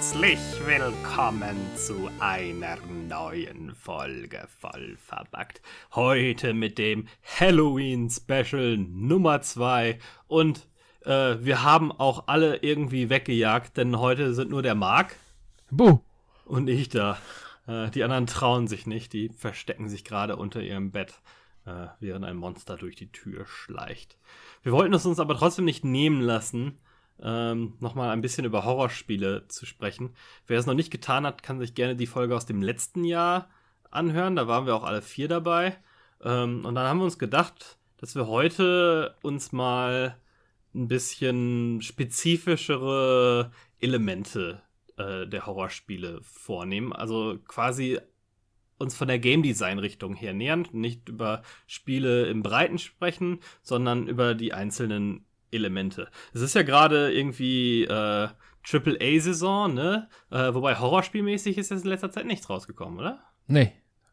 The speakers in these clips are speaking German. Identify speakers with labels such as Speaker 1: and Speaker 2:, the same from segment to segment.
Speaker 1: Herzlich willkommen zu einer neuen Folge voll verbackt. Heute mit dem Halloween Special Nummer 2 und äh, wir haben auch alle irgendwie weggejagt, denn heute sind nur der Marc
Speaker 2: Buh.
Speaker 1: und ich da. Äh, die anderen trauen sich nicht, die verstecken sich gerade unter ihrem Bett, äh, während ein Monster durch die Tür schleicht. Wir wollten es uns aber trotzdem nicht nehmen lassen, ähm, nochmal ein bisschen über Horrorspiele zu sprechen. Wer es noch nicht getan hat, kann sich gerne die Folge aus dem letzten Jahr anhören. Da waren wir auch alle vier dabei. Ähm, und dann haben wir uns gedacht, dass wir heute uns mal ein bisschen spezifischere Elemente äh, der Horrorspiele vornehmen. Also quasi uns von der Game Design Richtung her nähern, nicht über Spiele im Breiten sprechen, sondern über die einzelnen Elemente. Es ist ja gerade irgendwie äh, Triple-A-Saison, ne? Äh, wobei horrorspielmäßig ist jetzt in letzter Zeit nichts rausgekommen, oder?
Speaker 2: Nee,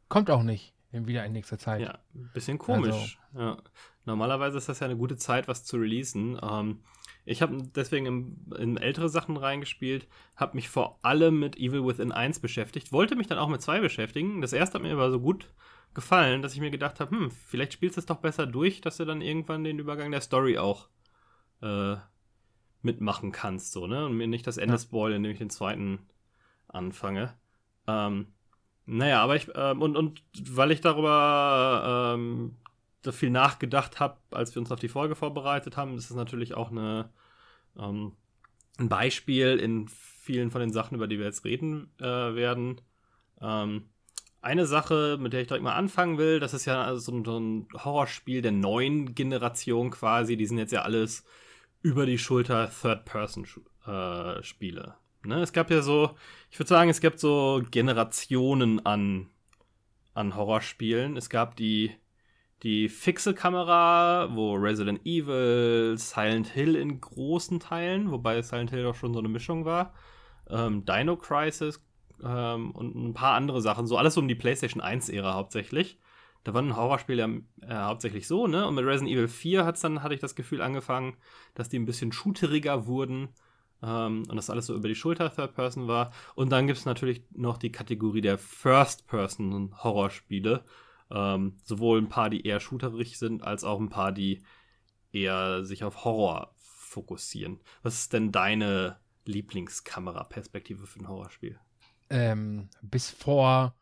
Speaker 2: kommt auch nicht. Wieder in nächster Zeit.
Speaker 1: Ja, ein bisschen komisch. Also. Ja. Normalerweise ist das ja eine gute Zeit, was zu releasen. Ähm, ich habe deswegen in, in, ältere Sachen reingespielt, habe mich vor allem mit Evil Within 1 beschäftigt, wollte mich dann auch mit 2 beschäftigen. Das erste hat mir aber so gut gefallen, dass ich mir gedacht habe, hm, vielleicht spielst du es doch besser durch, dass du dann irgendwann den Übergang der Story auch äh, mitmachen kannst, so, ne? Und mir nicht das Ende ja. spoilen, indem ich den zweiten anfange. Ähm, naja, aber ich, ähm, und, und weil ich darüber ähm, so viel nachgedacht habe, als wir uns auf die Folge vorbereitet haben, ist es natürlich auch eine, ähm, ein Beispiel in vielen von den Sachen, über die wir jetzt reden äh, werden. Ähm, eine Sache, mit der ich direkt mal anfangen will, das ist ja so ein, so ein Horrorspiel der neuen Generation quasi. Die sind jetzt ja alles über die Schulter Third-Person-Spiele. Äh, ne? Es gab ja so, ich würde sagen, es gibt so Generationen an, an Horrorspielen. Es gab die, die fixe Kamera, wo Resident Evil, Silent Hill in großen Teilen, wobei Silent Hill doch schon so eine Mischung war, ähm, Dino Crisis ähm, und ein paar andere Sachen, so alles um die PlayStation 1-Ära hauptsächlich. Da waren Horrorspiele äh, hauptsächlich so, ne? Und mit Resident Evil 4 hat's dann, hatte ich das Gefühl, angefangen, dass die ein bisschen shooteriger wurden. Ähm, und das alles so über die Schulter Third Person war. Und dann gibt es natürlich noch die Kategorie der First Person Horrorspiele. Ähm, sowohl ein paar, die eher shooterig sind, als auch ein paar, die eher sich auf Horror fokussieren. Was ist denn deine Lieblingskameraperspektive für ein Horrorspiel?
Speaker 2: Ähm, bis vor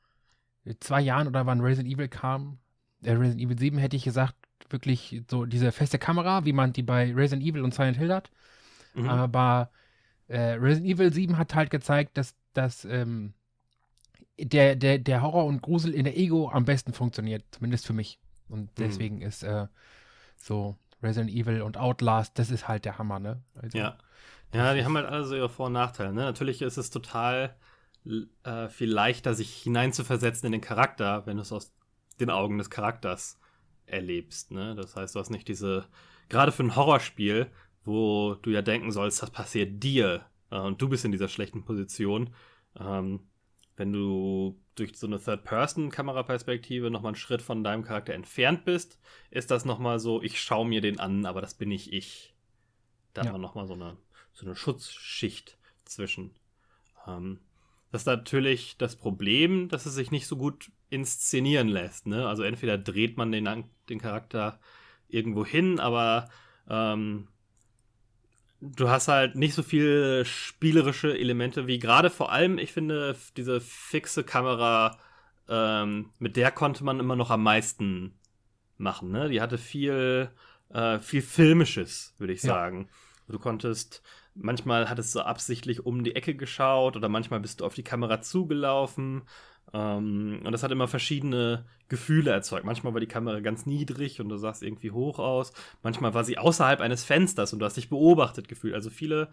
Speaker 2: zwei Jahren oder wann Resident Evil kam, äh, Resident Evil 7 hätte ich gesagt, wirklich so diese feste Kamera, wie man die bei Resident Evil und Silent Hill hat. Mhm. Aber äh, Resident Evil 7 hat halt gezeigt, dass, dass ähm, der, der, der Horror und Grusel in der Ego am besten funktioniert, zumindest für mich. Und mhm. deswegen mhm. ist äh, so Resident Evil und Outlast, das ist halt der Hammer, ne?
Speaker 1: Also, ja. Ja, die haben halt alle so ihre Vor- und Nachteile, ne? Natürlich ist es total äh, viel leichter, sich hineinzuversetzen in den Charakter, wenn du es aus den Augen des Charakters erlebst. Ne? Das heißt, du hast nicht diese, gerade für ein Horrorspiel, wo du ja denken sollst, das passiert dir äh, und du bist in dieser schlechten Position. Ähm, wenn du durch so eine Third-Person-Kameraperspektive nochmal einen Schritt von deinem Charakter entfernt bist, ist das nochmal so, ich schaue mir den an, aber das bin nicht ich. Da ja. hat man nochmal so eine, so eine Schutzschicht zwischen. Ähm, das ist natürlich das Problem, dass es sich nicht so gut inszenieren lässt. Ne? Also entweder dreht man den, den Charakter irgendwo hin, aber ähm, du hast halt nicht so viele spielerische Elemente wie gerade vor allem, ich finde, diese fixe Kamera, ähm, mit der konnte man immer noch am meisten machen. Ne? Die hatte viel, äh, viel Filmisches, würde ich sagen. Ja. Du konntest manchmal hattest du absichtlich um die Ecke geschaut oder manchmal bist du auf die Kamera zugelaufen. Ähm, und das hat immer verschiedene Gefühle erzeugt. Manchmal war die Kamera ganz niedrig und du sahst irgendwie hoch aus. Manchmal war sie außerhalb eines Fensters und du hast dich beobachtet gefühlt. Also viele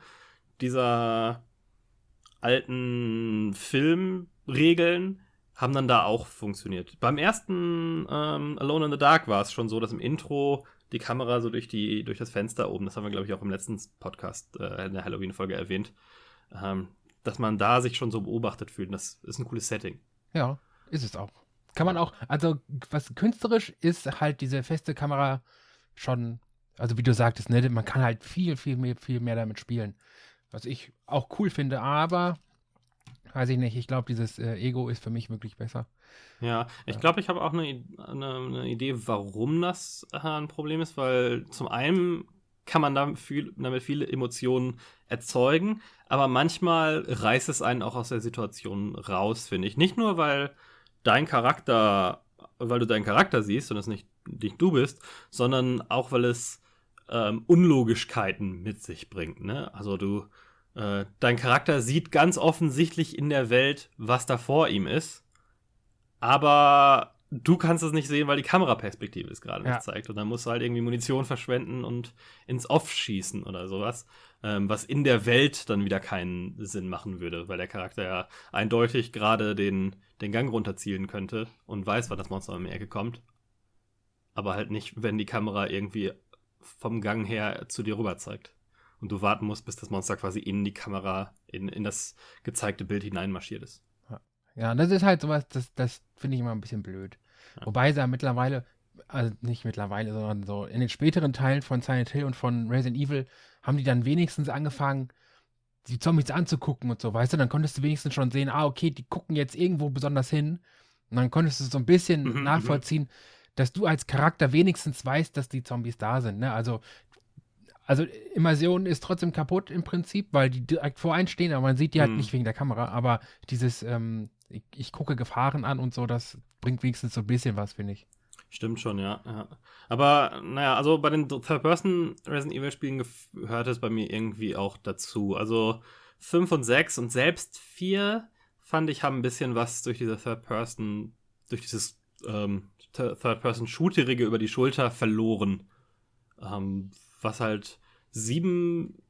Speaker 1: dieser alten Filmregeln haben dann da auch funktioniert. Beim ersten ähm, Alone in the Dark war es schon so, dass im Intro die Kamera so durch, die, durch das Fenster oben, das haben wir, glaube ich, auch im letzten Podcast äh, in der Halloween-Folge erwähnt, ähm, dass man da sich schon so beobachtet fühlt. Das ist ein cooles Setting.
Speaker 2: Ja, ist es auch. Kann man auch, also was künstlerisch ist halt diese feste Kamera schon, also wie du sagtest, ne, man kann halt viel, viel mehr, viel mehr damit spielen. Was ich auch cool finde, aber weiß ich nicht. Ich glaube, dieses äh, Ego ist für mich wirklich besser.
Speaker 1: Ja, ich glaube, ich habe auch eine, eine, eine, Idee, warum das äh, ein Problem ist, weil zum einen kann man damit, viel, damit viele Emotionen erzeugen, aber manchmal reißt es einen auch aus der Situation raus, finde ich. Nicht nur, weil dein Charakter, weil du deinen Charakter siehst und es nicht, nicht du bist, sondern auch, weil es ähm, Unlogischkeiten mit sich bringt. Ne? Also du, äh, dein Charakter sieht ganz offensichtlich in der Welt, was da vor ihm ist, aber du kannst es nicht sehen, weil die Kameraperspektive es gerade ja. nicht zeigt. Und dann musst du halt irgendwie Munition verschwenden und ins Off schießen oder sowas. Ähm, was in der Welt dann wieder keinen Sinn machen würde, weil der Charakter ja eindeutig gerade den, den Gang runterzielen könnte und weiß, wann das Monster um die Ecke kommt. Aber halt nicht, wenn die Kamera irgendwie vom Gang her zu dir rüber zeigt. Und du warten musst, bis das Monster quasi in die Kamera, in, in das gezeigte Bild hineinmarschiert ist.
Speaker 2: Ja, das ist halt sowas, das, das finde ich immer ein bisschen blöd. Ja. Wobei sie ja mittlerweile, also nicht mittlerweile, sondern so in den späteren Teilen von Silent Hill und von Resident Evil haben die dann wenigstens angefangen, die Zombies anzugucken und so, weißt du, dann konntest du wenigstens schon sehen, ah, okay, die gucken jetzt irgendwo besonders hin. Und dann konntest du so ein bisschen mhm, mhm. nachvollziehen, dass du als Charakter wenigstens weißt, dass die Zombies da sind. Ne? Also, also Immersion ist trotzdem kaputt im Prinzip, weil die direkt vor einen stehen, aber man sieht die halt mhm. nicht wegen der Kamera. Aber dieses, ähm, ich, ich, gucke Gefahren an und so, das bringt wenigstens so ein bisschen was, finde ich.
Speaker 1: Stimmt schon, ja, ja. Aber naja, also bei den Third-Person Resident Evil-Spielen gehört es bei mir irgendwie auch dazu. Also 5 und 6 und selbst 4 fand ich haben ein bisschen was durch diese Third-Person, durch dieses ähm, Third-Person-Shooterige über die Schulter verloren. Ähm, was halt 7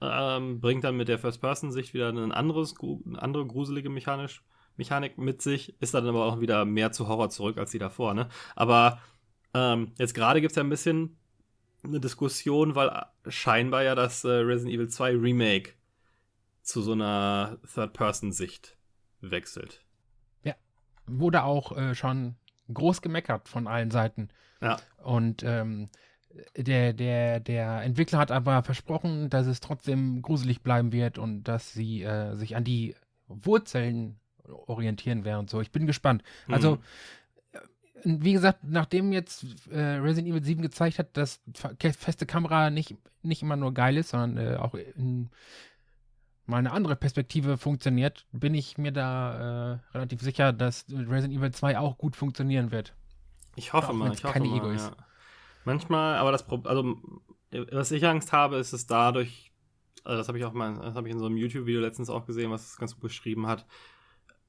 Speaker 1: ähm, bringt dann mit der First-Person-Sicht wieder eine andere gruselige mechanisch Mechanik mit sich, ist dann aber auch wieder mehr zu Horror zurück als die davor, ne? Aber ähm, jetzt gerade gibt es ja ein bisschen eine Diskussion, weil scheinbar ja das äh, Resident Evil 2 Remake zu so einer Third-Person-Sicht wechselt.
Speaker 2: Ja, wurde auch äh, schon groß gemeckert von allen Seiten.
Speaker 1: Ja.
Speaker 2: Und ähm, der, der, der Entwickler hat aber versprochen, dass es trotzdem gruselig bleiben wird und dass sie äh, sich an die Wurzeln orientieren werden und so. Ich bin gespannt. Mhm. Also, wie gesagt, nachdem jetzt äh, Resident Evil 7 gezeigt hat, dass feste Kamera nicht, nicht immer nur geil ist, sondern äh, auch in mal eine andere Perspektive funktioniert, bin ich mir da äh, relativ sicher, dass Resident Evil 2 auch gut funktionieren wird.
Speaker 1: Ich hoffe auch mal, ich hoffe keine mal, Ego ist. Ja. Manchmal, aber das Problem, also was ich Angst habe, ist es dadurch, also das habe ich auch mal, das habe ich in so einem YouTube-Video letztens auch gesehen, was es ganz gut beschrieben hat,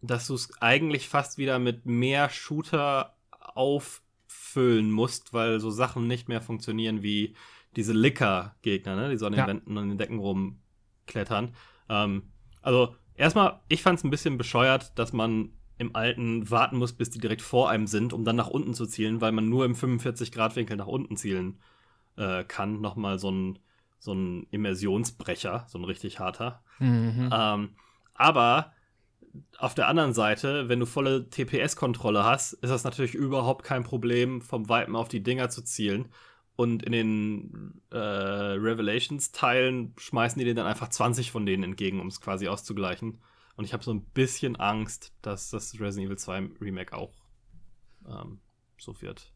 Speaker 1: dass du es eigentlich fast wieder mit mehr Shooter auffüllen musst, weil so Sachen nicht mehr funktionieren wie diese Licker-Gegner, ne? die so an den ja. Wänden und den Decken rumklettern. Ähm, also, erstmal, ich fand es ein bisschen bescheuert, dass man im Alten warten muss, bis die direkt vor einem sind, um dann nach unten zu zielen, weil man nur im 45-Grad-Winkel nach unten zielen äh, kann. Nochmal so ein, so ein Immersionsbrecher, so ein richtig harter. Mhm. Ähm, aber auf der anderen Seite, wenn du volle TPS-Kontrolle hast, ist das natürlich überhaupt kein Problem, vom Weiten auf die Dinger zu zielen. Und in den äh, Revelations-Teilen schmeißen die dir dann einfach 20 von denen entgegen, um es quasi auszugleichen. Und ich habe so ein bisschen Angst, dass das Resident Evil 2 Remake auch ähm, so wird.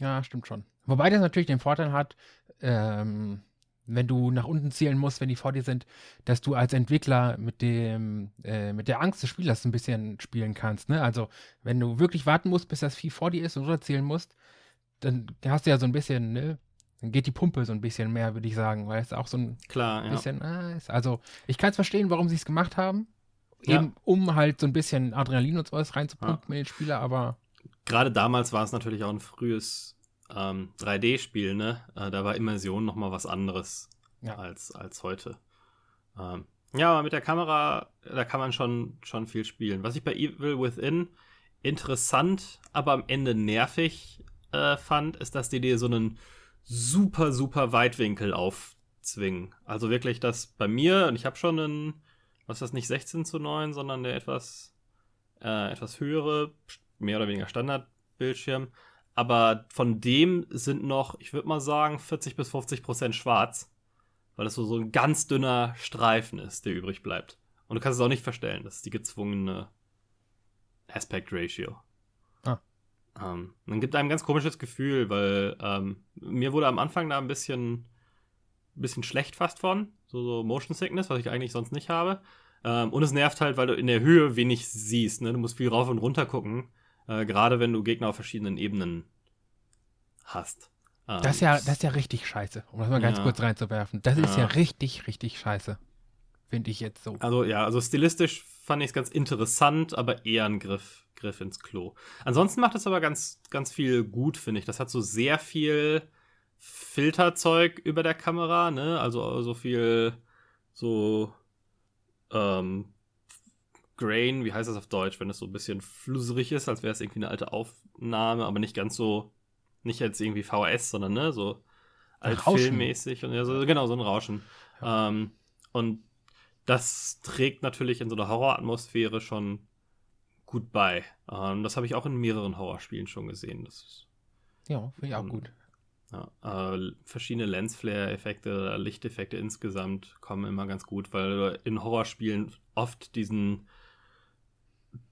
Speaker 2: Ja, stimmt schon. Wobei das natürlich den Vorteil hat, ähm, wenn du nach unten zielen musst, wenn die vor dir sind, dass du als Entwickler mit dem, äh, mit der Angst des Spielers ein bisschen spielen kannst. Ne? Also, wenn du wirklich warten musst, bis das Vieh vor dir ist und runterzielen musst, dann hast du ja so ein bisschen, ne? Dann geht die Pumpe so ein bisschen mehr, würde ich sagen, weil es auch so ein
Speaker 1: Klar,
Speaker 2: bisschen, ja. äh, ist. Also, ich kann es verstehen, warum sie es gemacht haben. Ja. Eben, um halt so ein bisschen Adrenalin und sowas reinzupumpen ja. in den Spieler, aber.
Speaker 1: Gerade damals war es natürlich auch ein frühes ähm, 3D-Spiel, ne? Äh, da war Immersion noch mal was anderes ja. als, als heute. Ähm, ja, aber mit der Kamera, da kann man schon, schon viel spielen. Was ich bei Evil Within interessant, aber am Ende nervig äh, fand, ist, dass die dir so einen super, super Weitwinkel aufzwingen. Also wirklich, dass bei mir, und ich habe schon einen, was ist das nicht 16 zu 9, sondern der etwas, äh, etwas höhere, mehr oder weniger Standardbildschirm, aber von dem sind noch, ich würde mal sagen, 40 bis 50 Prozent schwarz, weil das so, so ein ganz dünner Streifen ist, der übrig bleibt. Und du kannst es auch nicht verstellen. Das ist die gezwungene Aspect Ratio.
Speaker 2: Ah.
Speaker 1: Ähm, dann gibt einem ein ganz komisches Gefühl, weil ähm, mir wurde am Anfang da ein bisschen, bisschen schlecht fast von. So, so Motion Sickness, was ich eigentlich sonst nicht habe. Ähm, und es nervt halt, weil du in der Höhe wenig siehst. Ne? Du musst viel rauf und runter gucken. Äh, Gerade wenn du Gegner auf verschiedenen Ebenen hast. Ähm,
Speaker 2: Das ist ja, das ist ja richtig scheiße, um das mal ganz
Speaker 1: Ja.
Speaker 2: kurz reinzuwerfen. Das ist
Speaker 1: Ja.
Speaker 2: ja richtig, richtig scheiße. Finde ich jetzt so.
Speaker 1: Also ja, also stilistisch fand ich es ganz interessant, aber eher ein Griff, Griff ins Klo. Ansonsten macht es aber ganz, ganz viel gut, finde ich. Das hat so sehr viel Filterzeug über der Kamera, ne? Also so viel so ähm, Grain, wie heißt das auf Deutsch, wenn es so ein bisschen flusserig ist, als wäre es irgendwie eine alte Aufnahme, aber nicht ganz so, nicht jetzt irgendwie VHS, sondern ne, so altfilmmäßig und ja, so, genau, so ein Rauschen. Ähm, und das trägt natürlich in so einer Horroratmosphäre schon gut bei. Ähm, das habe ich auch in mehreren Horrorspielen schon gesehen. Das ist,
Speaker 2: Ja, finde ich auch
Speaker 1: Ähm,
Speaker 2: gut.
Speaker 1: ja, äh, verschiedene Lensflare-Effekte, Lichteffekte insgesamt kommen immer ganz gut, weil du in Horrorspielen oft diesen,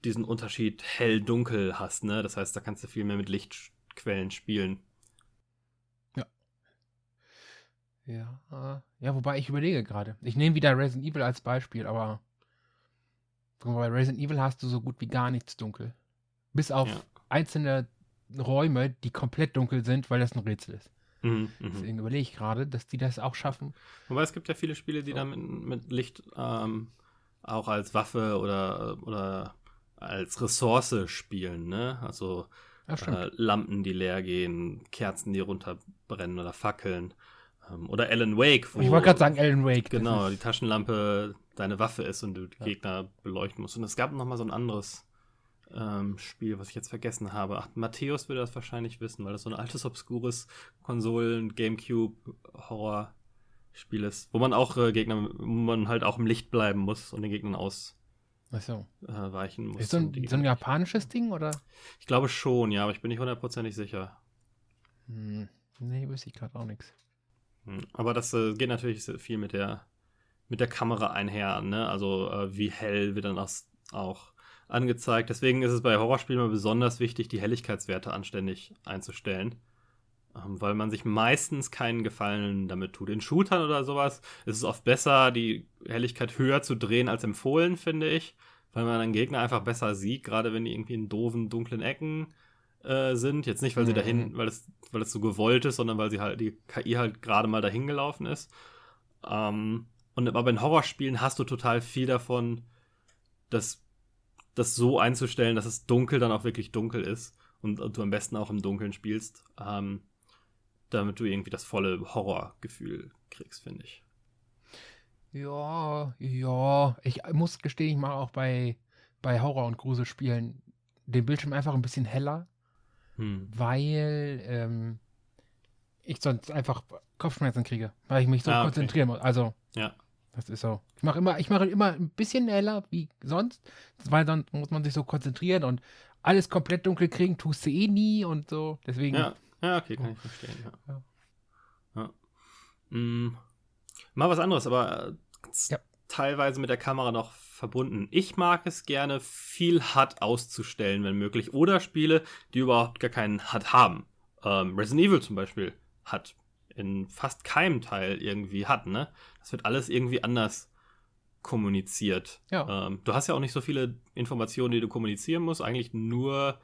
Speaker 1: diesen Unterschied hell-dunkel hast, ne? Das heißt, da kannst du viel mehr mit Lichtquellen spielen.
Speaker 2: Ja, äh, ja, wobei ich überlege gerade. Ich nehme wieder Resident Evil als Beispiel, aber bei Resident Evil hast du so gut wie gar nichts dunkel. Bis auf
Speaker 1: Ja.
Speaker 2: einzelne Räume, die komplett dunkel sind, weil das ein Rätsel ist.
Speaker 1: Mhm, mhm.
Speaker 2: Deswegen überlege ich gerade, dass die das auch schaffen.
Speaker 1: Wobei es gibt ja viele Spiele, die
Speaker 2: So.
Speaker 1: da mit, mit Licht ähm, auch als Waffe oder, oder als Ressource spielen, ne? Also
Speaker 2: Ja,
Speaker 1: äh, Lampen, die leer gehen, Kerzen, die runterbrennen oder Fackeln. Ähm, oder Alan Wake, wo
Speaker 2: ich wollte gerade sagen, Alan Wake.
Speaker 1: genau die Taschenlampe deine Waffe ist und du die
Speaker 2: Ja.
Speaker 1: Gegner beleuchten musst. Und es gab noch mal so ein anderes ähm, Spiel, was ich jetzt vergessen habe. Ach, Matthäus würde das wahrscheinlich wissen, weil das so ein altes, obskures Konsolen, Gamecube, Horror-Spiel ist, wo man auch äh, Gegner, wo man halt auch im Licht bleiben muss und den Gegnern ausweichen
Speaker 2: Ach so.
Speaker 1: muss.
Speaker 2: Ist so ein, so ein japanisches Ding oder?
Speaker 1: ich glaube schon, ja, aber ich bin nicht hundertprozentig sicher.
Speaker 2: Hm, nee, wüsste ich gerade auch nichts.
Speaker 1: Hm, Aber das äh, geht natürlich viel mit der, mit der Kamera einher, ne? Also äh, wie hell wird dann das auch angezeigt. Deswegen ist es bei Horrorspielen immer besonders wichtig, die Helligkeitswerte anständig einzustellen. Ähm, weil man sich meistens keinen Gefallen damit tut. In Shootern oder sowas ist es oft besser, die Helligkeit höher zu drehen als empfohlen, finde ich. Weil man einen Gegner einfach besser sieht, gerade wenn die irgendwie in doofen, dunklen Ecken äh, sind. Jetzt nicht, weil sie
Speaker 2: Mhm.
Speaker 1: dahin, weil es, weil es so gewollt ist, sondern weil sie halt, die KI halt gerade mal dahin gelaufen ist. Ähm, und aber in Horrorspielen hast du total viel davon, das, das so einzustellen, dass es dunkel dann auch wirklich dunkel ist und, und du am besten auch im Dunkeln spielst, ähm, damit du irgendwie das volle Horrorgefühl kriegst, finde ich.
Speaker 2: Ja, ja. Ich muss gestehen, ich mache auch bei, bei Horror- und Gruselspielen den Bildschirm einfach ein bisschen heller,
Speaker 1: Hm.
Speaker 2: weil ähm, ich sonst einfach Kopfschmerzen kriege, weil ich mich so
Speaker 1: Ah, okay.
Speaker 2: konzentrieren muss. Also,
Speaker 1: Ja.
Speaker 2: das ist so. Ich mache immer, ich mache immer ein bisschen heller wie sonst, weil sonst muss man sich so konzentrieren und alles komplett dunkel kriegen, tust du eh nie und so. Deswegen.
Speaker 1: Ja, ja, okay, kann ich verstehen. Ja.
Speaker 2: Ja.
Speaker 1: Mm, mal was anderes, aber äh,
Speaker 2: Ja.
Speaker 1: teilweise mit der Kamera noch verbunden. Ich mag es gerne, viel HUD auszustellen, wenn möglich. Oder Spiele, die überhaupt gar keinen HUD haben. Ähm, Resident Evil zum Beispiel hat in fast keinem Teil irgendwie HUD, ne? Das wird alles irgendwie anders kommuniziert.
Speaker 2: Ja.
Speaker 1: Ähm, du hast ja auch nicht so viele Informationen, die du kommunizieren musst. Eigentlich nur,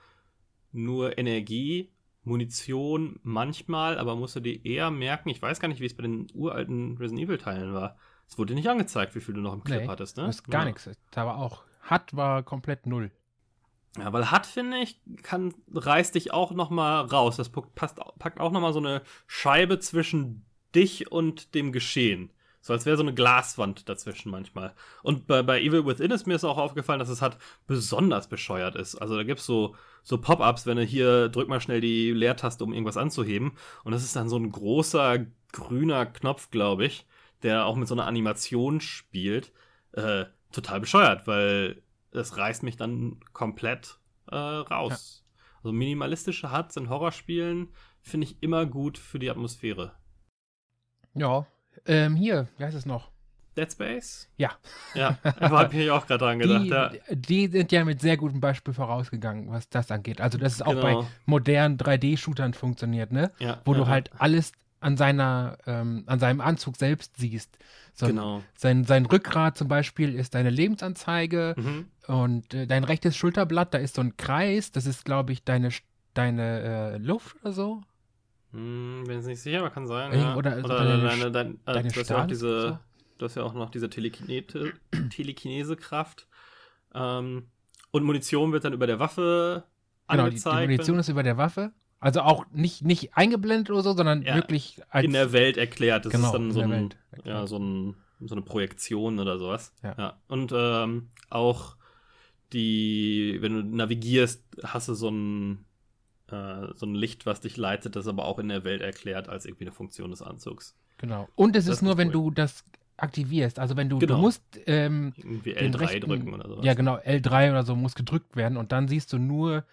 Speaker 1: nur Energie, Munition manchmal, aber musst du dir eher merken, ich weiß gar nicht, wie es bei den uralten Resident Evil-Teilen war. Es wurde nicht angezeigt, wie viel du noch im Clip
Speaker 2: Nee,
Speaker 1: hattest, ne?
Speaker 2: Das ist gar
Speaker 1: ja.
Speaker 2: nichts. Da war auch. Hat war komplett null.
Speaker 1: Ja, weil hat, finde ich, kann, reißt dich auch noch mal raus. Das packt, passt, packt auch noch mal so eine Scheibe zwischen dich und dem Geschehen. So als wäre so eine Glaswand dazwischen manchmal. Und bei, bei Evil Within ist mir es auch aufgefallen, dass es halt besonders bescheuert ist. Also da gibt es so, so Pop-Ups, wenn du hier drück mal schnell die Leertaste, um irgendwas anzuheben. Und das ist dann so ein großer grüner Knopf, glaube ich, der auch mit so einer Animation spielt. Äh, total bescheuert, weil das reißt mich dann komplett äh, raus. Also minimalistische HUDs in Horrorspielen finde ich immer gut für die Atmosphäre.
Speaker 2: Ja. Ähm, hier, wie heißt es noch?
Speaker 1: Dead Space?
Speaker 2: Ja.
Speaker 1: Ja, da habe ich auch gerade dran gedacht.
Speaker 2: Die,
Speaker 1: ja.
Speaker 2: die sind ja mit sehr gutem Beispiel vorausgegangen, was das angeht. Also, dass es auch
Speaker 1: Genau.
Speaker 2: bei modernen 3D-Shootern funktioniert, ne?
Speaker 1: ja,
Speaker 2: Wo
Speaker 1: ja,
Speaker 2: du halt alles an seiner, ähm, an seinem Anzug selbst siehst. So,
Speaker 1: Genau.
Speaker 2: sein, sein Rückgrat zum Beispiel ist deine Lebensanzeige
Speaker 1: Mhm.
Speaker 2: und äh, dein rechtes Schulterblatt, da ist so ein Kreis, das ist, glaube ich, deine, deine äh, Luft oder so.
Speaker 1: Hm, bin jetzt nicht sicher, aber kann sein. Ja.
Speaker 2: oder also
Speaker 1: oder
Speaker 2: deine
Speaker 1: deine, deine, äh,
Speaker 2: deine
Speaker 1: du hast ja auch diese, du hast ja auch noch diese Telekinesekraft. Ähm, und Munition wird dann über der Waffe
Speaker 2: Genau, die, die
Speaker 1: angezeigt.
Speaker 2: Munition ist über der Waffe. Also auch nicht, nicht eingeblendet oder so, sondern
Speaker 1: Ja,
Speaker 2: wirklich als
Speaker 1: in der Welt erklärt. Das
Speaker 2: genau,
Speaker 1: ist dann so, ein, ja, so, ein, so eine Projektion oder sowas.
Speaker 2: Ja.
Speaker 1: Und ähm, auch die, wenn du navigierst, hast du so ein, äh, so ein Licht, was dich leitet, das aber auch in der Welt erklärt als irgendwie eine Funktion des Anzugs.
Speaker 2: Genau. Und es
Speaker 1: Das
Speaker 2: ist
Speaker 1: ist
Speaker 2: nur, wenn
Speaker 1: cool.
Speaker 2: du das aktivierst. Also wenn du,
Speaker 1: Genau.
Speaker 2: du musst ähm,
Speaker 1: Irgendwie
Speaker 2: den
Speaker 1: L3
Speaker 2: rechten,
Speaker 1: drücken oder sowas.
Speaker 2: Ja, genau, L3 oder so muss gedrückt werden und dann siehst du nur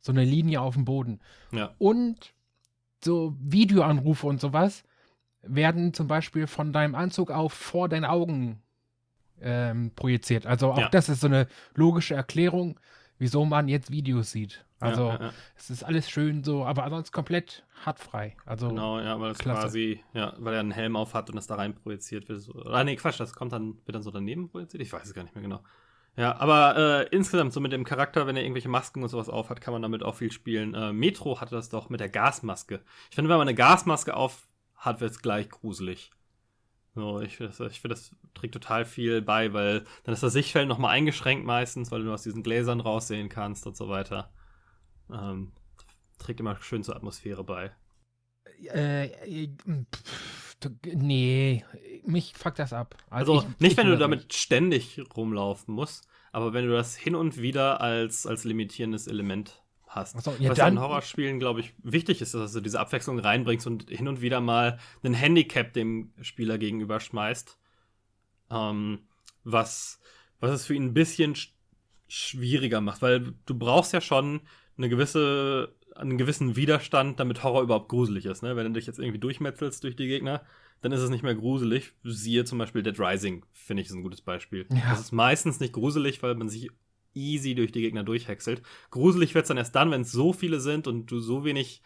Speaker 2: so eine Linie auf dem Boden.
Speaker 1: Ja.
Speaker 2: Und so Videoanrufe und sowas werden zum Beispiel von deinem Anzug auf vor deinen Augen ähm, projiziert. Also auch
Speaker 1: Ja.
Speaker 2: das ist so eine logische Erklärung, wieso man jetzt Videos sieht. Also
Speaker 1: ja, ja, ja.
Speaker 2: es ist alles schön so, aber ansonsten komplett hartfrei. Also
Speaker 1: Genau, ja, weil es quasi, ja, weil er einen Helm auf hat und das da rein projiziert wird. Ah, nee, Quatsch, das kommt dann, wird dann so daneben projiziert? Ich weiß es gar nicht mehr genau. Ja, aber äh, insgesamt, so mit dem Charakter, wenn er irgendwelche Masken und sowas auf hat, kann man damit auch viel spielen. Äh, Metro hatte das doch mit der Gasmaske. Ich finde, wenn man eine Gasmaske auf hat, wird es gleich gruselig. So, ich, das- ich finde, das trägt total viel bei, weil dann ist das Sichtfeld nochmal eingeschränkt meistens, weil du nur aus diesen Gläsern raussehen kannst und so weiter. Ähm, trägt immer schön zur Atmosphäre bei.
Speaker 2: Äh, äh, pff, nee, mich fuckt das ab.
Speaker 1: Also,
Speaker 2: ich-
Speaker 1: nicht,
Speaker 2: ich
Speaker 1: wenn du
Speaker 2: das
Speaker 1: damit ständig rumlaufen musst, aber wenn du das hin und wieder als, als limitierendes Element hast.
Speaker 2: So, ja,
Speaker 1: Was
Speaker 2: dann-
Speaker 1: in Horrorspielen, glaube ich, wichtig ist, dass du diese Abwechslung reinbringst und hin und wieder mal ein Handicap dem Spieler gegenüber schmeißt. Ähm, was, was es für ihn ein bisschen sch schwieriger macht, weil du brauchst ja schon eine gewisse, einen gewissen Widerstand, damit Horror überhaupt gruselig ist. Ne? Wenn du dich jetzt irgendwie durchmetzelst durch die Gegner, dann ist es nicht mehr gruselig. Siehe zum Beispiel Dead Rising, finde ich, ist ein gutes Beispiel.
Speaker 2: Ja.
Speaker 1: Das ist meistens nicht gruselig, weil man sich easy durch die Gegner durchhäckselt. Gruselig wird es dann erst dann, wenn es so viele sind und du so wenig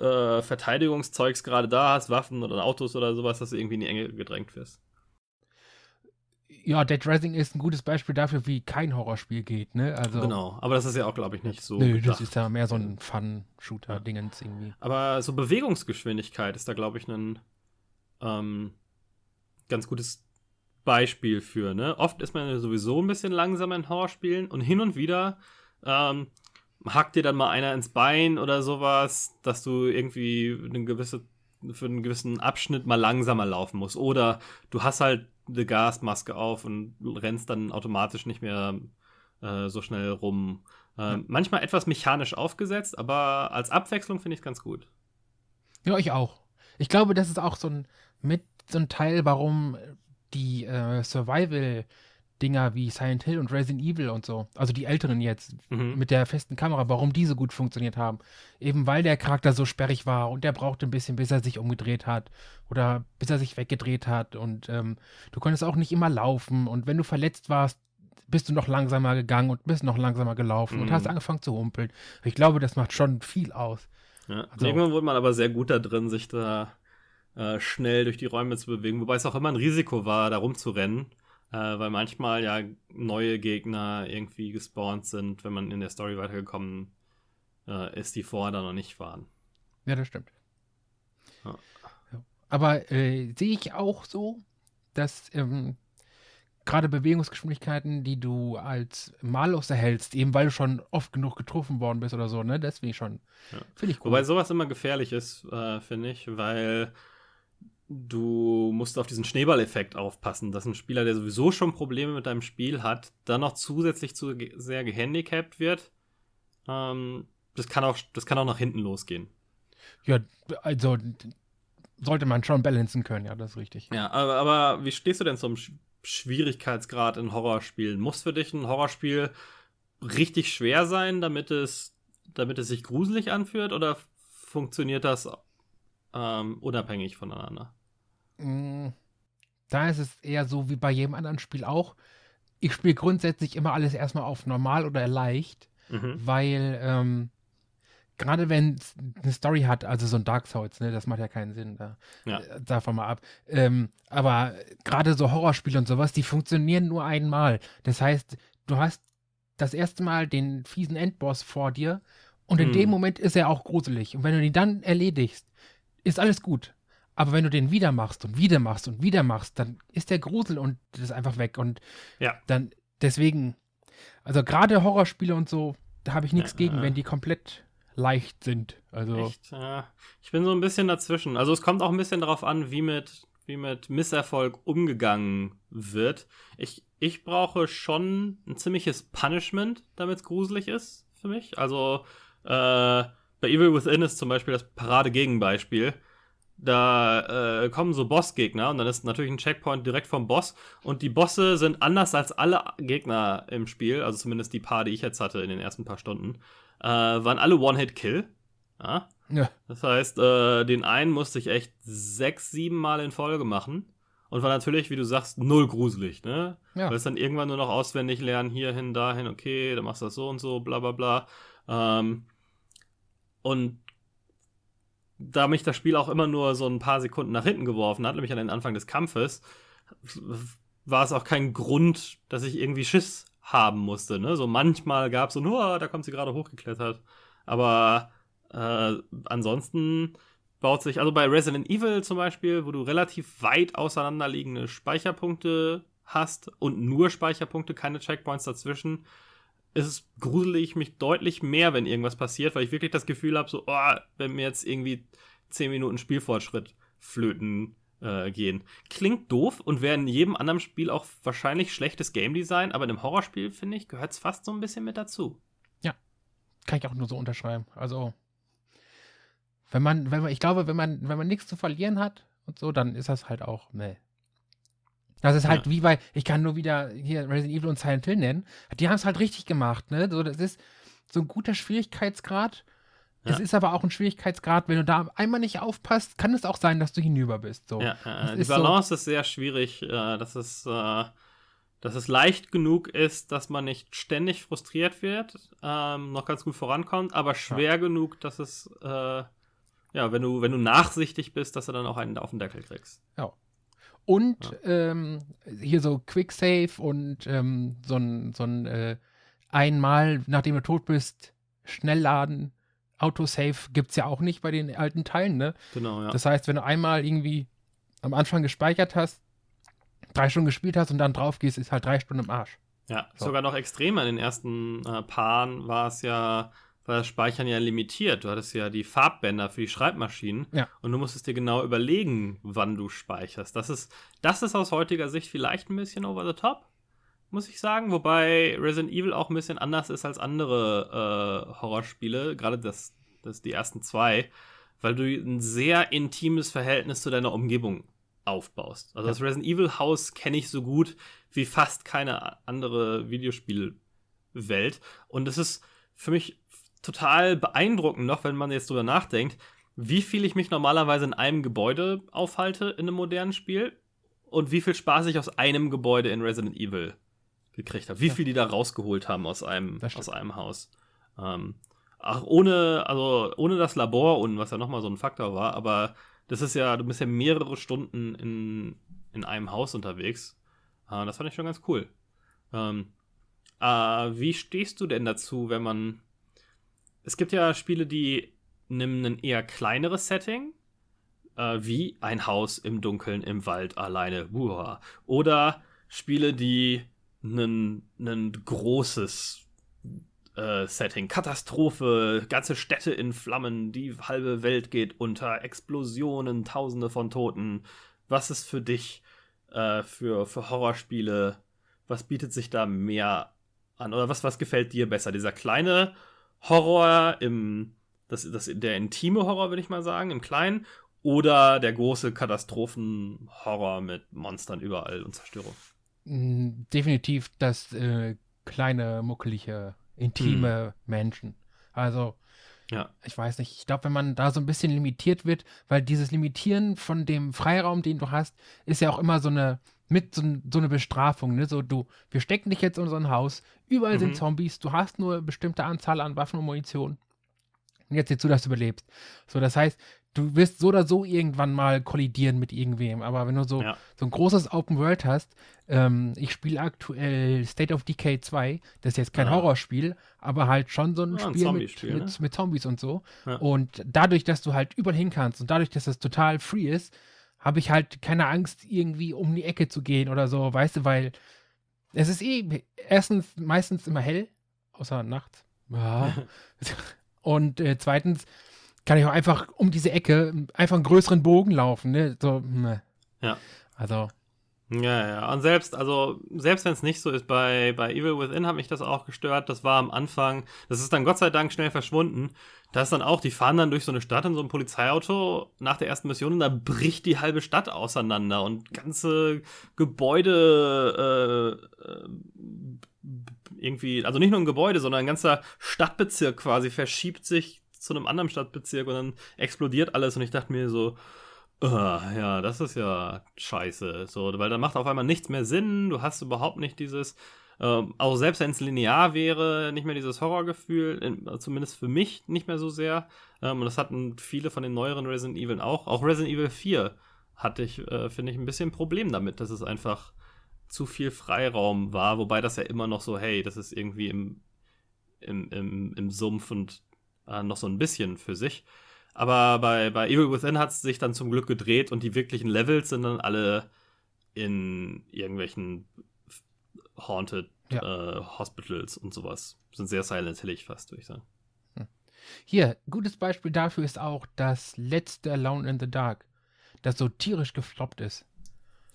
Speaker 1: äh, Verteidigungszeugs gerade da hast, Waffen oder Autos oder sowas, dass du irgendwie in die Enge gedrängt wirst.
Speaker 2: Ja, Dead Rising ist ein gutes Beispiel dafür, wie kein Horrorspiel geht, ne? Also,
Speaker 1: Genau, aber das ist ja auch, glaube ich, nicht so.
Speaker 2: Nö, das
Speaker 1: gedacht.
Speaker 2: ist ja mehr so ein Fun-Shooter-Dingens irgendwie.
Speaker 1: Aber so Bewegungsgeschwindigkeit ist da, glaube ich, ein ähm, ganz gutes Beispiel für. Ne? Oft ist man ja sowieso ein bisschen langsamer in Horrorspielen und hin und wieder ähm, hackt dir dann mal einer ins Bein oder sowas, dass du irgendwie eine gewisse, für einen gewissen Abschnitt mal langsamer laufen musst. Oder du hast halt eine Gasmaske auf und rennst dann automatisch nicht mehr äh, so schnell rum. Ähm, Manchmal etwas mechanisch aufgesetzt, aber als Abwechslung finde ich es ganz gut.
Speaker 2: Ja, ich auch. Ich glaube, das ist auch so ein mit so ein Teil, warum die äh, Survival-Dinger wie Silent Hill und Resident Evil und so, also die älteren jetzt
Speaker 1: Mhm.
Speaker 2: mit der festen Kamera, warum die so gut funktioniert haben. Eben weil der Charakter so sperrig war und der brauchte ein bisschen, bis er sich umgedreht hat oder bis er sich weggedreht hat und ähm, du konntest auch nicht immer laufen und wenn du verletzt warst, bist du noch langsamer gegangen und bist noch langsamer gelaufen und
Speaker 1: Mhm.
Speaker 2: hast angefangen zu humpeln. Ich glaube, das macht schon viel aus.
Speaker 1: Ja.
Speaker 2: Also-
Speaker 1: Irgendwann wurde man aber sehr gut da drin, sich da äh, schnell durch die Räume zu bewegen, wobei es auch immer ein Risiko war, da rumzurennen, äh, weil manchmal ja neue Gegner irgendwie gespawnt sind, wenn man in der Story weitergekommen äh, ist, die vorher da noch nicht waren.
Speaker 2: Ja, das stimmt.
Speaker 1: Ja.
Speaker 2: Aber äh, sehe ich auch so, dass ähm, gerade Bewegungsgeschwindigkeiten, die du als mallos erhältst, eben weil du schon oft genug getroffen worden bist oder so, ne, ich schon,
Speaker 1: Ja.
Speaker 2: finde ich gut.
Speaker 1: Wobei sowas immer gefährlich ist, äh, finde ich, weil du musst auf diesen Schneeballeffekt aufpassen, dass ein Spieler, der sowieso schon Probleme mit deinem Spiel hat, dann noch zusätzlich zu sehr gehandicapt wird. Ähm, das kann auch, das kann auch nach hinten losgehen.
Speaker 2: ja, also sollte man schon balancen können, ja, das ist richtig.
Speaker 1: Ja, aber, aber wie stehst du denn zum Sch Schwierigkeitsgrad in Horrorspielen? Muss für dich ein Horrorspiel richtig schwer sein, damit es, damit es sich gruselig anfühlt, oder funktioniert das ähm, unabhängig voneinander?
Speaker 2: Mm, Da ist es eher so wie bei jedem anderen Spiel auch. Ich spiele grundsätzlich immer alles erstmal auf normal oder leicht,
Speaker 1: Mhm.
Speaker 2: weil ähm, gerade wenn es eine Story hat, also so ein Dark Souls, ne, das macht ja keinen Sinn, da,
Speaker 1: Ja.
Speaker 2: äh, davon mal ab. Ähm, aber gerade so Horrorspiele und sowas, die funktionieren nur einmal. Das heißt, du hast das erste Mal den fiesen Endboss vor dir und in
Speaker 1: Hm.
Speaker 2: dem Moment ist er auch gruselig. Und wenn du ihn dann erledigst, ist alles gut. Aber wenn du den wieder machst und wieder machst und wieder machst, dann ist der Grusel und das ist einfach weg. Und
Speaker 1: Ja.
Speaker 2: dann, deswegen, also gerade Horrorspiele und so, da habe ich nichts
Speaker 1: Ja,
Speaker 2: gegen, wenn die komplett leicht sind. Also,
Speaker 1: Echt? Ja. Ich bin so ein bisschen dazwischen. Also es kommt auch ein bisschen darauf an, wie mit, wie mit Misserfolg umgegangen wird. Ich, ich brauche schon ein ziemliches Punishment, damit es gruselig ist für mich. Also äh, bei Evil Within ist zum Beispiel das Parade-Gegenbeispiel. Da äh, kommen so Bossgegner und dann ist natürlich ein Checkpoint direkt vom Boss. Und die Bosse sind anders als alle Gegner im Spiel, also zumindest die paar, die ich jetzt hatte in den ersten paar Stunden, äh, waren alle One-Hit-Kill. Ja?
Speaker 2: ja,
Speaker 1: Das heißt, äh, den einen musste ich echt sechs, sieben Mal in Folge machen. Und war natürlich, wie du sagst, null gruselig, ne?
Speaker 2: ja.
Speaker 1: Weil es dann irgendwann nur noch auswendig lernen, hierhin, dahin, okay, dann machst du das so und so, bla bla bla. Ähm, und da mich das Spiel auch immer nur so ein paar Sekunden nach hinten geworfen hat, nämlich an den Anfang des Kampfes, war es auch kein Grund, dass ich irgendwie Schiss haben musste. Ne? So manchmal gab es so, nur, da kommt sie gerade hochgeklettert. Aber äh, ansonsten baut sich, also bei Resident Evil zum Beispiel, wo du relativ weit auseinanderliegende Speicherpunkte hast und nur Speicherpunkte, keine Checkpoints dazwischen, es gruselig mich deutlich mehr, wenn irgendwas passiert, weil ich wirklich das Gefühl habe, so, oh, wenn mir jetzt irgendwie 10 Minuten Spielfortschritt flöten äh, gehen. Klingt doof und wäre in jedem anderen Spiel auch wahrscheinlich schlechtes Game Design, aber in einem Horrorspiel, finde ich, gehört es fast so ein bisschen mit dazu.
Speaker 2: Kann ich auch nur so unterschreiben. Also, wenn man, wenn man, ich glaube, wenn man, wenn man nichts zu verlieren hat und so, dann ist das halt auch, ne. Das ist halt
Speaker 1: Ja.
Speaker 2: wie bei, ich kann nur wieder hier Resident Evil und Silent Hill nennen. Die haben es halt richtig gemacht, ne? So, das ist so ein guter Schwierigkeitsgrad. Es
Speaker 1: Ja.
Speaker 2: ist aber auch ein Schwierigkeitsgrad, wenn du da einmal nicht aufpasst, kann es auch sein, dass du hinüber bist. So.
Speaker 1: Ja, äh, die
Speaker 2: ist so-
Speaker 1: Balance ist sehr schwierig, äh, dass, es, äh, dass es leicht genug ist, dass man nicht ständig frustriert wird, ähm, noch ganz gut vorankommt, aber schwer genug, dass es, äh, ja, wenn du, wenn du nachsichtig bist, dass du dann auch einen auf den Deckel kriegst.
Speaker 2: Und ähm, hier so Quicksave und ähm, so ein, so ein äh, einmal, nachdem du tot bist, Schnellladen, Autosave gibt es ja auch nicht bei den alten Teilen, ne?
Speaker 1: Genau, ja.
Speaker 2: Das heißt, wenn du einmal irgendwie am Anfang gespeichert hast, drei Stunden gespielt hast und dann drauf gehst, ist halt drei Stunden im Arsch.
Speaker 1: Ja,
Speaker 2: So.
Speaker 1: sogar noch extremer. In den ersten äh, Paaren war es ja, war das Speichern ja limitiert. Du hattest ja die Farbbänder für die Schreibmaschinen
Speaker 2: Ja.
Speaker 1: und du musstest dir genau überlegen, wann du speicherst. Das ist, das ist aus heutiger Sicht vielleicht ein bisschen over the top, muss ich sagen. Wobei Resident Evil auch ein bisschen anders ist als andere äh, Horrorspiele, gerade das, das die ersten zwei, weil du ein sehr intimes Verhältnis zu deiner Umgebung aufbaust. Also
Speaker 2: Ja.
Speaker 1: das Resident Evil Haus kenne ich so gut wie fast keine andere Videospielwelt. Und es ist für mich total beeindruckend noch, wenn man jetzt drüber nachdenkt, wie viel ich mich normalerweise in einem Gebäude aufhalte in einem modernen Spiel und wie viel Spaß ich aus einem Gebäude in Resident Evil gekriegt habe. Wie
Speaker 2: Ja.
Speaker 1: viel die da rausgeholt haben aus einem, aus einem Haus. Ähm, auch ohne, also ohne das Labor und was ja nochmal so ein Faktor war, aber das ist ja, du bist ja mehrere Stunden in, in einem Haus unterwegs. Äh, das fand ich schon ganz cool. Ähm, äh, wie stehst du denn dazu, wenn man. Es gibt ja Spiele, die nehmen ein eher kleineres Setting, äh, wie ein Haus im Dunkeln im Wald alleine. Buha. Oder Spiele, die ein, ein großes äh, Setting, Katastrophe, ganze Städte in Flammen, die halbe Welt geht unter, Explosionen, Tausende von Toten. Was ist für dich äh, für, für Horrorspiele? Was bietet sich da mehr an? Oder was, was gefällt dir besser? Dieser kleine Horror im, das, das, der intime Horror, würde ich mal sagen, im Kleinen, oder der große Katastrophenhorror mit Monstern überall und Zerstörung?
Speaker 2: Mm, Definitiv das äh, kleine, muckelige, intime Menschen. Also,
Speaker 1: Ja.
Speaker 2: Ich weiß nicht. Ich glaube, wenn man da so ein bisschen limitiert wird, weil dieses Limitieren von dem Freiraum, den du hast, ist ja auch immer so eine mit so, so eine Bestrafung, ne? So, du, wir stecken dich jetzt in ein Haus, überall
Speaker 1: Mhm.
Speaker 2: sind Zombies, du hast nur eine bestimmte Anzahl an Waffen und Munition. Und jetzt siehst du, dass du überlebst. So, das heißt, du wirst so oder so irgendwann mal kollidieren mit irgendwem. Aber wenn du so,
Speaker 1: Ja.
Speaker 2: so ein großes Open World hast, ähm, ich spiele aktuell State of Decay 2, das ist jetzt kein
Speaker 1: Ah.
Speaker 2: Horrorspiel, aber halt schon so ein
Speaker 1: Ja, ein
Speaker 2: Spiel mit,
Speaker 1: Zombie-Spiel,
Speaker 2: mit,
Speaker 1: ne?
Speaker 2: mit Zombies und so.
Speaker 1: Ja.
Speaker 2: Und dadurch, dass du halt überall hin kannst und dadurch, dass das total free ist, habe ich halt keine Angst, irgendwie um die Ecke zu gehen oder so, weißt du, weil es ist eh erstens meistens immer hell, außer nachts. Ja. und äh, zweitens kann ich auch einfach um diese Ecke einfach einen größeren Bogen laufen, ne? So, ne.
Speaker 1: Ja.
Speaker 2: Also,
Speaker 1: Ja, ja. Und selbst, also, selbst wenn es nicht so ist, bei, bei Evil Within hat mich das auch gestört. Das war am Anfang, das ist dann Gott sei Dank schnell verschwunden. Da ist dann auch, die fahren dann durch so eine Stadt in so einem Polizeiauto nach der ersten Mission und da bricht die halbe Stadt auseinander und ganze Gebäude äh, äh, irgendwie, also nicht nur ein Gebäude, sondern ein ganzer Stadtbezirk quasi verschiebt sich zu einem anderen Stadtbezirk und dann explodiert alles und ich dachte mir so, Ah, ja, das ist ja scheiße. So, weil dann macht auf einmal nichts mehr Sinn. Du hast überhaupt nicht dieses, ähm, auch selbst wenn es linear wäre, nicht mehr dieses Horrorgefühl, in, zumindest für mich nicht mehr so sehr. Ähm, und das hatten viele von den neueren Resident Evil auch. Auch Resident Evil 4 hatte ich, äh, finde ich, ein bisschen ein Problem damit, dass es einfach zu viel Freiraum war, wobei das ja immer noch so, hey, das ist irgendwie im, im, im, im Sumpf und äh, noch so ein bisschen für sich. Aber bei, bei Evil Within hat es sich dann zum Glück gedreht und die wirklichen Levels sind dann alle in irgendwelchen Haunted
Speaker 2: Ja.
Speaker 1: äh, Hospitals und sowas. Sind sehr Silent Hillig fast, würde ich sagen.
Speaker 2: hier, gutes Beispiel dafür ist auch das letzte Alone in the Dark, das so tierisch gefloppt ist.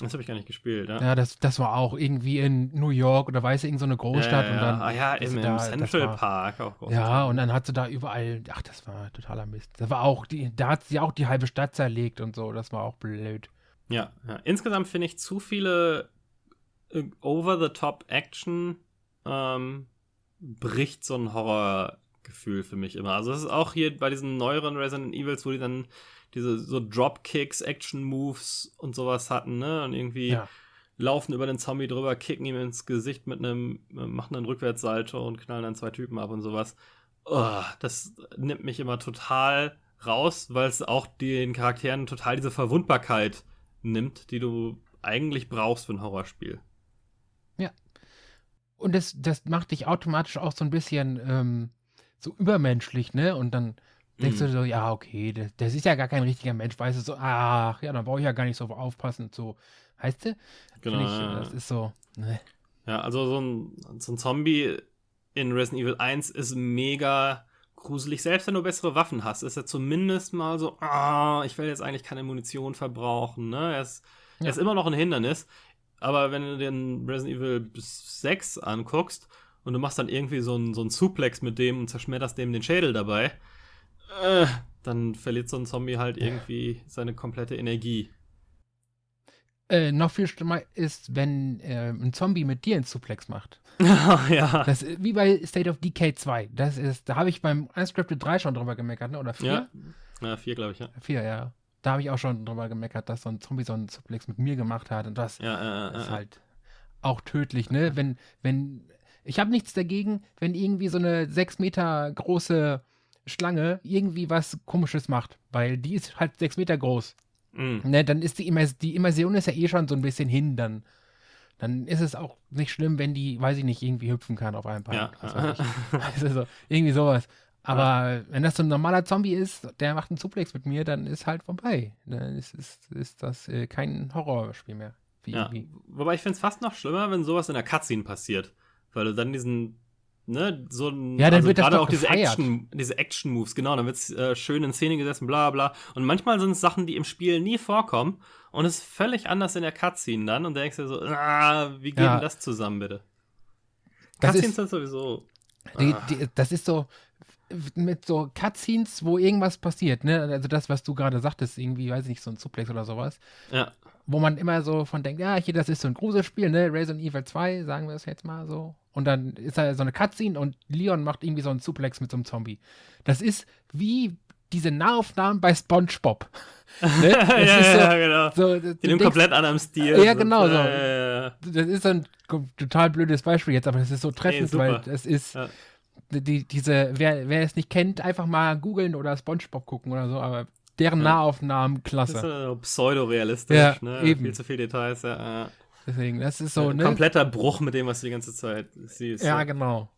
Speaker 1: Das habe ich gar nicht gespielt, ja.
Speaker 2: Ja, das, das war auch irgendwie in New York oder weiß ich, irgend so eine Großstadt
Speaker 1: ja,
Speaker 2: und dann.
Speaker 1: ah, ja, im,
Speaker 2: da- das
Speaker 1: Central
Speaker 2: war-
Speaker 1: Park auch. groß.
Speaker 2: Ja, und dann hat sie da überall, ach, das war totaler Mist. Das war auch, die, da hat sie auch die halbe Stadt zerlegt und so, das war auch blöd.
Speaker 1: Ja, ja. insgesamt finde ich zu viele äh, Over-the-Top-Action ähm, bricht so ein Horrorgefühl für mich immer. Also es ist auch hier bei diesen neueren Resident Evils, wo die dann diese so Dropkicks, Action-Moves und sowas hatten, ne? Und irgendwie
Speaker 2: Ja.
Speaker 1: laufen über den Zombie drüber, kicken ihm ins Gesicht mit einem, äh, machen einen Rückwärtssalto und knallen dann zwei Typen ab und sowas. Oh, das nimmt mich immer total raus, weil es auch den Charakteren total diese Verwundbarkeit nimmt, die du eigentlich brauchst für ein Horrorspiel.
Speaker 2: Und das, das macht dich automatisch auch so ein bisschen ähm, so übermenschlich, ne? Und dann denkst
Speaker 1: Mhm.
Speaker 2: du so, ja, okay, das, das ist ja gar kein richtiger Mensch, weißt du, so, ach, ja, dann brauche ich ja gar nicht so aufpassen, so, heißt du?
Speaker 1: Genau.
Speaker 2: ich, das ist so, ne?
Speaker 1: Ja, also so ein, so ein Zombie in Resident Evil 1 ist mega gruselig. Selbst wenn du bessere Waffen hast, ist er zumindest mal so, ah, ich will jetzt eigentlich keine Munition verbrauchen. Ne? Er, ist,
Speaker 2: Ja.
Speaker 1: er ist immer noch ein Hindernis. Aber wenn du den Resident Evil 6 anguckst und du machst dann irgendwie so einen so einen Suplex mit dem und zerschmetterst dem den Schädel dabei, äh, dann verliert so ein Zombie halt irgendwie seine komplette Energie.
Speaker 2: Äh, noch viel schlimmer ist, wenn äh, ein Zombie mit dir einen Suplex macht.
Speaker 1: ja.
Speaker 2: Das ist wie bei State of Decay 2. Das ist, da habe ich beim Unscripted 3 schon drüber gemeckert, ne? Oder 4?
Speaker 1: Ja. Ja, vier, glaube ich, ja.
Speaker 2: 4, ja. Da habe ich auch schon drüber gemeckert, dass so ein Zombie so einen Suplex mit mir gemacht hat. Und das
Speaker 1: Ja, äh, äh,
Speaker 2: ist halt auch tödlich, ne? Wenn, wenn, ich habe nichts dagegen, wenn irgendwie so eine 6 Meter große Schlange irgendwie was komisches macht, weil die ist halt 6 Meter groß.
Speaker 1: Mm.
Speaker 2: Ne, dann ist die, Immers die Immersion ist ja eh schon so ein bisschen hin, dann, dann ist es auch nicht schlimm, wenn die, weiß ich nicht, irgendwie hüpfen kann auf einem Bein.
Speaker 1: Ja.
Speaker 2: Also so, irgendwie sowas. Aber wenn das so ein normaler Zombie ist, der macht einen Suplex mit mir, dann ist halt vorbei. Dann ist, ist, ist das äh, kein Horrorspiel mehr. Wie,
Speaker 1: Ja,
Speaker 2: wie.
Speaker 1: wobei ich finde es fast noch schlimmer, wenn sowas in der Cutscene passiert. Weil du dann diesen, ne, so ein.
Speaker 2: Ja, dann wird das
Speaker 1: gerade auch diese. Action, diese Action-Moves, genau, dann wird es äh, schön in Szene gesessen, bla bla. Und manchmal sind es Sachen, die im Spiel nie vorkommen und es ist völlig anders in der Cutscene dann und denkst dir so, ah, wie geht
Speaker 2: Ja.
Speaker 1: denn das zusammen, bitte?
Speaker 2: Das
Speaker 1: Cutscenes
Speaker 2: ist-
Speaker 1: sind sowieso.
Speaker 2: Die,
Speaker 1: ah.
Speaker 2: die, das ist so mit so Cutscenes, wo irgendwas passiert, ne? Also das, was du gerade sagtest, irgendwie, weiß ich nicht, so ein Suplex oder sowas,
Speaker 1: Ja,
Speaker 2: wo man immer so von denkt, ja, hier, das ist so ein Gruselspiel, ne? Resident Evil 2, sagen wir es jetzt mal so. Und dann ist da so eine Cutscene und Leon macht irgendwie so einen Suplex mit so einem Zombie. Das ist wie diese Nahaufnahmen bei SpongeBob.
Speaker 1: ne? ja, ja, genau. So, In einem komplett anderen Stil.
Speaker 2: Ja, genau so. Äh, das ist so ein total blödes Beispiel jetzt, aber das ist so treffend, nee, weil es ist ja. die, diese, wer, wer es nicht kennt, einfach mal googeln oder SpongeBob gucken oder so, aber deren ja. Nahaufnahmen klasse. Das ist
Speaker 1: so pseudo-realistisch,
Speaker 2: ja,
Speaker 1: ne?
Speaker 2: Eben.
Speaker 1: Viel zu viele Details, ja.
Speaker 2: Deswegen, das ist so, Ein
Speaker 1: ne? Kompletter Bruch mit dem, was du die ganze Zeit siehst.
Speaker 2: Ja, genau.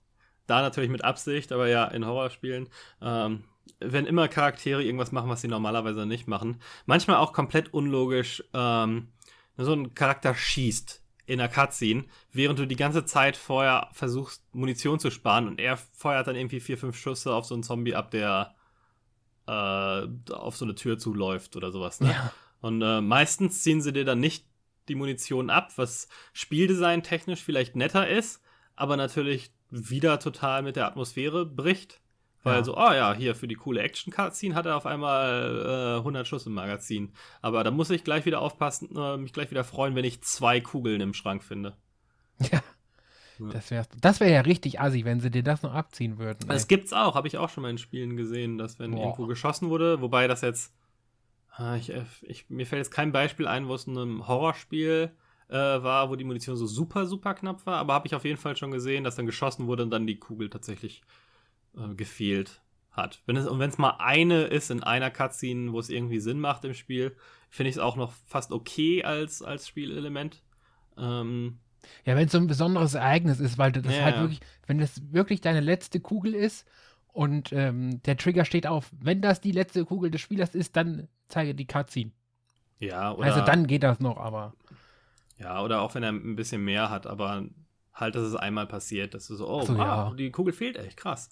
Speaker 1: Da natürlich mit Absicht, aber ja, in Horrorspielen. Ähm, wenn immer Charaktere irgendwas machen, was sie normalerweise nicht machen. Manchmal auch komplett unlogisch. Ähm, so ein Charakter schießt in der Cutscene, während du die ganze Zeit vorher versuchst, Munition zu sparen und er feuert dann irgendwie vier, fünf Schüsse auf so einen Zombie ab, der äh, auf so eine Tür zuläuft oder sowas. Ne? Ja. Und äh, meistens ziehen sie dir dann nicht die Munition ab, was Spieldesign technisch vielleicht netter ist, aber natürlich wieder total mit der Atmosphäre bricht. Weil ja. so, oh ja, hier für die coole Action-Cutscene hat er auf einmal äh, 100 Schuss im Magazin. Aber da muss ich gleich wieder aufpassen, äh, mich gleich wieder freuen, wenn ich zwei Kugeln im Schrank finde.
Speaker 2: Ja. ja. Das wäre das wär ja richtig assi, wenn sie dir das noch abziehen würden.
Speaker 1: Das gibt's auch, habe ich auch schon mal in Spielen gesehen, dass wenn Boah. irgendwo geschossen wurde, wobei das jetzt, ich, äh, ich, mir fällt jetzt kein Beispiel ein, wo es in einem Horrorspiel äh, war, wo die Munition so super, super knapp war, aber habe ich auf jeden Fall schon gesehen, dass dann geschossen wurde und dann die Kugel tatsächlich äh, gefehlt hat. Wenn es, und wenn es mal eine ist in einer Cutscene, wo es irgendwie Sinn macht im Spiel, finde ich es auch noch fast okay als, als Spielelement. Ähm,
Speaker 2: ja, wenn es so ein besonderes Ereignis ist, weil das ja, halt wirklich, wenn das wirklich deine letzte Kugel ist und ähm, der Trigger steht auf, wenn das die letzte Kugel des Spielers ist, dann zeige die Cutscene.
Speaker 1: Ja, oder.
Speaker 2: Also dann geht das noch, aber.
Speaker 1: Ja, oder auch wenn er ein bisschen mehr hat, aber halt, dass es einmal passiert, dass du so, oh,
Speaker 2: so,
Speaker 1: wow,
Speaker 2: ja.
Speaker 1: die Kugel fehlt echt, krass.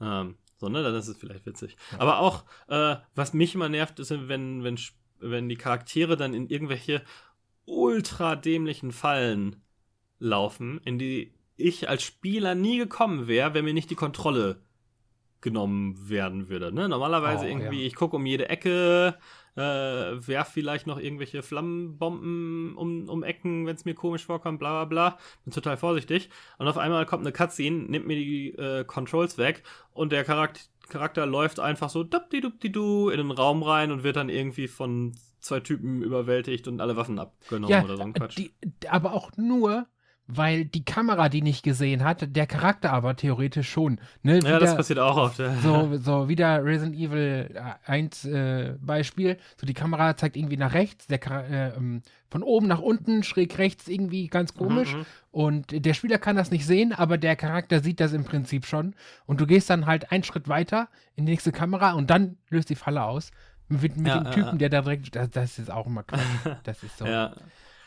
Speaker 1: Ähm, so, ne, dann ist es vielleicht witzig. Ja. Aber auch, äh, was mich immer nervt, ist, wenn, wenn, wenn die Charaktere dann in irgendwelche ultra dämlichen Fallen laufen, in die ich als Spieler nie gekommen wäre, wenn mir nicht die Kontrolle genommen werden würde. Ne? Normalerweise oh, irgendwie, ja. ich gucke um jede Ecke, äh, werf vielleicht noch irgendwelche Flammenbomben um, um Ecken, wenn es mir komisch vorkommt, bla bla bla. Bin total vorsichtig. Und auf einmal kommt eine Cutscene, nimmt mir die äh, Controls weg und der Charakter, Charakter läuft einfach so dupdi-dupdi-du in den Raum rein und wird dann irgendwie von zwei Typen überwältigt und alle Waffen abgenommen
Speaker 2: ja,
Speaker 1: oder so ein Quatsch.
Speaker 2: Die, aber auch nur, weil die Kamera die nicht gesehen hat, der Charakter aber theoretisch schon. Ne?
Speaker 1: Wieder, ja, das passiert auch oft. Ja.
Speaker 2: So, so wieder Resident Evil 1 äh, Beispiel. So die Kamera zeigt irgendwie nach rechts, der äh, ähm, von oben nach unten, schräg rechts irgendwie ganz komisch. Mhm, mhm, und der Spieler kann das nicht sehen, aber der Charakter sieht das im Prinzip schon. Und du gehst dann halt einen Schritt weiter in die nächste Kamera und dann löst die Falle aus. Mit, mit ja, dem Typen, der da direkt. Das, das, ist auch immer Quatsch. Das ist so.
Speaker 1: ja.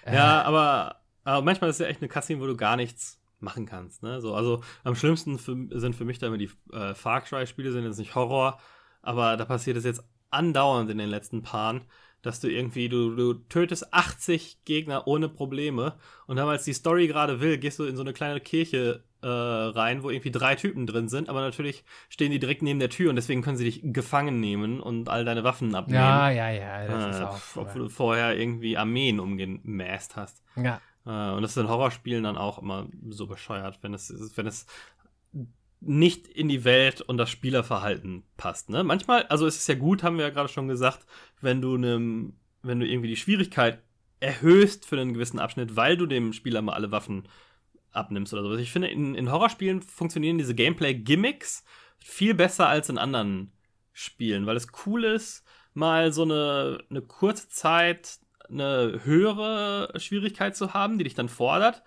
Speaker 1: Äh, ja, aber aber manchmal ist es ja echt eine Cutscene, wo du gar nichts machen kannst. Ne? So, also am schlimmsten für, sind für mich da immer die äh, Far Cry-Spiele, sind jetzt nicht Horror, aber da passiert es jetzt andauernd in den letzten Paaren, dass du irgendwie, du, du tötest 80 Gegner ohne Probleme und dann, als die Story gerade will, gehst du in so eine kleine Kirche äh, rein, wo irgendwie drei Typen drin sind, aber natürlich stehen die direkt neben der Tür und deswegen können sie dich gefangen nehmen und all deine Waffen abnehmen.
Speaker 2: Ja, ja, ja, das äh, ist auch.
Speaker 1: Obwohl du vorher irgendwie Armeen umgemäßt hast.
Speaker 2: Ja.
Speaker 1: Äh, und das ist in Horrorspielen dann auch immer so bescheuert, wenn es, wenn es nicht in die Welt und das Spielerverhalten passt. Ne? Manchmal, also ist es ja gut, haben wir ja gerade schon gesagt, wenn du nem, wenn du irgendwie die Schwierigkeit erhöhst für einen gewissen Abschnitt, weil du dem Spieler mal alle Waffen abnimmst oder sowas. Ich finde, in, in Horrorspielen funktionieren diese Gameplay-Gimmicks viel besser als in anderen Spielen, weil es cool ist, mal so eine, eine kurze Zeit eine höhere Schwierigkeit zu haben, die dich dann fordert.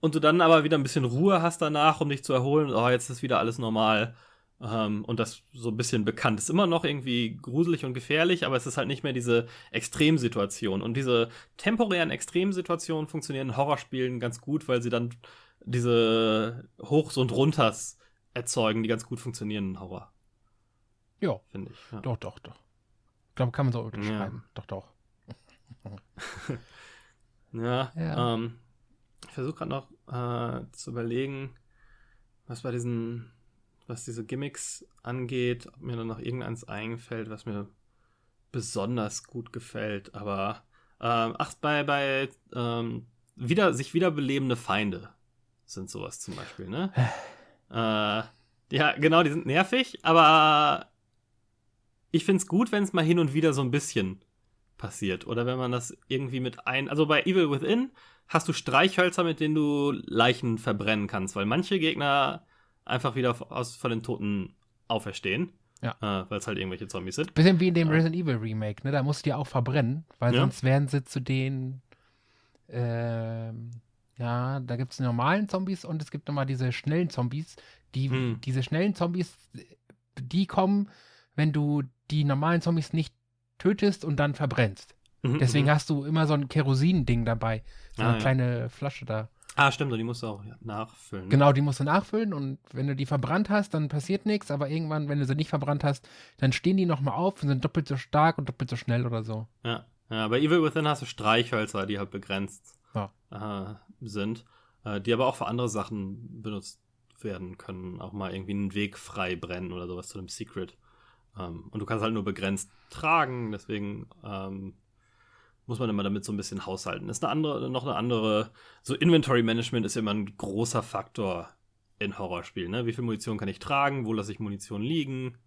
Speaker 1: Und du dann aber wieder ein bisschen Ruhe hast danach, um dich zu erholen. Oh, jetzt ist wieder alles normal. Ähm, und das so ein bisschen bekannt. Ist immer noch irgendwie gruselig und gefährlich, aber es ist halt nicht mehr diese Extremsituation. Und diese temporären Extremsituationen funktionieren in Horrorspielen ganz gut, weil sie dann diese Hochs und Runters erzeugen, die ganz gut funktionieren in Horror.
Speaker 2: Ja. Finde ich. Ja. Doch, doch, doch. Ich glaube, kann man so unterschreiben. Ja. Doch, doch.
Speaker 1: ja, ja. Ähm, ich versuche gerade noch äh, zu überlegen, was bei diesen, was diese Gimmicks angeht, ob mir dann noch irgendeins eingefällt, was mir besonders gut gefällt. Aber ähm, ach, bei, bei ähm, wieder, sich wiederbelebende Feinde sind sowas zum Beispiel, ne? äh, ja, genau, die sind nervig, aber ich finde es gut, wenn es mal hin und wieder so ein bisschen passiert. Oder wenn man das irgendwie mit ein. Also bei Evil Within hast du Streichhölzer, mit denen du Leichen verbrennen kannst, weil manche Gegner einfach wieder aus, von den Toten auferstehen.
Speaker 2: Ja.
Speaker 1: Äh, weil es halt irgendwelche Zombies sind.
Speaker 2: Bisschen wie in dem
Speaker 1: Ja.
Speaker 2: Resident Evil Remake, ne? Da musst du die auch verbrennen, weil
Speaker 1: Ja.
Speaker 2: sonst werden sie zu den. Ähm, ja, da gibt es normalen Zombies und es gibt nochmal diese schnellen Zombies. Die,
Speaker 1: Hm.
Speaker 2: Diese schnellen Zombies, die kommen, wenn du die normalen Zombies nicht tötest und dann verbrennst.
Speaker 1: Mhm,
Speaker 2: Deswegen
Speaker 1: mhm.
Speaker 2: hast du immer so ein Kerosin-Ding dabei. So
Speaker 1: Ah,
Speaker 2: eine
Speaker 1: ja.
Speaker 2: kleine Flasche da.
Speaker 1: Ah, stimmt, und die musst du auch nachfüllen. ne?
Speaker 2: Genau, die musst du nachfüllen und wenn du die verbrannt hast, dann passiert nichts, aber irgendwann, wenn du sie nicht verbrannt hast, dann stehen die nochmal auf und sind doppelt so stark und doppelt so schnell oder so.
Speaker 1: Ja. ja, bei Evil Within hast du Streichhölzer, die halt begrenzt
Speaker 2: Ja.
Speaker 1: äh, sind, äh, die aber auch für andere Sachen benutzt werden können. Auch mal irgendwie einen Weg frei brennen oder sowas zu einem Secret. Ähm, und du kannst halt nur begrenzt tragen, deswegen ähm, muss man immer damit so ein bisschen haushalten. Ist eine andere, noch eine andere, so Inventory Management ist ja immer ein großer Faktor in Horrorspielen. Ne? Wie viel Munition kann ich tragen? Wo lasse ich Munition liegen?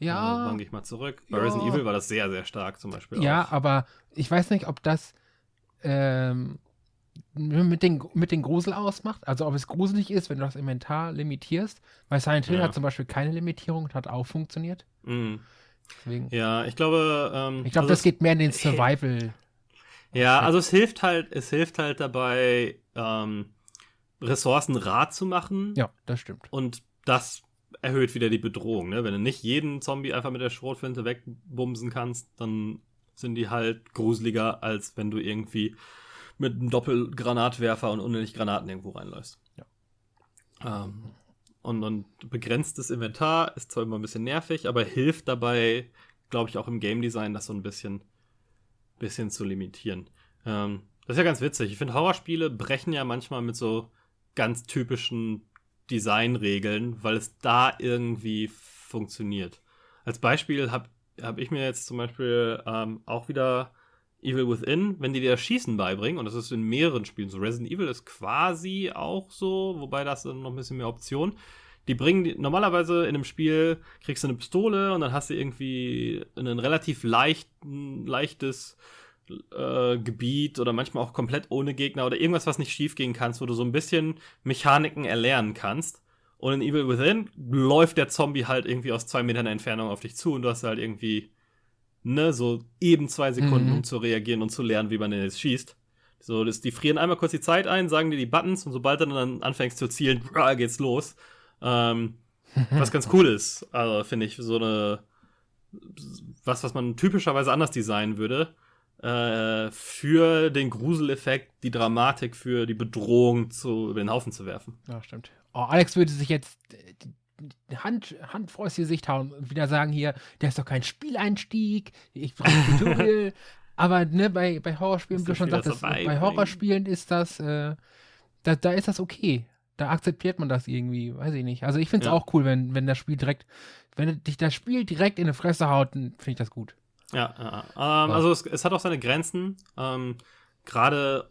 Speaker 1: Äh,
Speaker 2: Ja,
Speaker 1: wann gehe ich mal zurück? Bei
Speaker 2: Ja.
Speaker 1: Resident Evil war das sehr, sehr stark zum Beispiel.
Speaker 2: ja,
Speaker 1: auch.
Speaker 2: aber ich weiß nicht, ob das ähm, mit, den, mit den Grusel ausmacht. Also ob es gruselig ist, wenn du das Inventar limitierst. Weil Silent Hill
Speaker 1: Ja.
Speaker 2: hat zum Beispiel keine Limitierung und hat auch funktioniert.
Speaker 1: Mhm.
Speaker 2: Deswegen,
Speaker 1: Ja, ich glaube. Ähm,
Speaker 2: ich glaube,
Speaker 1: also
Speaker 2: das geht mehr in den Survival.
Speaker 1: Ja, also es hilft halt, es hilft halt dabei, ähm, Ressourcen rar zu machen.
Speaker 2: Ja, das stimmt.
Speaker 1: Und das erhöht wieder die Bedrohung. Ne? Wenn du nicht jeden Zombie einfach mit der Schrotflinte wegbumsen kannst, dann sind die halt gruseliger, als wenn du irgendwie mit einem Doppelgranatwerfer und unendlich Granaten irgendwo reinläufst.
Speaker 2: Ja.
Speaker 1: Ähm, und, und begrenztes Inventar ist zwar immer ein bisschen nervig, aber hilft dabei, glaube ich, auch im Game Design, das so ein bisschen, bisschen zu limitieren. Ähm, das ist ja ganz witzig. Ich finde, Horrorspiele brechen ja manchmal mit so ganz typischen Designregeln, weil es da irgendwie funktioniert. Als Beispiel habe hab ich mir jetzt zum Beispiel ähm, auch wieder Evil Within, wenn die dir das Schießen beibringen, und das ist in mehreren Spielen so, Resident Evil ist quasi auch so, wobei das dann noch ein bisschen mehr Option. Die bringen normalerweise in einem Spiel kriegst du eine Pistole und dann hast du irgendwie ein relativ leichten, leichtes äh, Gebiet oder manchmal auch komplett ohne Gegner oder irgendwas, was nicht schief gehen kannst, wo du so ein bisschen Mechaniken erlernen kannst. Und in Evil Within läuft der Zombie halt irgendwie aus zwei Metern Entfernung auf dich zu und du hast halt irgendwie, ne, so eben zwei Sekunden,
Speaker 2: Mhm.
Speaker 1: um zu reagieren und zu lernen, wie man denn jetzt schießt. So, das, die frieren einmal kurz die Zeit ein, sagen dir die Buttons und sobald du dann anfängst zu zielen, brrr, geht's los. Ähm, was ganz cool ist, also finde ich, so eine, was, was man typischerweise anders designen würde, äh, für den Gruseleffekt, die Dramatik, für die Bedrohung zu, über den Haufen zu werfen.
Speaker 2: Ja, stimmt. Oh, Alex würde sich jetzt äh, Hand, Hand vor das Gesicht hauen und wieder sagen hier, der ist doch kein Spieleinstieg, ich brauche Tutorial. Aber ne, bei, bei Horrorspielen, wie du schon sagtest, bei. Horrorspielen ist das, äh, da, da ist das okay. Da akzeptiert man das irgendwie, weiß ich nicht. Also ich finde es
Speaker 1: Ja.
Speaker 2: auch cool, wenn, wenn das Spiel direkt, wenn dich das Spiel direkt in die Fresse haut, finde ich das gut.
Speaker 1: Ja, ja. ja. Ähm,
Speaker 2: Ja.
Speaker 1: also es, es hat auch seine Grenzen. Ähm, Gerade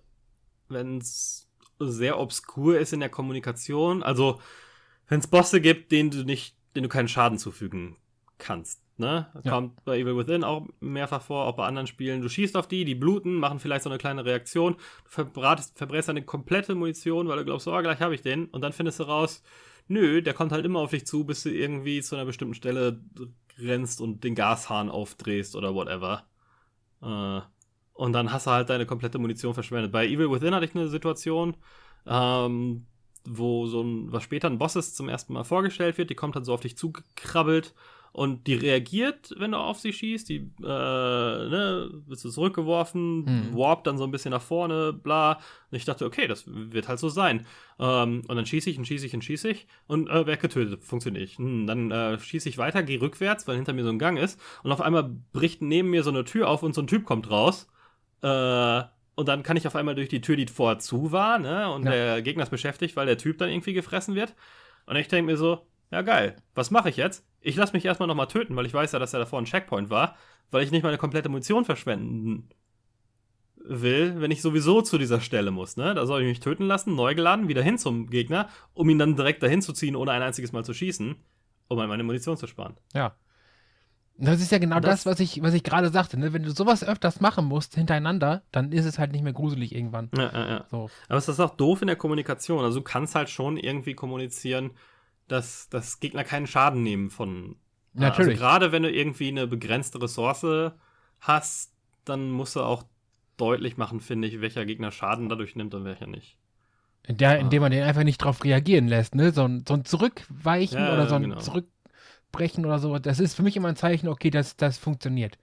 Speaker 1: wenn es sehr obskur ist in der Kommunikation. Also wenn es Bosse gibt, denen du nicht, denen du keinen Schaden zufügen kannst. Ne? Das
Speaker 2: Ja.
Speaker 1: Kommt bei Evil Within auch mehrfach vor, auch bei anderen Spielen. Du schießt auf die, die bluten, machen vielleicht so eine kleine Reaktion. Du verbratest, deine komplette Munition, weil du glaubst, oh, gleich habe ich den. Und dann findest du raus, nö, der kommt halt immer auf dich zu, bis du irgendwie zu einer bestimmten Stelle rennst und den Gashahn aufdrehst oder whatever. Äh, und dann hast du halt deine komplette Munition verschwendet. Bei Evil Within hatte ich eine Situation, ähm, wo so ein, was später ein Boss ist, zum ersten Mal vorgestellt wird. Die kommt dann so auf dich zugekrabbelt und die reagiert, wenn du auf sie schießt. Die, äh, ne, wirst du zurückgeworfen,
Speaker 2: Hm.
Speaker 1: warpt dann so ein bisschen nach vorne, bla. Und ich dachte, okay, das wird halt so sein. Ähm, und dann schieße ich und schieße ich und schieße ich und äh, werd getötet. Funktioniert nicht. Hm, dann äh, schieße ich weiter, gehe rückwärts, weil hinter mir so ein Gang ist. Und auf einmal bricht neben mir so eine Tür auf und so ein Typ kommt raus. Äh, und dann kann ich auf einmal durch die Tür, die vorher zu war, ne? Und
Speaker 2: Ja.
Speaker 1: der Gegner ist beschäftigt, weil der Typ dann irgendwie gefressen wird. Und ich denke mir so, ja geil, was mache ich jetzt? Ich lasse mich erstmal nochmal töten, weil ich weiß ja, dass er davor ein Checkpoint war, weil ich nicht meine komplette Munition verschwenden will, wenn ich sowieso zu dieser Stelle muss. Ne? Da soll ich mich töten lassen, neu geladen, wieder hin zum Gegner, um ihn dann direkt dahin zu ziehen, ohne ein einziges Mal zu schießen, um meine Munition zu sparen.
Speaker 2: Ja. Das ist ja genau das, das, was ich, was ich gerade sagte. Ne? Wenn du sowas öfters machen musst hintereinander, dann ist es halt nicht mehr gruselig irgendwann.
Speaker 1: Ja, ja, ja. So. Aber es ist auch doof in der Kommunikation. Also du kannst halt schon irgendwie kommunizieren, dass, dass Gegner keinen Schaden nehmen von.
Speaker 2: Natürlich.
Speaker 1: Also gerade wenn du irgendwie eine begrenzte Ressource hast, dann musst du auch deutlich machen, finde ich, welcher Gegner Schaden dadurch nimmt und welcher nicht.
Speaker 2: Der, indem man den einfach nicht drauf reagieren lässt, ne? So ein, so ein Zurückweichen ja, oder so ein genau. Zurückbrechen oder so. Das ist für mich immer ein Zeichen, okay, das, das funktioniert.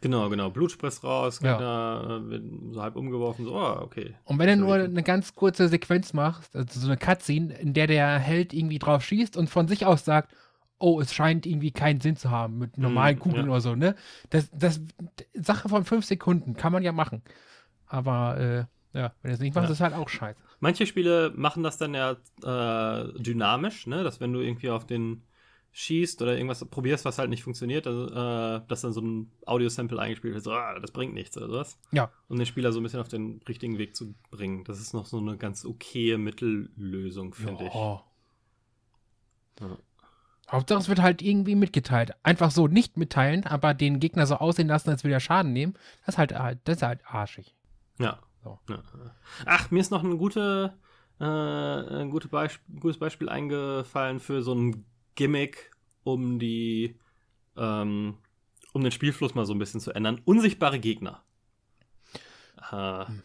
Speaker 1: Genau, genau. Blutspritz raus, ja. wird so halb umgeworfen, so, oh, okay.
Speaker 2: Und wenn du nur eine ganz kurze Sequenz machst, also so eine Cutscene, in der der Held irgendwie drauf schießt und von sich aus sagt, oh, es scheint irgendwie keinen Sinn zu haben mit normalen mm, Kugeln ja. oder so, ne? Das, das, Sache von fünf Sekunden kann man ja machen. Aber, äh, ja, wenn du es nicht machst, ja. ist halt auch scheiße.
Speaker 1: Manche Spiele machen das dann ja äh, dynamisch, ne? Dass wenn du irgendwie auf den schießt oder irgendwas probierst, was halt nicht funktioniert, also, äh, dass dann so ein Audio-Sample eingespielt wird, so, ah, das bringt nichts oder sowas.
Speaker 2: Ja.
Speaker 1: Um den Spieler so ein bisschen auf den richtigen Weg zu bringen. Das ist noch so eine ganz okaye Mittellösung, finde ich. Ja.
Speaker 2: Hauptsache, es wird halt irgendwie mitgeteilt. Einfach so nicht mitteilen, aber den Gegner so aussehen lassen, als würde er Schaden nehmen. Das ist halt, das ist halt arschig.
Speaker 1: Ja. So. ja. Ach, mir ist noch ein, gute, äh, ein gute Beisp gutes Beispiel eingefallen für so ein Gimmick, um die, ähm, um den Spielfluss mal so ein bisschen zu ändern. Unsichtbare Gegner. Äh, hm.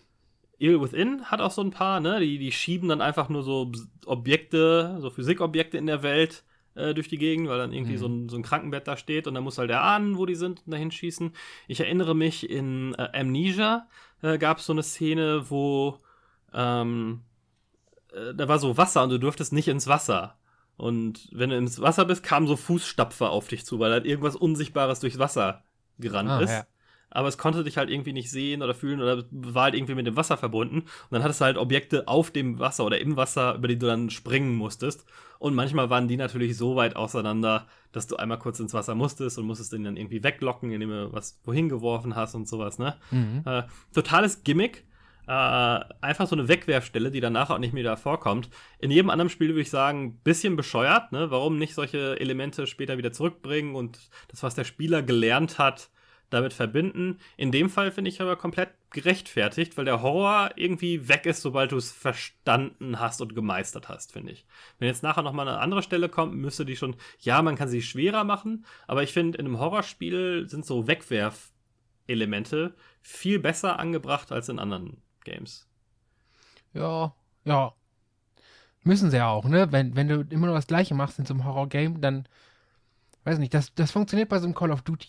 Speaker 1: Evil Within hat auch so ein paar, ne? Die, die schieben dann einfach nur so Objekte, so Physikobjekte in der Welt äh, durch die Gegend, weil dann irgendwie mhm. so, ein, so ein Krankenbett da steht und dann muss halt der ahnen, wo die sind und dahin schießen. Ich erinnere mich, in äh, Amnesia äh, gab es so eine Szene, wo ähm, äh, da war so Wasser und du durftest nicht ins Wasser. Und wenn du ins Wasser bist, kamen so Fußstapfer auf dich zu, weil halt irgendwas Unsichtbares durchs Wasser gerannt ah, ist. Ja aber es konnte dich halt irgendwie nicht sehen oder fühlen oder war halt irgendwie mit dem Wasser verbunden. Und dann hattest du halt Objekte auf dem Wasser oder im Wasser, über die du dann springen musstest. Und manchmal waren die natürlich so weit auseinander, dass du einmal kurz ins Wasser musstest und musstest den dann irgendwie weglocken, indem du was wohin geworfen hast und sowas, ne? Mhm. Äh, totales Gimmick. Äh, einfach so eine Wegwerfstelle, die danach auch nicht mehr wieder vorkommt. In jedem anderen Spiel würde ich sagen, bisschen bescheuert, ne? Warum nicht solche Elemente später wieder zurückbringen und das, was der Spieler gelernt hat, damit verbinden. In dem Fall finde ich aber komplett gerechtfertigt, weil der Horror irgendwie weg ist, sobald du es verstanden hast und gemeistert hast, finde ich. Wenn jetzt nachher nochmal eine andere Stelle kommt, müsste die schon, ja, man kann sie schwerer machen, aber ich finde, in einem Horrorspiel sind so Wegwerf-Elemente viel besser angebracht als in anderen Games.
Speaker 2: Ja, ja. Müssen sie ja auch, ne? Wenn, wenn du immer nur das Gleiche machst in so einem Horror-Game, dann, weiß nicht, das, das funktioniert bei so einem Call of Duty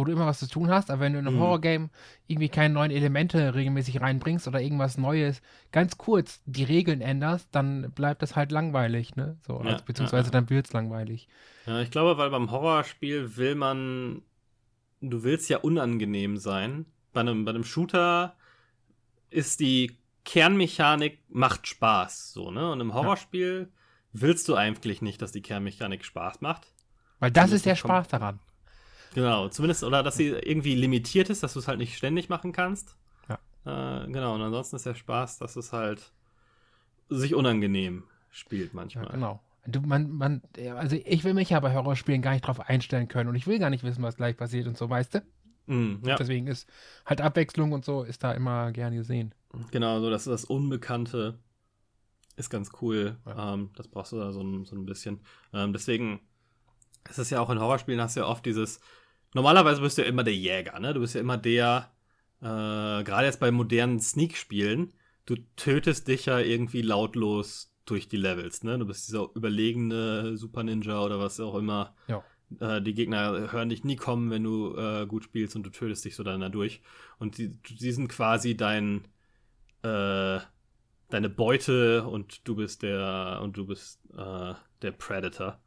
Speaker 2: wo du immer was zu tun hast, aber wenn du in einem mhm. Horrorgame irgendwie keine neuen Elemente regelmäßig reinbringst oder irgendwas Neues, ganz kurz die Regeln änderst, dann bleibt das halt langweilig, ne? So, ja, also, beziehungsweise ja, ja. dann wird es langweilig.
Speaker 1: Ja, ich glaube, weil beim Horrorspiel will man, du willst ja unangenehm sein. Bei einem, bei einem Shooter ist die Kernmechanik macht Spaß, so, ne? Und im Horrorspiel willst du eigentlich nicht, dass die Kernmechanik Spaß macht.
Speaker 2: Weil das ist der Spaß daran.
Speaker 1: Genau, zumindest, oder dass sie irgendwie limitiert ist, dass du es halt nicht ständig machen kannst. Ja. Äh, genau, und ansonsten ist der Spaß, dass es halt sich unangenehm spielt manchmal. Ja,
Speaker 2: genau. Du, man, man, also ich will mich ja bei Horrorspielen gar nicht drauf einstellen können und ich will gar nicht wissen, was gleich passiert und so, weißt du? Mm, ja. Deswegen ist halt Abwechslung und so ist da immer gern gesehen.
Speaker 1: Genau, so das, das Unbekannte ist ganz cool. Ja. Ähm, das brauchst du da so ein, so ein bisschen. Ähm, deswegen ist es ja auch in Horrorspielen, hast du ja oft dieses, normalerweise bist du ja immer der Jäger, ne? Du bist ja immer der, äh, gerade jetzt bei modernen Sneak-Spielen, du tötest dich ja irgendwie lautlos durch die Levels, ne? Du bist dieser überlegene Super Ninja oder was auch immer.
Speaker 2: Ja.
Speaker 1: Äh, die Gegner hören dich nie kommen, wenn du äh, gut spielst und du tötest dich so dann dadurch. Und die, die sind quasi dein, äh, deine Beute und du bist der, und du bist äh, der Predator.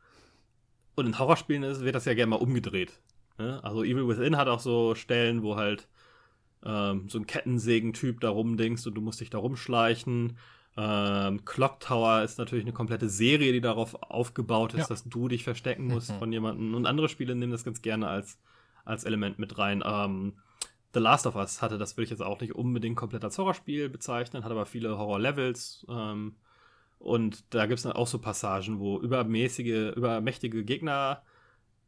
Speaker 1: Und in Horrorspielen ist, wird das ja gerne mal umgedreht. Ne? Also Evil Within hat auch so Stellen, wo halt ähm, so ein Kettensägen-Typ da rumdingst und du musst dich da rumschleichen. Ähm, Clock Tower ist natürlich eine komplette Serie, die darauf aufgebaut ist, ja. dass du dich verstecken musst mhm. von jemandem. Und andere Spiele nehmen das ganz gerne als, als Element mit rein. Ähm, The Last of Us hatte, das will ich jetzt auch nicht unbedingt komplett als Horrorspiel bezeichnen, hat aber viele Horror-Levels. Ähm, und da gibt es dann auch so Passagen, wo übermäßige, übermächtige Gegner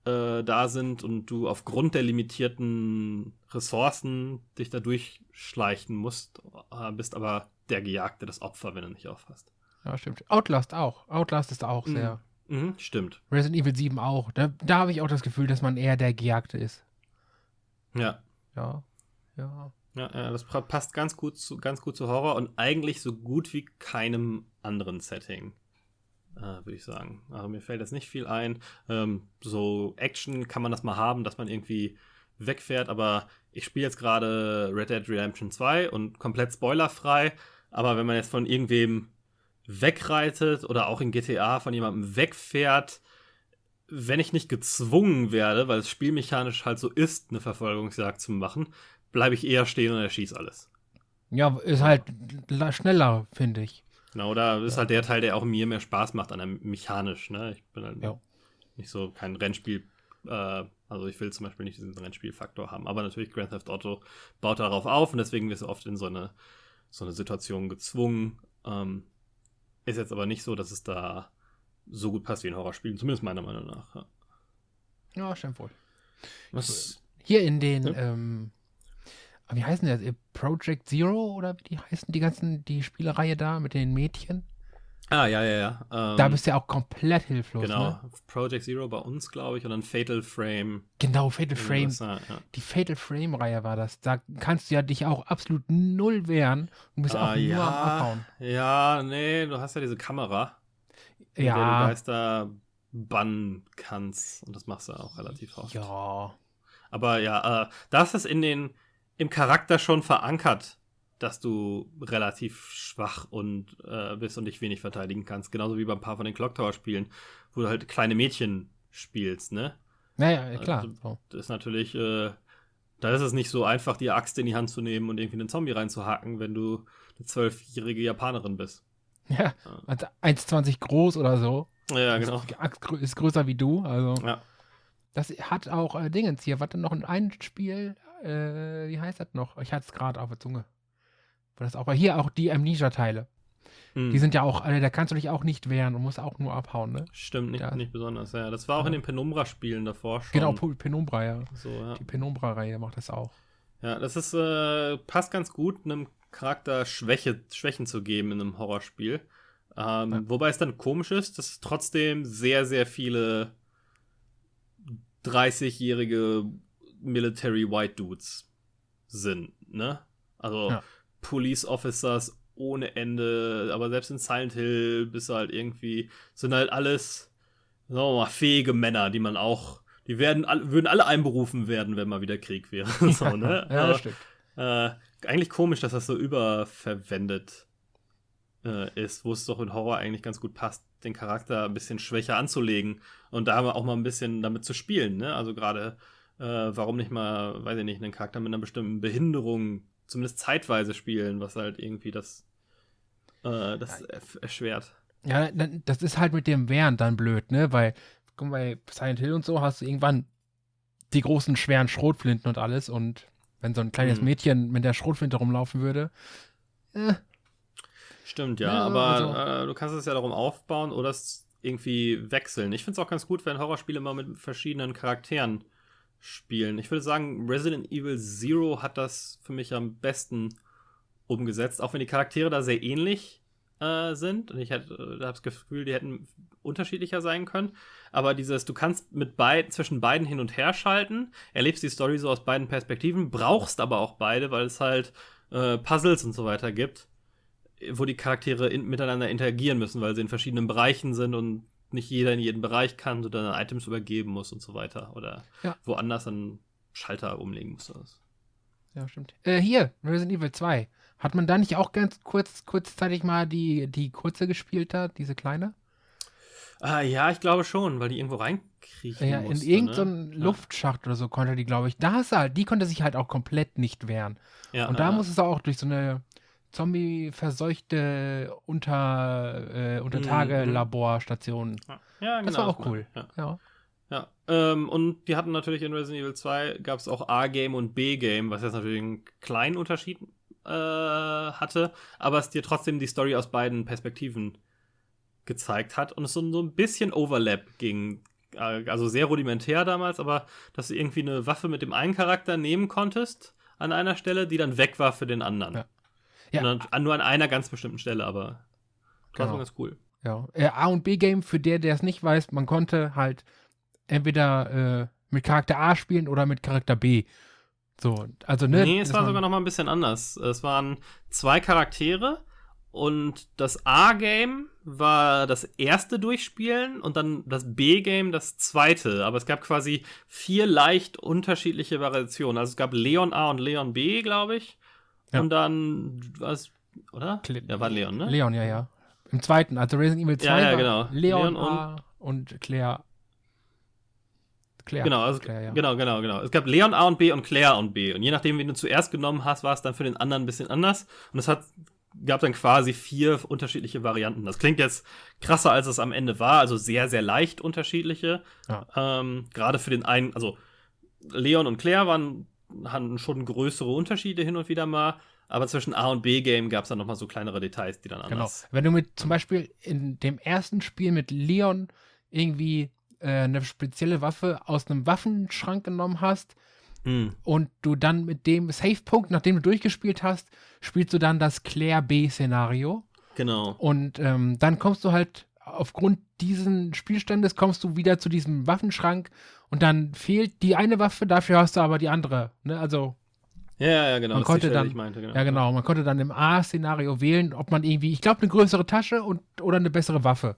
Speaker 1: äh, da sind und du aufgrund der limitierten Ressourcen dich da durchschleichen musst, äh, bist aber der Gejagte, das Opfer, wenn du nicht aufpasst.
Speaker 2: Ja, stimmt. Outlast auch. Outlast ist auch
Speaker 1: Mhm.
Speaker 2: sehr.
Speaker 1: Mhm, stimmt.
Speaker 2: Resident Evil 7 auch. Da, da habe ich auch das Gefühl, dass man eher der Gejagte ist.
Speaker 1: Ja.
Speaker 2: Ja. Ja.
Speaker 1: Ja, ja, das pra- passt ganz gut, zu, ganz gut zu Horror und eigentlich so gut wie keinem anderen Setting, äh, würde ich sagen. Also mir fällt jetzt nicht viel ein. Ähm, so Action kann man das mal haben, dass man irgendwie wegfährt, aber ich spiele jetzt gerade Red Dead Redemption 2 und komplett spoilerfrei, aber wenn man jetzt von irgendwem wegreitet oder auch in GTA von jemandem wegfährt, wenn ich nicht gezwungen werde, weil es spielmechanisch halt so ist, eine Verfolgungsjagd zu machen, bleibe ich eher stehen und erschieße alles.
Speaker 2: Ja, ist halt schneller, finde ich.
Speaker 1: Genau, da ist halt der Teil, der auch mir mehr Spaß macht an einem mechanisch, ne? Ich bin halt
Speaker 2: Ja.
Speaker 1: nicht so kein Rennspiel, äh, also ich will zum Beispiel nicht diesen Rennspielfaktor haben, aber natürlich Grand Theft Auto baut darauf auf und deswegen wirst du oft in so eine, so eine Situation gezwungen. Ähm, ist jetzt aber nicht so, dass es da so gut passt wie in Horrorspielen, zumindest meiner Meinung nach. Ja.
Speaker 2: Ja, stimmt wohl.
Speaker 1: Was,
Speaker 2: Hier in den,
Speaker 1: Ja.
Speaker 2: ähm, wie heißen das? Äh, Project Zero oder wie die heißen die ganzen, die Spielereihe da mit den Mädchen?
Speaker 1: Ah, ja, ja, ja. Ähm,
Speaker 2: da bist du ja auch komplett hilflos.
Speaker 1: Genau,
Speaker 2: Ne?
Speaker 1: Project Zero bei uns, glaube ich, und dann Fatal Frame.
Speaker 2: Genau, Fatal Frame.
Speaker 1: Ja, ja.
Speaker 2: Die Fatal Frame-Reihe war das. Da kannst du ja dich auch absolut null wehren und bist
Speaker 1: Ah,
Speaker 2: auch nur am Abhauen.
Speaker 1: ja, nee, du hast ja diese Kamera, mit der du
Speaker 2: Ja,
Speaker 1: Geister bannen kannst. Und das machst du auch relativ oft.
Speaker 2: ja.
Speaker 1: Aber ja, äh, das ist in den, im Charakter schon verankert, dass du relativ schwach und äh, bist und dich wenig verteidigen kannst. Genauso wie bei ein paar von den Clock Tower Spielen, wo du halt kleine Mädchen spielst, ne?
Speaker 2: Naja, ja, klar.
Speaker 1: Also-
Speaker 2: so.
Speaker 1: Das ist natürlich, äh, da ist es nicht so einfach, die Axt in die Hand zu nehmen und irgendwie einen Zombie reinzuhacken, wenn du eine zwölfjährige Japanerin bist.
Speaker 2: Ja, also 1,20 groß oder so.
Speaker 1: Ja, genau.
Speaker 2: Die Axt ist größer wie du. Also,
Speaker 1: Ja.
Speaker 2: das hat auch äh, Dingens hier. Warte, noch ein Spiel. Äh, wie heißt das noch? Ich hatte es gerade auf der Zunge. Das auch, aber hier auch die Amnesia-Teile.
Speaker 1: Hm.
Speaker 2: Die sind ja auch, alle, da kannst du dich auch nicht wehren und musst auch nur abhauen, ne?
Speaker 1: Stimmt, nicht,
Speaker 2: Ja.
Speaker 1: nicht besonders, ja. Das war auch
Speaker 2: Ja.
Speaker 1: in den Penumbra-Spielen davor schon.
Speaker 2: Genau, Penumbra, ja.
Speaker 1: So, ja.
Speaker 2: Die Penumbra-Reihe macht das auch.
Speaker 1: ja, das ist, äh, passt ganz gut, einem Charakter Schwäche, Schwächen zu geben in einem Horrorspiel. Ähm,
Speaker 2: Ja.
Speaker 1: Wobei es dann komisch ist, dass es trotzdem sehr, sehr viele 30-jährige Military White Dudes sind, ne? Also
Speaker 2: Ja.
Speaker 1: Police Officers ohne Ende, aber selbst in Silent Hill bist du halt irgendwie, sind halt alles, sagen wir mal, fähige Männer, die man auch, die werden, würden alle einberufen werden, wenn mal wieder Krieg wäre. so, ne?
Speaker 2: ja, das stimmt.
Speaker 1: äh, eigentlich komisch, dass das so überverwendet äh, ist, wo es doch in Horror eigentlich ganz gut passt, den Charakter ein bisschen schwächer anzulegen und da auch mal ein bisschen damit zu spielen. Ne? Also gerade, äh, warum nicht mal, weiß ich nicht, einen Charakter mit einer bestimmten Behinderung zumindest zeitweise spielen, was halt irgendwie das, äh, das erf- erschwert.
Speaker 2: Ja, das ist halt mit dem Wehren dann blöd, ne? Weil, guck mal, bei Silent Hill und so hast du irgendwann die großen, schweren Schrotflinten und alles und wenn so ein kleines
Speaker 1: Mhm.
Speaker 2: Mädchen mit der Schrotflinte rumlaufen würde, äh,
Speaker 1: Stimmt, ja,
Speaker 2: Ja,
Speaker 1: aber
Speaker 2: also-
Speaker 1: äh, du kannst es ja darum aufbauen oder es irgendwie wechseln. Ich finde es auch ganz gut, wenn Horrorspiele mal mit verschiedenen Charakteren spielen. Ich würde sagen, Resident Evil Zero hat das für mich am besten umgesetzt, auch wenn die Charaktere da sehr ähnlich äh, sind. Und ich äh, habe das Gefühl, die hätten unterschiedlicher sein können. Aber dieses, du kannst mit beiden, zwischen beiden hin und her schalten, erlebst die Story so aus beiden Perspektiven, brauchst aber auch beide, weil es halt äh, Puzzles und so weiter gibt wo die Charaktere in, miteinander interagieren müssen, weil sie in verschiedenen Bereichen sind und nicht jeder in jeden Bereich kann, so dann Items übergeben muss und so weiter. Oder
Speaker 2: Ja.
Speaker 1: woanders einen Schalter umlegen muss.
Speaker 2: ja, stimmt. Äh, hier, Resident Evil 2. Hat man da nicht auch ganz kurz, kurzzeitig mal die, die kurze gespielt da, diese kleine?
Speaker 1: Ah, ja, ich glaube schon, weil die irgendwo reinkriechen
Speaker 2: Ja,
Speaker 1: musste.
Speaker 2: in irgendeinem
Speaker 1: ne?
Speaker 2: Luftschacht oder so konnte die, glaube ich. Da du halt, die konnte sich halt auch komplett nicht wehren.
Speaker 1: Ja,
Speaker 2: Und da
Speaker 1: ja,
Speaker 2: musstest du auch durch so eine Zombie-verseuchte Unter, äh,
Speaker 1: Mhm,
Speaker 2: Untertage-Laborstation.
Speaker 1: ja, ja, genau,
Speaker 2: Das war auch cool.
Speaker 1: Ja.
Speaker 2: Ja.
Speaker 1: Ja, ähm, und die hatten natürlich in Resident Evil 2 gab es auch A-Game und B-Game, was jetzt natürlich einen kleinen Unterschied äh, hatte, aber es dir trotzdem die Story aus beiden Perspektiven gezeigt hat und es so, so ein bisschen Overlap ging. Äh, also sehr rudimentär damals, aber dass du irgendwie eine Waffe mit dem einen Charakter nehmen konntest an einer Stelle, die dann weg war für den anderen.
Speaker 2: Ja. Ja.
Speaker 1: Dann, nur an einer ganz bestimmten Stelle, aber trotzdem
Speaker 2: Genau.
Speaker 1: ganz cool.
Speaker 2: Ja. Äh, A und B-Game, für der, der es nicht weiß, man konnte halt entweder äh, mit Charakter A spielen oder mit Charakter B. So, also ne.
Speaker 1: Nee, es war sogar noch mal ein bisschen anders. Es waren zwei Charaktere und das A-Game war das erste Durchspielen und dann das B-Game das zweite. Aber es gab quasi vier leicht unterschiedliche Variationen. Also es gab Leon A und Leon B, glaube ich.
Speaker 2: Ja.
Speaker 1: Und dann was, oder?
Speaker 2: Cle-
Speaker 1: Ja, war Leon, ne?
Speaker 2: Leon, ja, ja. Im zweiten, also Resident Evil 2
Speaker 1: Ja, ja, genau.
Speaker 2: Leon,
Speaker 1: Leon
Speaker 2: A und Claire. Claire.
Speaker 1: Genau, also,
Speaker 2: Claire, ja.
Speaker 1: genau, genau, genau. Es gab Leon A und B und Claire und B. Und je nachdem, wen du zuerst genommen hast, war es dann für den anderen ein bisschen anders. Und es hat, gab dann quasi vier unterschiedliche Varianten. Das klingt jetzt krasser, als es am Ende war. Also sehr, sehr leicht unterschiedliche.
Speaker 2: Ja.
Speaker 1: Ähm, Gerade für den einen, also Leon und Claire waren, hatten schon größere Unterschiede hin und wieder mal. Aber zwischen A und B-Game gab es dann nochmal so kleinere Details, die dann
Speaker 2: Genau.
Speaker 1: anders.
Speaker 2: Wenn du mit zum Beispiel in dem ersten Spiel mit Leon irgendwie äh, eine spezielle Waffe aus einem Waffenschrank genommen hast
Speaker 1: Hm.
Speaker 2: und du dann mit dem Safe-Punkt, nachdem du durchgespielt hast, spielst du dann das Claire B-Szenario.
Speaker 1: Genau.
Speaker 2: Und ähm, dann kommst du halt aufgrund diesen Spielstandes kommst du wieder zu diesem Waffenschrank und dann fehlt die eine Waffe, dafür hast du aber die andere. Ne? Also,
Speaker 1: Ja, ja, genau.
Speaker 2: Man konnte
Speaker 1: Stelle,
Speaker 2: dann-
Speaker 1: meinte, genau.
Speaker 2: ja genau, man konnte dann im A-Szenario wählen, ob man irgendwie, ich glaube, eine größere Tasche und oder eine bessere Waffe.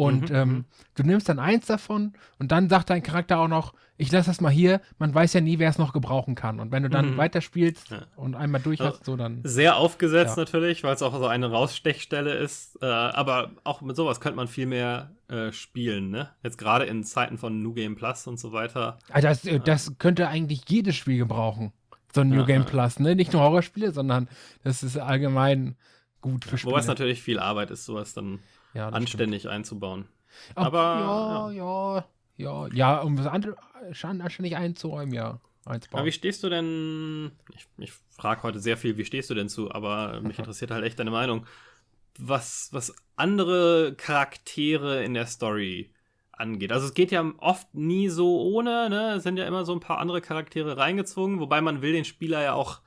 Speaker 2: Und
Speaker 1: Mhm,
Speaker 2: ähm,
Speaker 1: mhm.
Speaker 2: du nimmst dann eins davon und dann sagt dein Charakter auch noch, ich lasse das mal hier, man weiß ja nie, wer es noch gebrauchen kann. Und wenn du dann
Speaker 1: Mhm.
Speaker 2: weiterspielst
Speaker 1: Ja.
Speaker 2: und einmal durch
Speaker 1: Also-
Speaker 2: hast, so dann.
Speaker 1: Sehr aufgesetzt
Speaker 2: Ja.
Speaker 1: natürlich, weil es auch so eine Rausstechstelle ist. Äh, aber auch mit sowas könnte man viel mehr äh, spielen, ne? Jetzt gerade in Zeiten von New Game Plus und so weiter.
Speaker 2: Ah, das, äh, das könnte eigentlich jedes Spiel gebrauchen. So ein New
Speaker 1: Ja,
Speaker 2: Game. Plus, ne? Nicht nur Horrorspiele, sondern das ist allgemein gut für Spiele.
Speaker 1: Wobei es natürlich viel Arbeit ist, sowas dann
Speaker 2: ja,
Speaker 1: anständig einzubauen.
Speaker 2: stimmt. Ach,
Speaker 1: aber,
Speaker 2: ja, ja, ja, ja, um es an, anständig einzuräumen, ja. Einzubauen.
Speaker 1: Aber wie stehst du denn? Ich, ich frage heute sehr viel, wie stehst du denn zu? Aber mich interessiert halt echt deine Meinung. Was, was andere Charaktere in der Story angeht. Also es geht ja oft nie so ohne, ne? Es sind ja immer so ein paar andere Charaktere reingezwungen, wobei man will den Spieler ja auch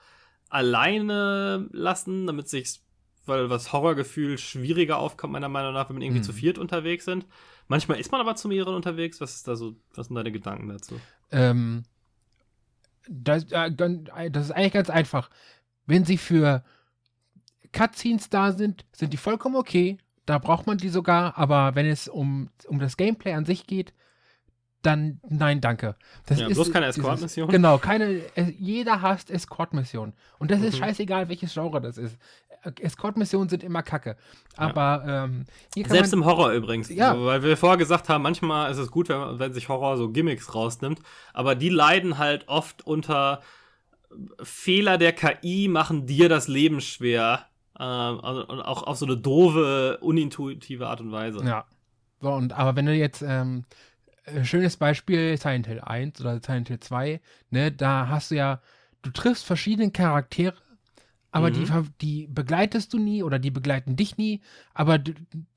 Speaker 1: alleine lassen, damit sich, weil was Horrorgefühl schwieriger aufkommt, meiner Meinung nach, wenn man irgendwie
Speaker 2: Mhm.
Speaker 1: zu viert unterwegs sind. Manchmal ist man aber zu mehreren unterwegs. Was ist da so, was sind deine Gedanken dazu?
Speaker 2: Ähm, das, äh, äh, das ist eigentlich ganz einfach. Wenn sie für Cutscenes da sind, sind die vollkommen okay. Da braucht man die sogar, aber wenn es um, um das Gameplay an sich geht, dann nein, danke. Das
Speaker 1: Ja, bloß keine Escort-Mission?
Speaker 2: Genau, keine. Jeder hasst Escort-Missionen. Und das ist
Speaker 1: Mhm.
Speaker 2: scheißegal, welches Genre das ist. Escort-Missionen sind immer kacke. Aber ähm, hier kann
Speaker 1: Selbst
Speaker 2: man,
Speaker 1: im Horror übrigens.
Speaker 2: Ja.
Speaker 1: So, weil wir vorher gesagt haben, manchmal ist es gut, wenn, wenn sich Horror so Gimmicks rausnimmt. Aber die leiden halt oft unter Fehler der KI, machen dir das Leben schwer. Ähm, also, und auch auf so eine doofe, unintuitive Art und Weise.
Speaker 2: Ja. So, und aber wenn du jetzt, ähm, äh, schönes Beispiel, Silent Hill 1 oder Silent Hill 2, ne, da hast du ja, du triffst verschiedene Charaktere, aber
Speaker 1: Mhm.
Speaker 2: die, die begleitest du nie oder die begleiten dich nie, aber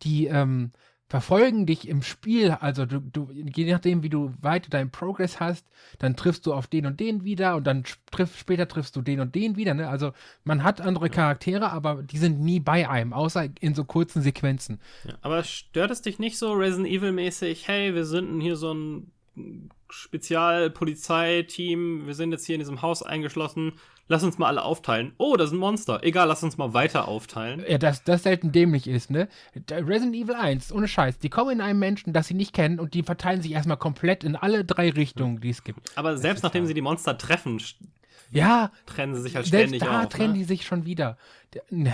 Speaker 2: die ähm, verfolgen dich im Spiel, also du, du, je nachdem, wie du weiter deinen Progress hast, dann triffst du auf den und den wieder und dann triff, später triffst du den und den wieder, ne? Also man hat andere Charaktere, aber die sind nie bei einem, außer in so kurzen Sequenzen.
Speaker 1: Ja. Aber stört es dich nicht so Resident Evil-mäßig? Hey, wir sind hier so ein Spezialpolizeiteam, wir sind jetzt hier in diesem Haus eingeschlossen. Lass uns mal alle aufteilen. Oh, das ist ein Monster. Egal, lass uns mal weiter aufteilen.
Speaker 2: Ja, dass das selten dämlich ist, ne? Resident Evil 1, ohne Scheiß, die kommen in einen Menschen, das sie nicht kennen und die verteilen sich erstmal komplett in alle drei Richtungen, die es gibt.
Speaker 1: Aber selbst
Speaker 2: ist
Speaker 1: nachdem
Speaker 2: wahr.
Speaker 1: sie die Monster treffen,
Speaker 2: Ja,
Speaker 1: trennen sie sich halt
Speaker 2: selbst
Speaker 1: ständig
Speaker 2: da
Speaker 1: auf.
Speaker 2: trennen
Speaker 1: ne?
Speaker 2: die sich schon wieder. Der, ne.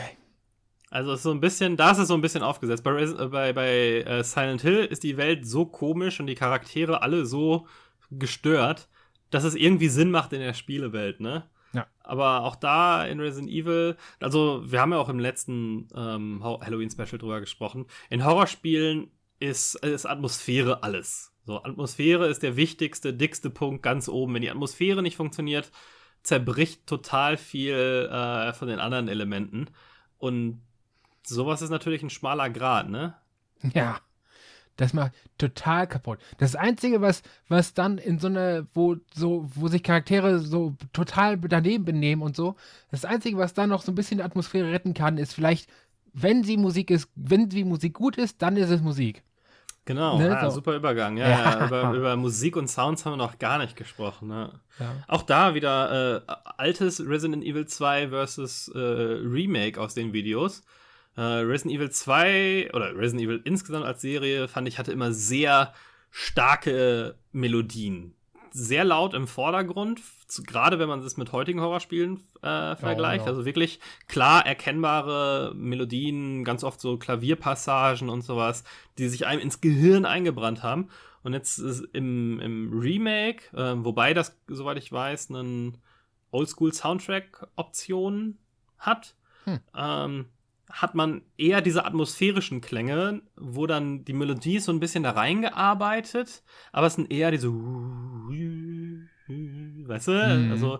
Speaker 1: Also ist so ein bisschen, da ist es so ein bisschen aufgesetzt. Bei, äh, bei, bei äh, Silent Hill ist die Welt so komisch und die Charaktere alle so gestört, dass es irgendwie Sinn macht in der Spielewelt, ne?
Speaker 2: Ja.
Speaker 1: Aber auch da in Resident Evil, also wir haben ja auch im letzten ähm, Halloween-Special drüber gesprochen, in Horrorspielen ist, ist Atmosphäre alles. So, Atmosphäre ist der wichtigste, dickste Punkt ganz oben. Wenn die Atmosphäre nicht funktioniert, zerbricht total viel äh, von den anderen Elementen. Und sowas ist natürlich ein schmaler Grad, ne?
Speaker 2: Ja. Das macht total kaputt. Das Einzige, was, was dann in so einer, wo so, wo sich Charaktere so total daneben benehmen und so, das Einzige, was dann noch so ein bisschen die Atmosphäre retten kann, ist vielleicht, wenn sie Musik ist, wenn die Musik gut ist, dann ist es Musik.
Speaker 1: Genau,
Speaker 2: Ne,
Speaker 1: ja,
Speaker 2: so.
Speaker 1: super Übergang. Ja,
Speaker 2: Ja.
Speaker 1: ja. Über, über Musik und Sounds haben wir noch gar nicht gesprochen. Ne? Auch da wieder äh, altes Resident Evil 2 versus äh, Remake aus den Videos. Äh, Resident Evil 2 oder Resident Evil insgesamt als Serie fand ich hatte immer sehr starke Melodien. Sehr laut im Vordergrund, gerade wenn man das mit heutigen Horrorspielen äh, vergleicht.
Speaker 2: ja.
Speaker 1: Also wirklich klar erkennbare Melodien, ganz oft so Klavierpassagen und sowas, die sich einem ins Gehirn eingebrannt haben. Und jetzt ist im, im Remake, äh, wobei das, soweit ich weiß, einen Oldschool-Soundtrack-Option hat,
Speaker 2: Hm.
Speaker 1: ähm, hat man eher diese atmosphärischen Klänge, wo dann die Melodie so ein bisschen da reingearbeitet, aber es sind eher diese, weißt du,
Speaker 2: Mhm.
Speaker 1: also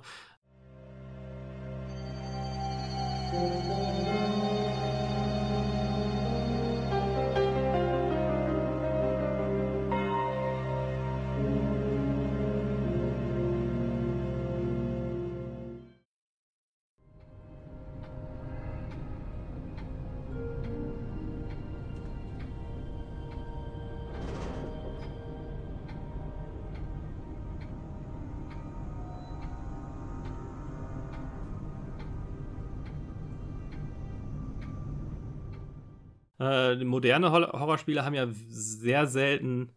Speaker 1: Äh, moderne Hor Horrorspiele haben ja sehr selten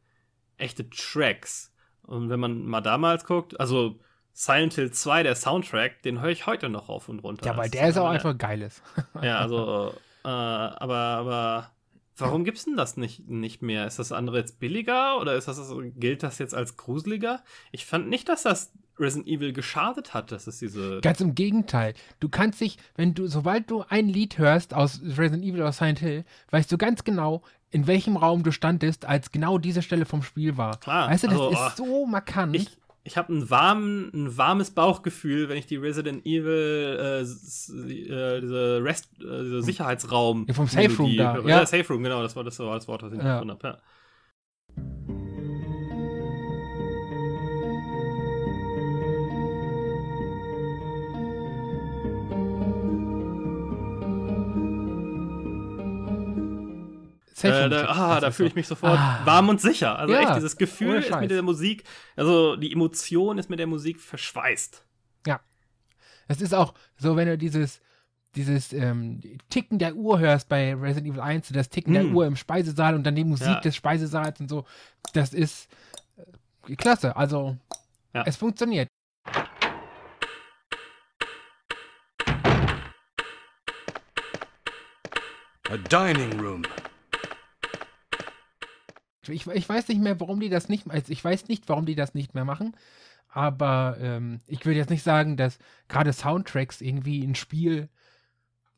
Speaker 1: echte Tracks. Und wenn man mal damals guckt, also Silent Hill 2, der Soundtrack, den höre ich heute noch rauf und runter.
Speaker 2: Ja, weil der ist auch
Speaker 1: äh,
Speaker 2: einfach geiles.
Speaker 1: Ja, also, äh, aber, aber warum gibt's denn das nicht, nicht mehr? Ist das andere jetzt billiger oder ist das, gilt das jetzt als gruseliger? Ich fand nicht, dass das Resident Evil geschadet hat, dass es diese.
Speaker 2: Ganz im Gegenteil. Du kannst dich, wenn du, sobald du ein Lied hörst aus Resident Evil oder Silent Hill, weißt du ganz genau, in welchem Raum du standest, als genau diese Stelle vom Spiel war.
Speaker 1: Klar,
Speaker 2: Weißt du, das
Speaker 1: also,
Speaker 2: ist so markant.
Speaker 1: Ich, ich habe ein, warm, ein warmes Bauchgefühl, wenn ich die Resident Evil, äh, äh, diese, Rest, äh, diese Sicherheitsraum.
Speaker 2: Ja, vom Safe Room da,
Speaker 1: höre.
Speaker 2: ja.
Speaker 1: Ja, Safe Room, genau, das war das, war das Wort, was ich
Speaker 2: Ja.
Speaker 1: gefunden habe. Ja.
Speaker 2: Safe
Speaker 1: Äh, da, ah, da fühle
Speaker 2: so.
Speaker 1: ich mich sofort
Speaker 2: Ah.
Speaker 1: warm und sicher. Also
Speaker 2: Ja,
Speaker 1: echt, dieses Gefühl ist mit der Musik, also die Emotion ist mit der Musik verschweißt.
Speaker 2: Es ist auch so, wenn du dieses, dieses ähm, Ticken der Uhr hörst bei Resident Evil 1, das Ticken der
Speaker 1: Hm.
Speaker 2: Uhr im Speisesaal und dann die Musik
Speaker 1: Ja.
Speaker 2: des Speisesaals und so, das ist äh, klasse. Also,
Speaker 1: Ja.
Speaker 2: es funktioniert.
Speaker 3: A dining room.
Speaker 2: Ich, ich weiß nicht mehr, warum die das nicht, also ich weiß nicht, warum die das nicht mehr machen, aber ähm, ich würde jetzt nicht sagen, dass gerade Soundtracks irgendwie ein Spiel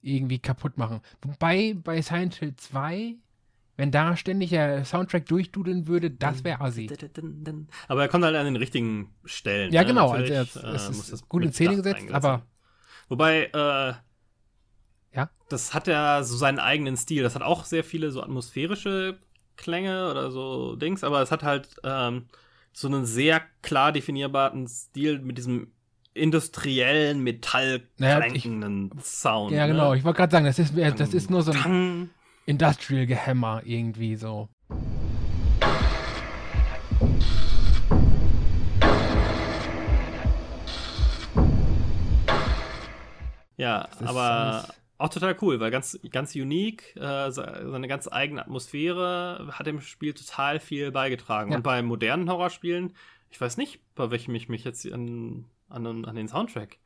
Speaker 2: irgendwie kaputt machen. Wobei bei Silent Hill 2, wenn da ständig der Soundtrack durchdudeln würde, das wäre assi.
Speaker 1: Aber er kommt halt an den richtigen Stellen.
Speaker 2: Ja,
Speaker 1: ne?
Speaker 2: genau,
Speaker 1: Natürlich,
Speaker 2: also er- es
Speaker 1: äh,
Speaker 2: ist
Speaker 1: das
Speaker 2: gut in Szene gesetzt, aber-.
Speaker 1: Wobei, äh,
Speaker 2: Ja?
Speaker 1: das hat ja so seinen eigenen Stil. Das hat auch sehr viele so atmosphärische Klänge oder so Dings, aber es hat halt ähm, so einen sehr klar definierbaren Stil mit diesem industriellen, metallklängenden Sound.
Speaker 2: Ja,
Speaker 1: ne?
Speaker 2: genau, ich wollte gerade sagen, das ist, das ist nur so ein
Speaker 1: Tang.
Speaker 2: Industrial Gehämmer irgendwie so.
Speaker 1: Ja, aber auch total cool, weil ganz, ganz unique, äh, se- seine ganz eigene Atmosphäre hat dem Spiel total viel beigetragen.
Speaker 2: Ja.
Speaker 1: Und bei modernen Horrorspielen, ich weiß nicht, bei welchem ich mich jetzt an, an, an den Soundtrack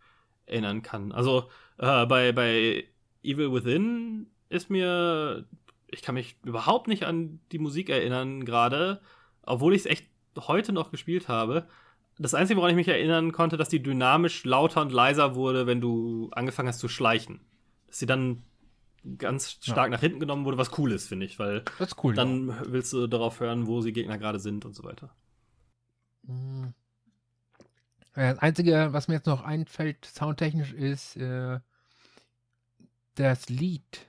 Speaker 1: erinnern kann. Also äh, bei, bei Evil Within ist mir, ich kann mich überhaupt nicht an die Musik erinnern gerade, obwohl ich es echt heute noch gespielt habe. Das Einzige, woran ich mich erinnern konnte, dass die dynamisch lauter und leiser wurde, wenn du angefangen hast zu schleichen. Dass sie dann ganz stark nach hinten genommen wurde, was cool ist, finde ich, weil
Speaker 2: cool.
Speaker 1: dann willst du darauf hören, wo die Gegner gerade sind und so weiter.
Speaker 2: Mhm. Ja, Das Einzige, was mir jetzt noch einfällt, soundtechnisch, ist äh, das Lied.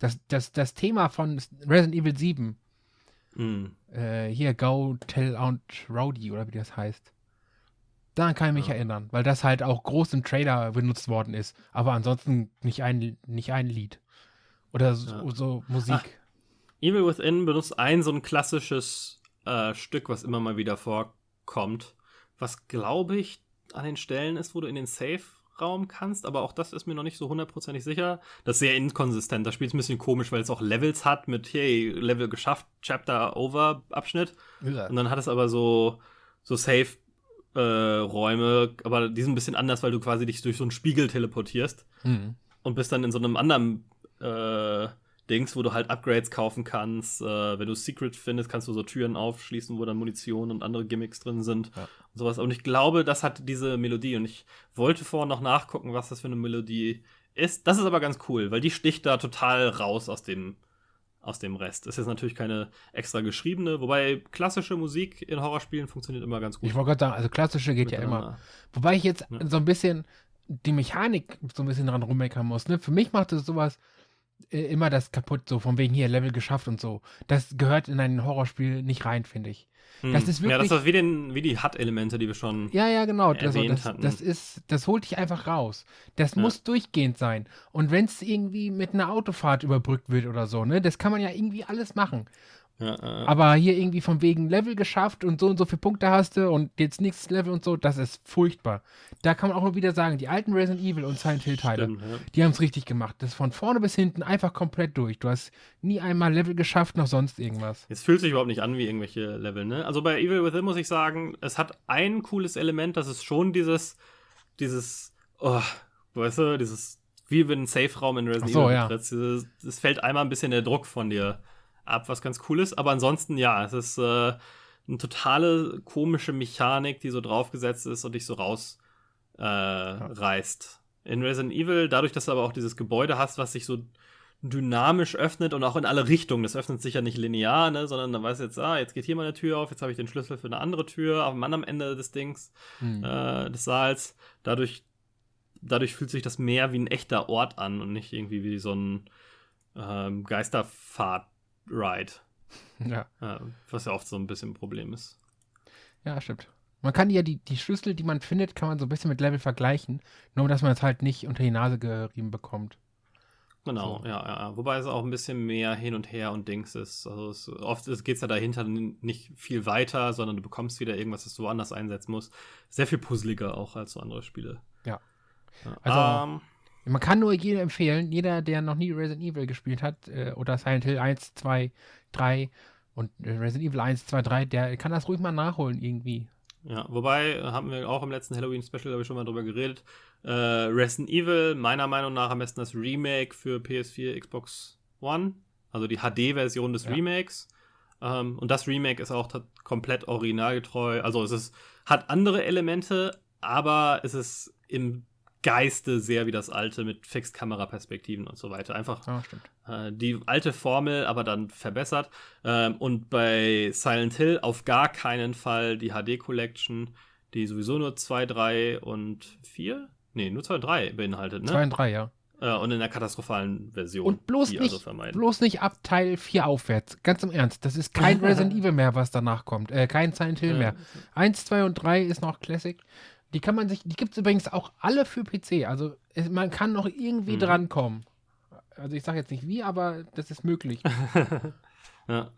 Speaker 2: Das, das, das Thema von Resident Evil 7.
Speaker 1: Mhm.
Speaker 2: Äh, hier, Go Tell Aunt Rowdy oder wie das heißt. Daran kann ich mich
Speaker 1: Ja.
Speaker 2: erinnern, weil das halt auch groß im Trailer benutzt worden ist. Aber ansonsten nicht ein, nicht ein Lied. Oder so,
Speaker 1: Ja.
Speaker 2: so Musik.
Speaker 1: Evil Within benutzt ein so ein klassisches äh, Stück, was immer mal wieder vorkommt, was glaube ich an den Stellen ist, wo du in den Safe-Raum kannst, aber auch das ist mir noch nicht so hundertprozentig sicher. Das ist sehr inkonsistent. Das Spiel ist ein bisschen komisch, weil es auch Levels hat mit, hey, Level geschafft, Chapter over, Abschnitt. Und dann hat es aber so, so Safe-Räume, aber die sind ein bisschen anders, weil du quasi dich durch so einen Spiegel teleportierst
Speaker 2: Mhm.
Speaker 1: und bist dann in so einem anderen äh, Dings, wo du halt Upgrades kaufen kannst. Äh, wenn du Secret findest, kannst du so Türen aufschließen, wo dann Munition und andere Gimmicks drin sind
Speaker 2: Ja.
Speaker 1: und sowas. Und ich glaube, das hat diese Melodie. Und ich wollte vorher noch nachgucken, was das für eine Melodie ist. Das ist aber ganz cool, weil die sticht da total raus aus dem aus dem Rest. Ist jetzt natürlich keine extra geschriebene, wobei klassische Musik in Horrorspielen funktioniert immer ganz gut.
Speaker 2: Ich wollte gerade sagen, also klassische geht ja immer. Wobei ich jetzt
Speaker 1: Ja.
Speaker 2: so ein bisschen die Mechanik so ein bisschen dran rummeckern muss. Ne? Für mich macht es sowas äh, immer das kaputt, so von wegen hier Level geschafft und so. Das gehört in ein Horrorspiel nicht rein, finde ich. Das
Speaker 1: Hm.
Speaker 2: ist
Speaker 1: Ja, das
Speaker 2: wirklich-
Speaker 1: ist wie, den, wie die HUD-Elemente, die wir schon.
Speaker 2: Ja, ja, genau. Das,
Speaker 1: erwähnt
Speaker 2: das,
Speaker 1: hatten.
Speaker 2: das ist, das holt dich einfach raus. Das
Speaker 1: Ja.
Speaker 2: muss durchgehend sein. Und wenn es irgendwie mit einer Autofahrt überbrückt wird oder so, ne, das kann man ja irgendwie alles machen.
Speaker 1: Ja, äh,
Speaker 2: Aber hier irgendwie von wegen Level geschafft und so und so viele Punkte hast du und jetzt nächstes Level und so, das ist furchtbar. Da kann man auch nur wieder sagen, die alten Resident Evil und Silent Hill Teile,
Speaker 1: stimmt, ja.
Speaker 2: die haben es richtig gemacht. Das ist von vorne bis hinten einfach komplett durch. Du hast nie einmal Level geschafft, noch sonst irgendwas.
Speaker 1: Es fühlt sich überhaupt nicht an wie irgendwelche Level, ne? Also bei Evil Within muss ich sagen, es hat ein cooles Element, das ist schon dieses, dieses, oh, weißt du, dieses, wie wenn ein Safe-Raum in Resident
Speaker 2: Ach so,
Speaker 1: Evil
Speaker 2: ja.
Speaker 1: Dieses- Es fällt einmal ein bisschen der Druck von dir ab, was ganz cool ist. Aber ansonsten, ja, es ist äh, eine totale komische Mechanik, die so draufgesetzt ist und dich so rausreißt. Äh. In Resident Evil, dadurch, dass du aber auch dieses Gebäude hast, was sich so dynamisch öffnet und auch in alle Richtungen. Das öffnet sich ja nicht linear, ne, sondern dann weißt du jetzt, ah, jetzt geht hier mal eine Tür auf, jetzt habe ich den Schlüssel für eine andere Tür am anderen Ende des Dings,
Speaker 2: Hm.
Speaker 1: äh, des Saals. Dadurch, dadurch fühlt sich das mehr wie ein echter Ort an und nicht irgendwie wie so ein ähm, Geisterfahrt-Ride,
Speaker 2: Ja.
Speaker 1: äh, was ja oft so ein bisschen ein Problem ist.
Speaker 2: Ja, stimmt. Man kann ja die, die Schlüssel, die man findet, kann man so ein bisschen mit Level vergleichen, nur dass man es halt nicht unter die Nase gerieben bekommt.
Speaker 1: Genau,
Speaker 2: So.
Speaker 1: ja, ja. Wobei es auch ein bisschen mehr hin und her und Dings ist. Also es, oft geht es ja dahinter nicht viel weiter, sondern du bekommst wieder irgendwas, das du woanders einsetzen musst. Sehr viel puzzeliger auch als so andere Spiele.
Speaker 2: Ja.
Speaker 1: ja.
Speaker 2: Also-
Speaker 1: ähm,
Speaker 2: Man kann nur jedem empfehlen, jeder, der noch nie Resident Evil gespielt hat, äh, oder Silent Hill 1, 2, 3 und äh, Resident Evil 1, 2, 3, der kann das ruhig mal nachholen irgendwie.
Speaker 1: ja, wobei äh, haben wir auch im letzten Halloween-Special, glaube ich, schon mal drüber geredet. Äh, Resident Evil, meiner Meinung nach am besten das Remake für PS4, Xbox One. Also die HD-Version des
Speaker 2: Ja.
Speaker 1: Remakes. Ähm, und das Remake ist auch komplett originalgetreu. Also es ist, hat andere Elemente, aber es ist im Geiste sehr wie das alte mit Fixed-Kamera-Perspektiven und so weiter. Einfach
Speaker 2: stimmt.
Speaker 1: äh, die alte Formel, aber dann verbessert. Ähm, und bei Silent Hill auf gar keinen Fall die HD Collection, die sowieso nur 2, 3 und 4? Nee, nur 2 und 3 beinhaltet, ne?
Speaker 2: 2 und 3, ja.
Speaker 1: Äh, und in der katastrophalen Version.
Speaker 2: Und bloß nicht,
Speaker 1: also
Speaker 2: bloß nicht ab Teil 4 aufwärts. Ganz im Ernst. Das ist kein Resident Evil mehr, was danach kommt. Äh, kein Silent Hill mehr. 1, 2 und 3 ist noch Classic. Die kann man sich, die gibt es übrigens auch alle für PC. Also es, man kann noch irgendwie
Speaker 1: Mhm.
Speaker 2: drankommen. Also ich sage jetzt nicht wie, aber das ist möglich.
Speaker 1: Ja.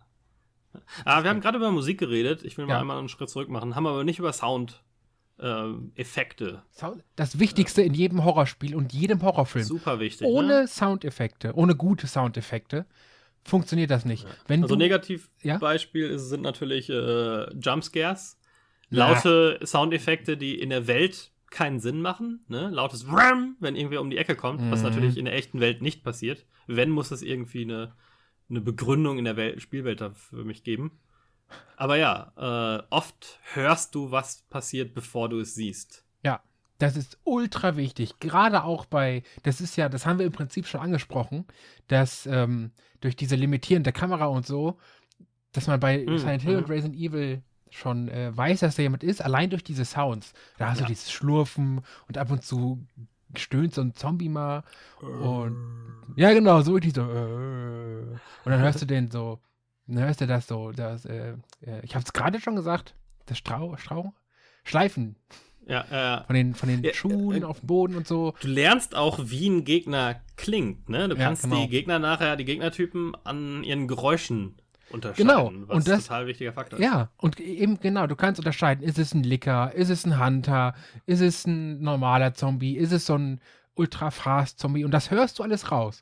Speaker 1: Ah, wir haben gerade über Musik geredet. Ich will mal
Speaker 2: Ja.
Speaker 1: einmal einen Schritt zurück machen. Haben aber nicht über Sound. ähm, Effekte.
Speaker 2: Sound- Das Wichtigste in jedem Horrorspiel und jedem Horrorfilm.
Speaker 1: Super wichtig.
Speaker 2: Ohne
Speaker 1: ne?
Speaker 2: Soundeffekte, ohne gute Soundeffekte, funktioniert das nicht. Wenn
Speaker 1: Also
Speaker 2: du,
Speaker 1: Negativbeispiel ist- sind natürlich äh, Jumpscares. Laute Soundeffekte, die in der Welt keinen Sinn machen. Ne? Lautes Wham, wenn irgendwer um die Ecke kommt, was
Speaker 2: Mhm.
Speaker 1: natürlich in der echten Welt nicht passiert. Wenn, muss es irgendwie eine, eine Begründung in der Welt, Spielwelt für mich geben. Aber ja, äh, oft hörst du, was passiert, bevor du es siehst.
Speaker 2: Ja. Das ist ultra wichtig. Gerade auch bei, das ist ja, das haben wir im Prinzip schon angesprochen, dass ähm, durch diese limitierende Kamera und so, dass man bei
Speaker 1: Mhm,
Speaker 2: Silent Hill und
Speaker 1: mhm.
Speaker 2: Resident Evil schon äh, weiß, dass da jemand ist, allein durch diese Sounds. Da hast
Speaker 1: Ja.
Speaker 2: du dieses Schlurfen und ab und zu stöhnt so ein Zombie mal. Und ja, genau, so richtig so. Äh, und dann hörst du den so, dann hörst du das so, das, äh, äh, ich hab's gerade schon gesagt, das Strau, Strau, Schleifen
Speaker 1: Ja, ja.
Speaker 2: von den, von den
Speaker 1: Ja,
Speaker 2: Schuhen
Speaker 1: äh,
Speaker 2: auf dem Boden und so.
Speaker 1: Du lernst auch, wie ein Gegner klingt, ne? Du kannst
Speaker 2: genau.
Speaker 1: die Gegner nachher, die Gegnertypen an ihren Geräuschen unterscheiden,
Speaker 2: Genau,
Speaker 1: was
Speaker 2: und das-
Speaker 1: ein total wichtiger Faktor ist.
Speaker 2: Ja, und eben genau, du kannst unterscheiden, ist es ein Licker, ist es ein Hunter, ist es ein normaler Zombie, ist es so ein Ultra-Fast-Zombie und das hörst du alles raus.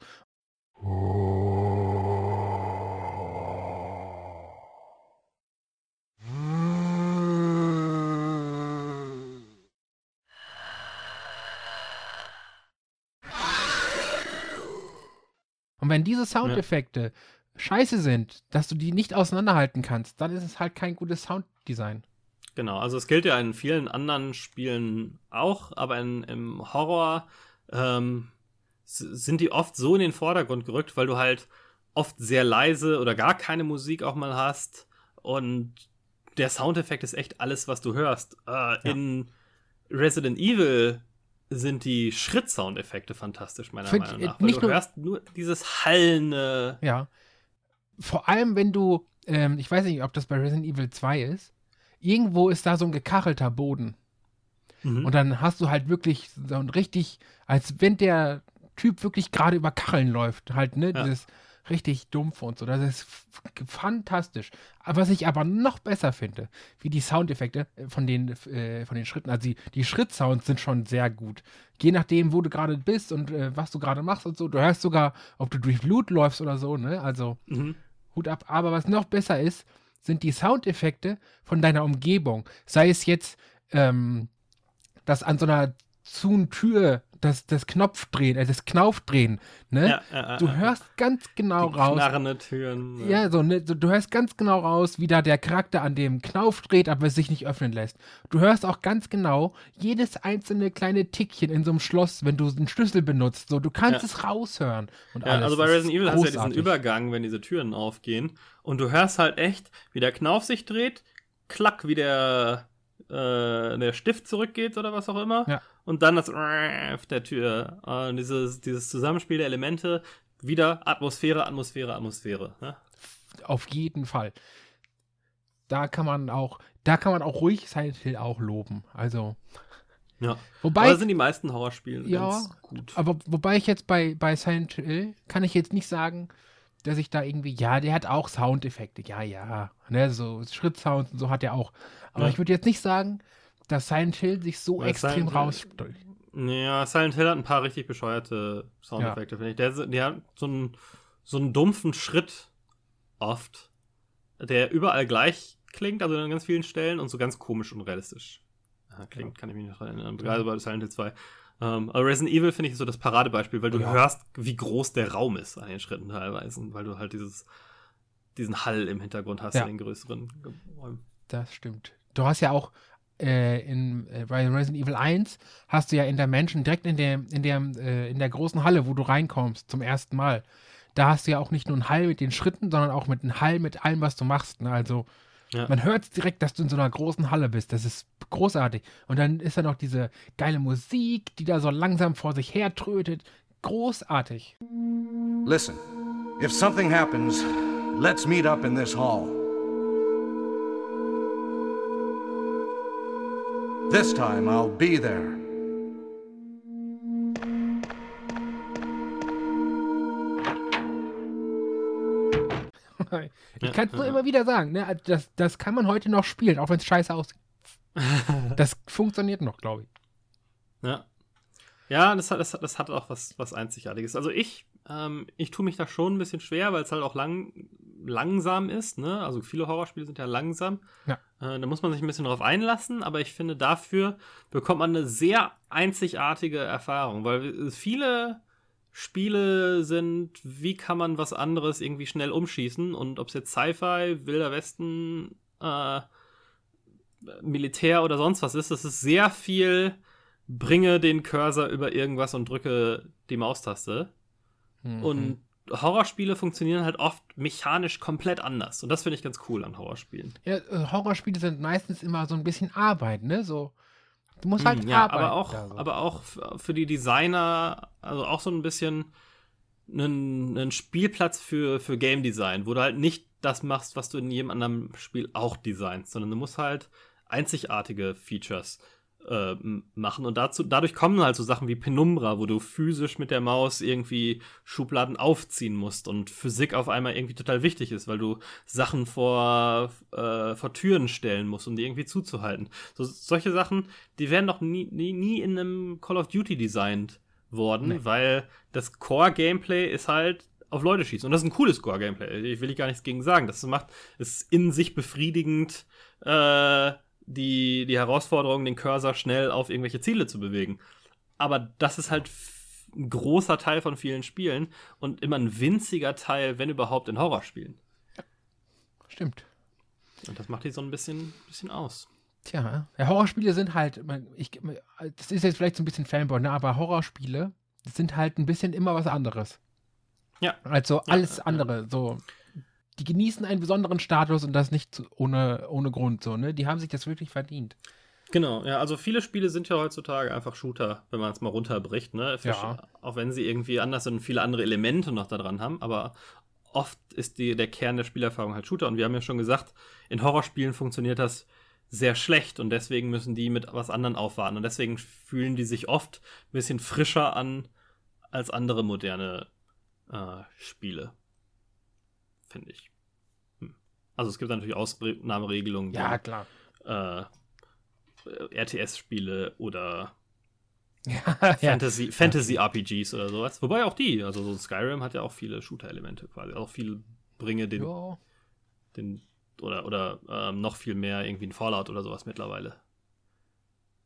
Speaker 2: Und wenn diese Soundeffekte scheiße sind, dass du die nicht auseinanderhalten kannst, dann ist es halt kein gutes Sounddesign.
Speaker 1: Genau, also es gilt ja in vielen anderen Spielen auch, aber in, im Horror ähm, sind die oft so in den Vordergrund gerückt, weil du halt oft sehr leise oder gar keine Musik auch mal hast und der Soundeffekt ist echt alles, was du hörst. Äh, In Resident Evil sind die Schritt-Soundeffekte fantastisch, meiner
Speaker 2: Find-
Speaker 1: Meinung nach. Weil du
Speaker 2: nur-
Speaker 1: hörst nur dieses hallende.
Speaker 2: Ja. Vor allem, wenn du, ähm, ich weiß nicht, ob das bei Resident Evil 2 ist, irgendwo ist da so ein gekachelter Boden.
Speaker 1: Mhm.
Speaker 2: Und dann hast du halt wirklich so ein richtig, als wenn der Typ wirklich gerade über Kacheln läuft, halt, ne?
Speaker 1: Ja.
Speaker 2: Dieses richtig dumpf und so. Das ist fantastisch. Was ich aber noch besser finde, wie die Soundeffekte äh, von den, äh, von den Schritten, also die, die Schrittsounds sind schon sehr gut. Je nachdem, wo du gerade bist und äh, was du gerade machst und so. Du hörst sogar, ob du durch Blut läufst oder so, ne? Also
Speaker 1: Mhm.
Speaker 2: Hut ab. Aber was noch besser ist, sind die Soundeffekte von deiner Umgebung. Sei es jetzt, ähm, das an so einer zu Tür, das, das Knopfdrehen, äh, das Knaufdrehen, ne?
Speaker 1: Ja, ja,
Speaker 2: du hörst ganz genau
Speaker 1: Die
Speaker 2: raus.
Speaker 1: knarrende Türen. ne?
Speaker 2: Ja, so, ne, so, du hörst ganz genau raus, wie da der Charakter an dem Knauf dreht, aber es sich nicht öffnen lässt. Du hörst auch ganz genau jedes einzelne kleine Tickchen in so einem Schloss, wenn du einen Schlüssel benutzt. So, du kannst
Speaker 1: Ja.
Speaker 2: es raushören. Und alles.
Speaker 1: also bei Resident Evil hast du ja diesen
Speaker 2: großartig.
Speaker 1: Übergang, wenn diese Türen aufgehen. Und du hörst halt echt, wie der Knauf sich dreht, klack, wie der, äh, der Stift zurückgeht oder was auch immer.
Speaker 2: Ja.
Speaker 1: Und dann das auf der Tür. Äh, dieses, dieses Zusammenspiel der Elemente. Wieder Atmosphäre, Atmosphäre, Atmosphäre. Ne?
Speaker 2: Auf jeden Fall. Da kann man auch, da kann man auch ruhig Silent Hill auch loben. Also,
Speaker 1: Ja.
Speaker 2: wobei,
Speaker 1: Aber sind die meisten Horrorspiele
Speaker 2: Ja,
Speaker 1: ganz gut.
Speaker 2: aber wobei ich jetzt bei, bei Silent Hill kann ich jetzt nicht sagen, dass ich da irgendwie, ja, der hat auch Soundeffekte, ja, ja, ne, so Schrittsounds und so hat er auch. Aber
Speaker 1: Ja.
Speaker 2: ich würde jetzt nicht sagen, dass Silent Hill sich so
Speaker 1: Weil
Speaker 2: extrem raussticht.
Speaker 1: Ja, Silent Hill hat ein paar richtig bescheuerte Soundeffekte, finde ich. Der, der hat so einen, so einen dumpfen Schritt oft, der überall gleich klingt, also an ganz vielen Stellen und so ganz komisch und realistisch äh, klingt, kann ich mich noch erinnern. Gerade bei Silent Hill 2. Ähm, aber Resident Evil finde ich so das Paradebeispiel, weil du
Speaker 2: Ja.
Speaker 1: hörst, wie groß der Raum ist an den Schritten teilweise, weil du halt dieses, diesen Hall im Hintergrund hast
Speaker 2: Ja.
Speaker 1: in den größeren Räumen.
Speaker 2: Das stimmt. Du hast ja auch äh, in äh, bei Resident Evil 1 hast du ja in der Menschen direkt in der in der äh, in der großen Halle, wo du reinkommst zum ersten Mal. Da hast du ja auch nicht nur einen Hall mit den Schritten, sondern auch mit einem Hall mit allem, was du machst. Ne? Also
Speaker 1: Ja.
Speaker 2: man hört direkt, dass du in so einer großen Halle bist. Das ist großartig. Und dann ist da noch diese geile Musik, die da so langsam vor sich her trötet. Großartig.
Speaker 3: Listen, if something happens, let's meet up in this hall. This time I'll be there.
Speaker 2: Ich kann es nur immer wieder sagen, ne? das, das kann man heute noch spielen, auch wenn es scheiße aussieht. Das funktioniert noch, glaube ich.
Speaker 1: Ja. Ja, das hat, das, hat- das hat auch was, was Einzigartiges. Also ich, ähm, ich tue mich da schon ein bisschen schwer, weil es halt auch lang, langsam ist, ne? Also viele Horrorspiele sind ja langsam.
Speaker 2: Ja.
Speaker 1: Äh, da muss man sich ein bisschen drauf einlassen, aber ich finde, dafür bekommt man eine sehr einzigartige Erfahrung, weil viele Spiele sind, wie kann man was anderes irgendwie schnell umschießen und ob es jetzt Sci-Fi, Wilder Westen, äh, Militär oder sonst was ist, das ist sehr viel bringe den Cursor über irgendwas und drücke die Maustaste.
Speaker 2: Mhm.
Speaker 1: Und Horrorspiele funktionieren halt oft mechanisch komplett anders. Und das finde ich ganz cool an Horrorspielen.
Speaker 2: Ja, äh, Horrorspiele sind meistens immer so ein bisschen Arbeit, ne? So, du musst halt
Speaker 1: Hm, ja,
Speaker 2: arbeiten.
Speaker 1: aber auch,
Speaker 2: so.
Speaker 1: aber auch für die Designer, also auch so ein bisschen einen, einen Spielplatz für, für Game Design, wo du halt nicht das machst, was du in jedem anderen Spiel auch designst, sondern du musst halt einzigartige Features äh, m- machen. Und dazu, dadurch kommen halt so Sachen wie Penumbra, wo du physisch mit der Maus irgendwie Schubladen aufziehen musst und Physik auf einmal irgendwie total wichtig ist, weil du Sachen vor, äh, vor Türen stellen musst, um die irgendwie zuzuhalten. So, solche Sachen, die werden doch nie, nie, nie in einem Call of Duty designt worden,
Speaker 2: Nee.
Speaker 1: weil das Core-Gameplay ist halt auf Leute schießen. Und das ist ein cooles Core-Gameplay. Ich will ich gar nichts gegen sagen. Das macht, ist in sich befriedigend, äh, die, die Herausforderung, den Cursor schnell auf irgendwelche Ziele zu bewegen. Aber das ist halt ein großer Teil von vielen Spielen und immer ein winziger Teil, wenn überhaupt, in Horrorspielen.
Speaker 2: Stimmt.
Speaker 1: Und das macht die so ein bisschen, bisschen aus.
Speaker 2: Tja, ja, Horrorspiele sind halt, ich, das ist jetzt vielleicht so ein bisschen Fanboy, ne? aber Horrorspiele sind halt ein bisschen immer was anderes.
Speaker 1: Ja.
Speaker 2: Also
Speaker 1: Ja,
Speaker 2: alles
Speaker 1: ja.
Speaker 2: andere, so. Die genießen einen besonderen Status und das nicht ohne, ohne Grund, so, ne? Die haben sich das wirklich verdient.
Speaker 1: Genau, ja, also viele Spiele sind ja heutzutage einfach Shooter, wenn man es mal runterbricht, ne? Für-
Speaker 2: Ja.
Speaker 1: Auch wenn sie irgendwie anders sind und viele andere Elemente noch da dran haben, aber oft ist die, der Kern der Spielerfahrung halt Shooter. Und wir haben ja schon gesagt, in Horrorspielen funktioniert das sehr schlecht und deswegen müssen die mit was anderem aufwarten. Und deswegen fühlen die sich oft ein bisschen frischer an als andere moderne äh, Spiele. Finde ich. Hm. Also es gibt natürlich Ausnahmeregelungen.
Speaker 2: Ja, klar.
Speaker 1: äh, RTS-Spiele oder
Speaker 2: ja,
Speaker 1: Fantasy, Fantasy-RPGs oder sowas. Wobei auch die, also so Skyrim hat ja auch viele Shooter-Elemente quasi. Auch viel bringe den,
Speaker 2: Ja.
Speaker 1: den oder, oder ähm, noch viel mehr irgendwie ein Fallout oder sowas mittlerweile.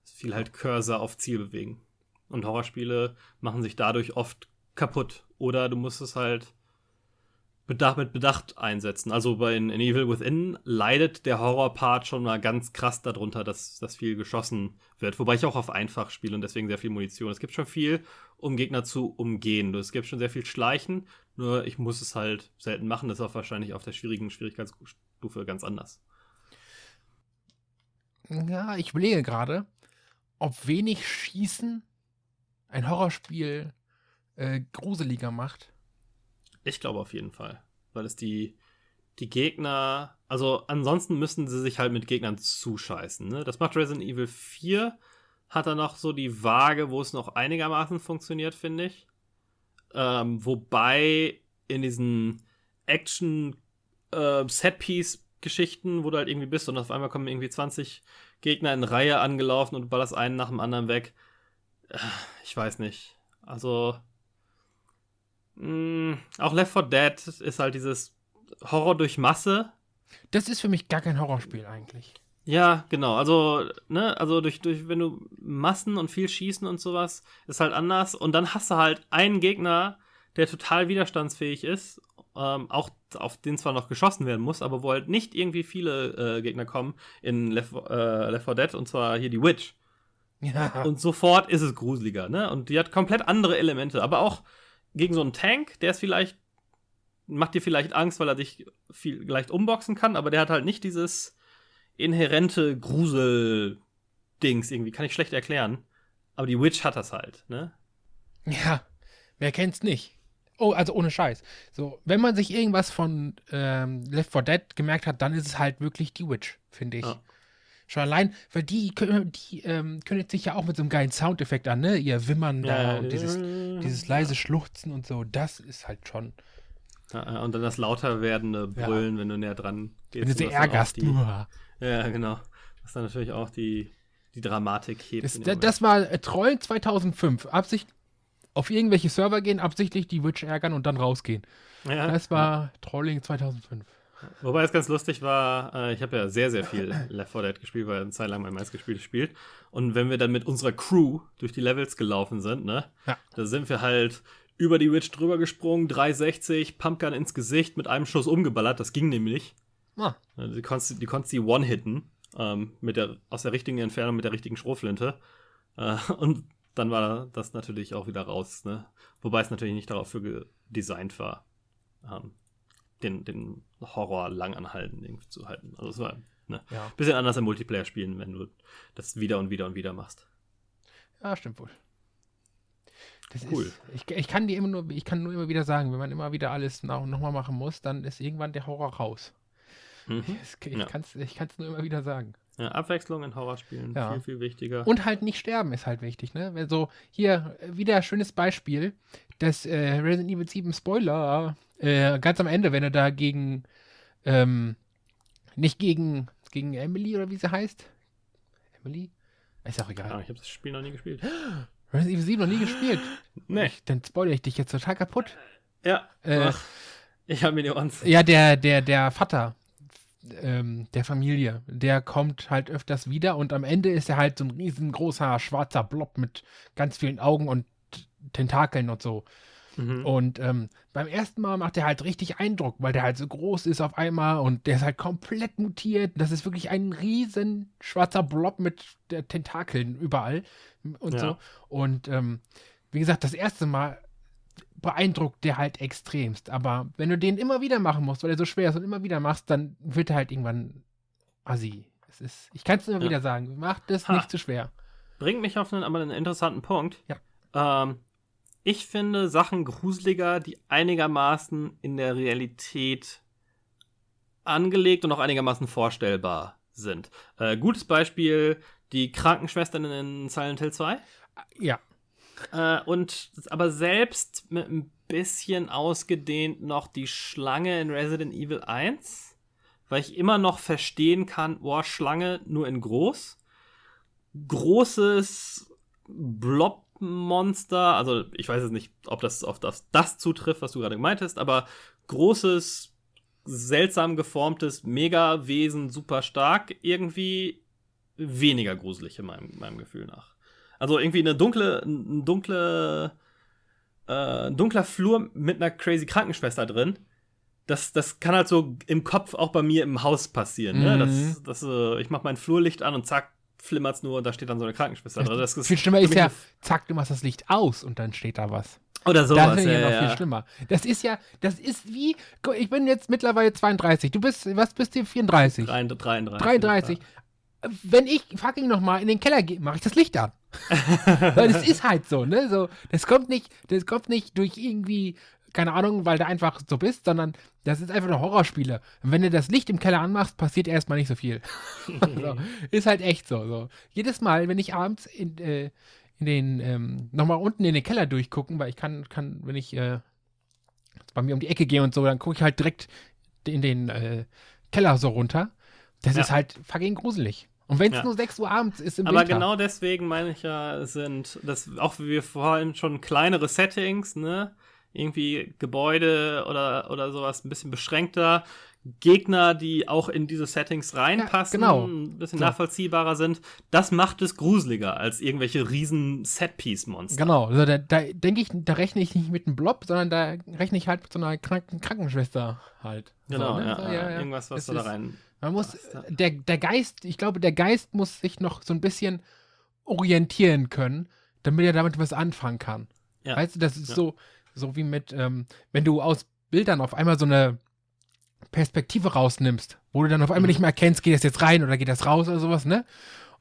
Speaker 1: Viel halt Cursor auf Ziel bewegen. Und Horrorspiele machen sich dadurch oft kaputt. Oder du musst es halt Bedacht, mit Bedacht einsetzen. Also bei in, in Evil Within leidet der Horror-Part schon mal ganz krass darunter, dass, dass viel geschossen wird. Wobei ich auch auf einfach spiele und deswegen sehr viel Munition. Es gibt schon viel, um Gegner zu umgehen. Es gibt schon sehr viel Schleichen, nur ich muss es halt selten machen. Das ist auch wahrscheinlich auf der schwierigen Schwierigkeitsstufe ganz anders.
Speaker 2: Ja, ich überlege gerade, ob wenig Schießen ein Horrorspiel äh, gruseliger macht.
Speaker 1: Ich glaube auf jeden Fall. Weil es die, die Gegner. Also ansonsten müssten sie sich halt mit Gegnern zuscheißen. Ne? Das macht Resident Evil 4. Hat er noch so die Waage, wo es noch einigermaßen funktioniert, finde ich. Ähm, wobei in diesen Action äh, wo du halt irgendwie bist und auf einmal kommen irgendwie 20 Gegner in Reihe angelaufen und ballerst einen nach dem anderen weg. Äh, Ich weiß nicht. Also Mm, auch Left 4 Dead ist halt dieses Horror durch Masse.
Speaker 2: Das ist für mich gar kein Horrorspiel eigentlich.
Speaker 1: Ja, genau. Also, ne, also durch, durch, wenn du Massen und viel schießen und sowas, ist halt anders. Und dann hast du halt einen Gegner, der total widerstandsfähig ist, ähm, auch auf den zwar noch geschossen werden muss, aber wo halt nicht irgendwie viele äh, Gegner kommen in Left, äh, Left 4 Dead, und zwar hier die Witch.
Speaker 2: Ja.
Speaker 1: Und sofort ist es gruseliger, ne? Und die hat komplett andere Elemente, aber auch gegen so einen Tank, der ist vielleicht, macht dir vielleicht Angst, weil er dich viel leicht umboxen kann, aber der hat halt nicht dieses inhärente Grusel-Dings irgendwie, kann ich schlecht erklären. Aber die Witch hat das halt, ne?
Speaker 2: Ja, wer kennt's nicht? Oh, also ohne Scheiß. So, wenn man sich irgendwas von ähm, Left 4 Dead gemerkt hat, dann ist es halt wirklich die Witch, finde ich.
Speaker 1: Ja.
Speaker 2: Schon allein, weil die, die ähm, kündigt sich ja auch mit so einem geilen Soundeffekt an, ne? Ihr Wimmern da
Speaker 1: Ja,
Speaker 2: und dieses,
Speaker 1: äh,
Speaker 2: dieses leise Schluchzen und so, das ist halt schon.
Speaker 1: Ja, ja, und dann das lauter werdende
Speaker 2: Ja.
Speaker 1: Brüllen, wenn du näher dran gehst.
Speaker 2: Wenn du sie ärgerst.
Speaker 1: Die,
Speaker 2: Uah.
Speaker 1: ja, genau. Was dann natürlich auch die, die Dramatik hebt.
Speaker 2: Das, das, war äh, Trollen 2005. Absicht auf irgendwelche Server gehen, absichtlich die Witch ärgern und dann rausgehen.
Speaker 1: ja.
Speaker 2: Das war Trolling 2005.
Speaker 1: Wobei es ganz lustig war, äh, ich habe ja sehr, sehr viel Left 4 Dead gespielt, weil eine Zeit lang mein meistgespieltes Spiel. Und wenn wir dann mit unserer Crew durch die Levels gelaufen sind, ne,
Speaker 2: Ja.
Speaker 1: da sind wir halt über die Witch drüber gesprungen, 360, Pumpgun ins Gesicht, mit einem Schuss umgeballert, das ging nämlich.
Speaker 2: Ah,
Speaker 1: Also Die konntest, die konntest die One-Hitten, ähm, mit der, aus der richtigen Entfernung mit der richtigen Schrotflinte. Äh, und dann war das natürlich auch wieder raus, ne? Wobei es natürlich nicht dafür designt war, ähm, den, den Horror lang anhalten irgendwie zu halten. Also es war ne?
Speaker 2: Ja.
Speaker 1: ein bisschen anders im Multiplayer spielen, wenn du das wieder und wieder und wieder machst.
Speaker 2: Ja, stimmt wohl. Das
Speaker 1: Cool.
Speaker 2: Ist, ich, ich kann dir immer nur, ich kann nur immer wieder sagen, wenn man immer wieder alles noch, noch mal machen muss, dann ist irgendwann der Horror raus.
Speaker 1: Mhm.
Speaker 2: Das- Ich
Speaker 1: Ja.
Speaker 2: kann es ich nur immer wieder sagen.
Speaker 1: Ja, Abwechslung in Horrorspielen,
Speaker 2: Ja.
Speaker 1: viel, viel wichtiger.
Speaker 2: Und halt nicht sterben ist halt wichtig, ne? Wenn so, hier, wieder ein schönes Beispiel, das äh, Resident Evil 7 Spoiler, äh, ganz am Ende, wenn er da gegen, ähm, nicht gegen, gegen Emily oder wie sie heißt. Emily? Ist auch egal.
Speaker 1: Ah, ich habe das Spiel noch nie gespielt.
Speaker 2: Resident Evil 7 noch nie gespielt.
Speaker 1: Nee.
Speaker 2: Ich, dann spoilere ich dich jetzt total kaputt.
Speaker 1: Ja.
Speaker 2: Äh,
Speaker 1: ich habe mir die Ohren.
Speaker 2: Ja, der, der, der Vater ähm, der Familie, der kommt halt öfters wieder und am Ende ist er halt so ein riesengroßer schwarzer Blob mit ganz vielen Augen und Tentakeln und so.
Speaker 1: Mhm.
Speaker 2: Und ähm, beim ersten Mal macht er halt richtig Eindruck, weil der halt so groß ist auf einmal und der ist halt komplett mutiert. Das ist wirklich ein riesen schwarzer Blob mit der Tentakeln überall und
Speaker 1: Ja.
Speaker 2: so. Und ähm, wie gesagt, das erste Mal beeindruckt der halt extremst. Aber wenn du den immer wieder machen musst, weil er so schwer ist und immer wieder machst, dann wird er halt irgendwann assi. Es ist, ich kann es nur
Speaker 1: Ja.
Speaker 2: wieder sagen, macht es nicht zu schwer.
Speaker 1: Bringt mich auf einen, aber einen interessanten Punkt.
Speaker 2: Ja.
Speaker 1: Ähm, ich finde Sachen gruseliger, die einigermaßen in der Realität angelegt und auch einigermaßen vorstellbar sind. Äh, gutes Beispiel, die Krankenschwestern in Silent Hill 2.
Speaker 2: Ja,
Speaker 1: Äh, und aber selbst mit ein bisschen ausgedehnt noch die Schlange in Resident Evil 1, weil ich immer noch verstehen kann, boah, Schlange nur in groß. Großes Blob-Monster, also ich weiß jetzt nicht, ob das auf das, das zutrifft, was du gerade meintest, aber großes, seltsam geformtes Megawesen, super stark, irgendwie weniger gruselig in meinem, meinem Gefühl nach. Also irgendwie eine dunkle, ein dunkle, äh, dunkler Flur mit einer crazy Krankenschwester drin. Das, das kann halt so im Kopf auch bei mir im Haus passieren. Ne?
Speaker 2: Mhm.
Speaker 1: Das, das, äh, ich mach mein Flurlicht an und zack, flimmert's nur und da steht dann so eine Krankenschwester drin. Das ist
Speaker 2: viel schlimmer ist ja, zack, du machst das Licht aus und dann steht da was.
Speaker 1: Oder
Speaker 2: das
Speaker 1: sowas.
Speaker 2: finde ich
Speaker 1: ja,
Speaker 2: ja viel
Speaker 1: ja.
Speaker 2: schlimmer. Das ist ja, das ist wie, ich bin jetzt mittlerweile 32. Du bist, was bist du? 34?
Speaker 1: 33.
Speaker 2: 33. Wenn ich fucking nochmal in den Keller gehe, mache ich das Licht an. weil es ist halt so, ne? So, das kommt nicht, das kommt nicht durch irgendwie, keine Ahnung, weil du einfach so bist, sondern das ist einfach eine Horrorspiele. Und wenn du das Licht im Keller anmachst, passiert erstmal nicht so viel. so, ist halt echt so, so. Jedes Mal, wenn ich abends in, äh, in den, ähm, nochmal unten in den Keller durchgucken, weil ich kann, kann, wenn ich äh, bei mir um die Ecke gehe und so, dann gucke ich halt direkt in den äh, Keller so runter. Das
Speaker 1: Ja.
Speaker 2: ist halt fucking gruselig. Und wenn es
Speaker 1: Ja.
Speaker 2: nur 6 Uhr abends ist im
Speaker 1: Aber
Speaker 2: Winter.
Speaker 1: genau deswegen meine ich ja, sind das auch wie wir vorhin schon kleinere Settings, ne? Irgendwie Gebäude oder, oder sowas ein bisschen beschränkter. Gegner, die auch in diese Settings reinpassen,
Speaker 2: genau.
Speaker 1: ein bisschen
Speaker 2: So.
Speaker 1: nachvollziehbarer sind, das macht es gruseliger als irgendwelche riesen Setpiece-Monster.
Speaker 2: Genau, also da, da denke ich, da rechne ich nicht mit einem Blob, sondern da rechne ich halt mit so einer Kranken Krankenschwester halt.
Speaker 1: Genau,
Speaker 2: so, ne?
Speaker 1: ja,
Speaker 2: so,
Speaker 1: ja, irgendwas, was
Speaker 2: Es
Speaker 1: du da rein.
Speaker 2: Man muss,
Speaker 1: ja.
Speaker 2: der, der Geist, ich glaube, der Geist muss sich noch so ein bisschen orientieren können, damit er damit was anfangen kann.
Speaker 1: Ja.
Speaker 2: Weißt du, das ist
Speaker 1: Ja.
Speaker 2: so, so wie mit, ähm, wenn du aus Bildern auf einmal so eine Perspektive rausnimmst, wo du dann auf einmal
Speaker 1: Mhm.
Speaker 2: nicht mehr erkennst, geht das jetzt rein oder geht das raus oder sowas, ne?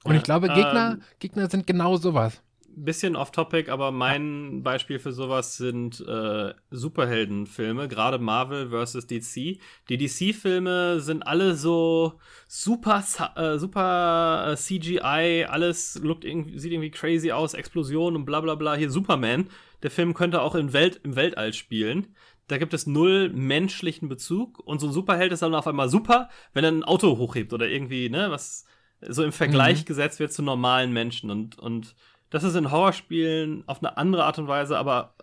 Speaker 2: Und
Speaker 1: Ja,
Speaker 2: ich glaube, Gegner,
Speaker 1: ähm,
Speaker 2: Gegner sind genau sowas.
Speaker 1: Bisschen off-topic, aber mein Beispiel für sowas sind äh, Superheldenfilme, gerade Marvel vs. DC. Die DC-Filme sind alle so super, äh, super äh, CGI, alles lookt irgendwie, sieht irgendwie crazy aus, Explosionen und bla bla bla. Hier Superman, der Film könnte auch im, Welt, im Weltall spielen. Da gibt es null menschlichen Bezug und so ein Superheld ist dann auf einmal super, wenn er ein Auto hochhebt oder irgendwie, ne, was so im Vergleich
Speaker 2: Mhm.
Speaker 1: gesetzt wird zu normalen Menschen und, und das ist in Horrorspielen auf eine andere Art und Weise, aber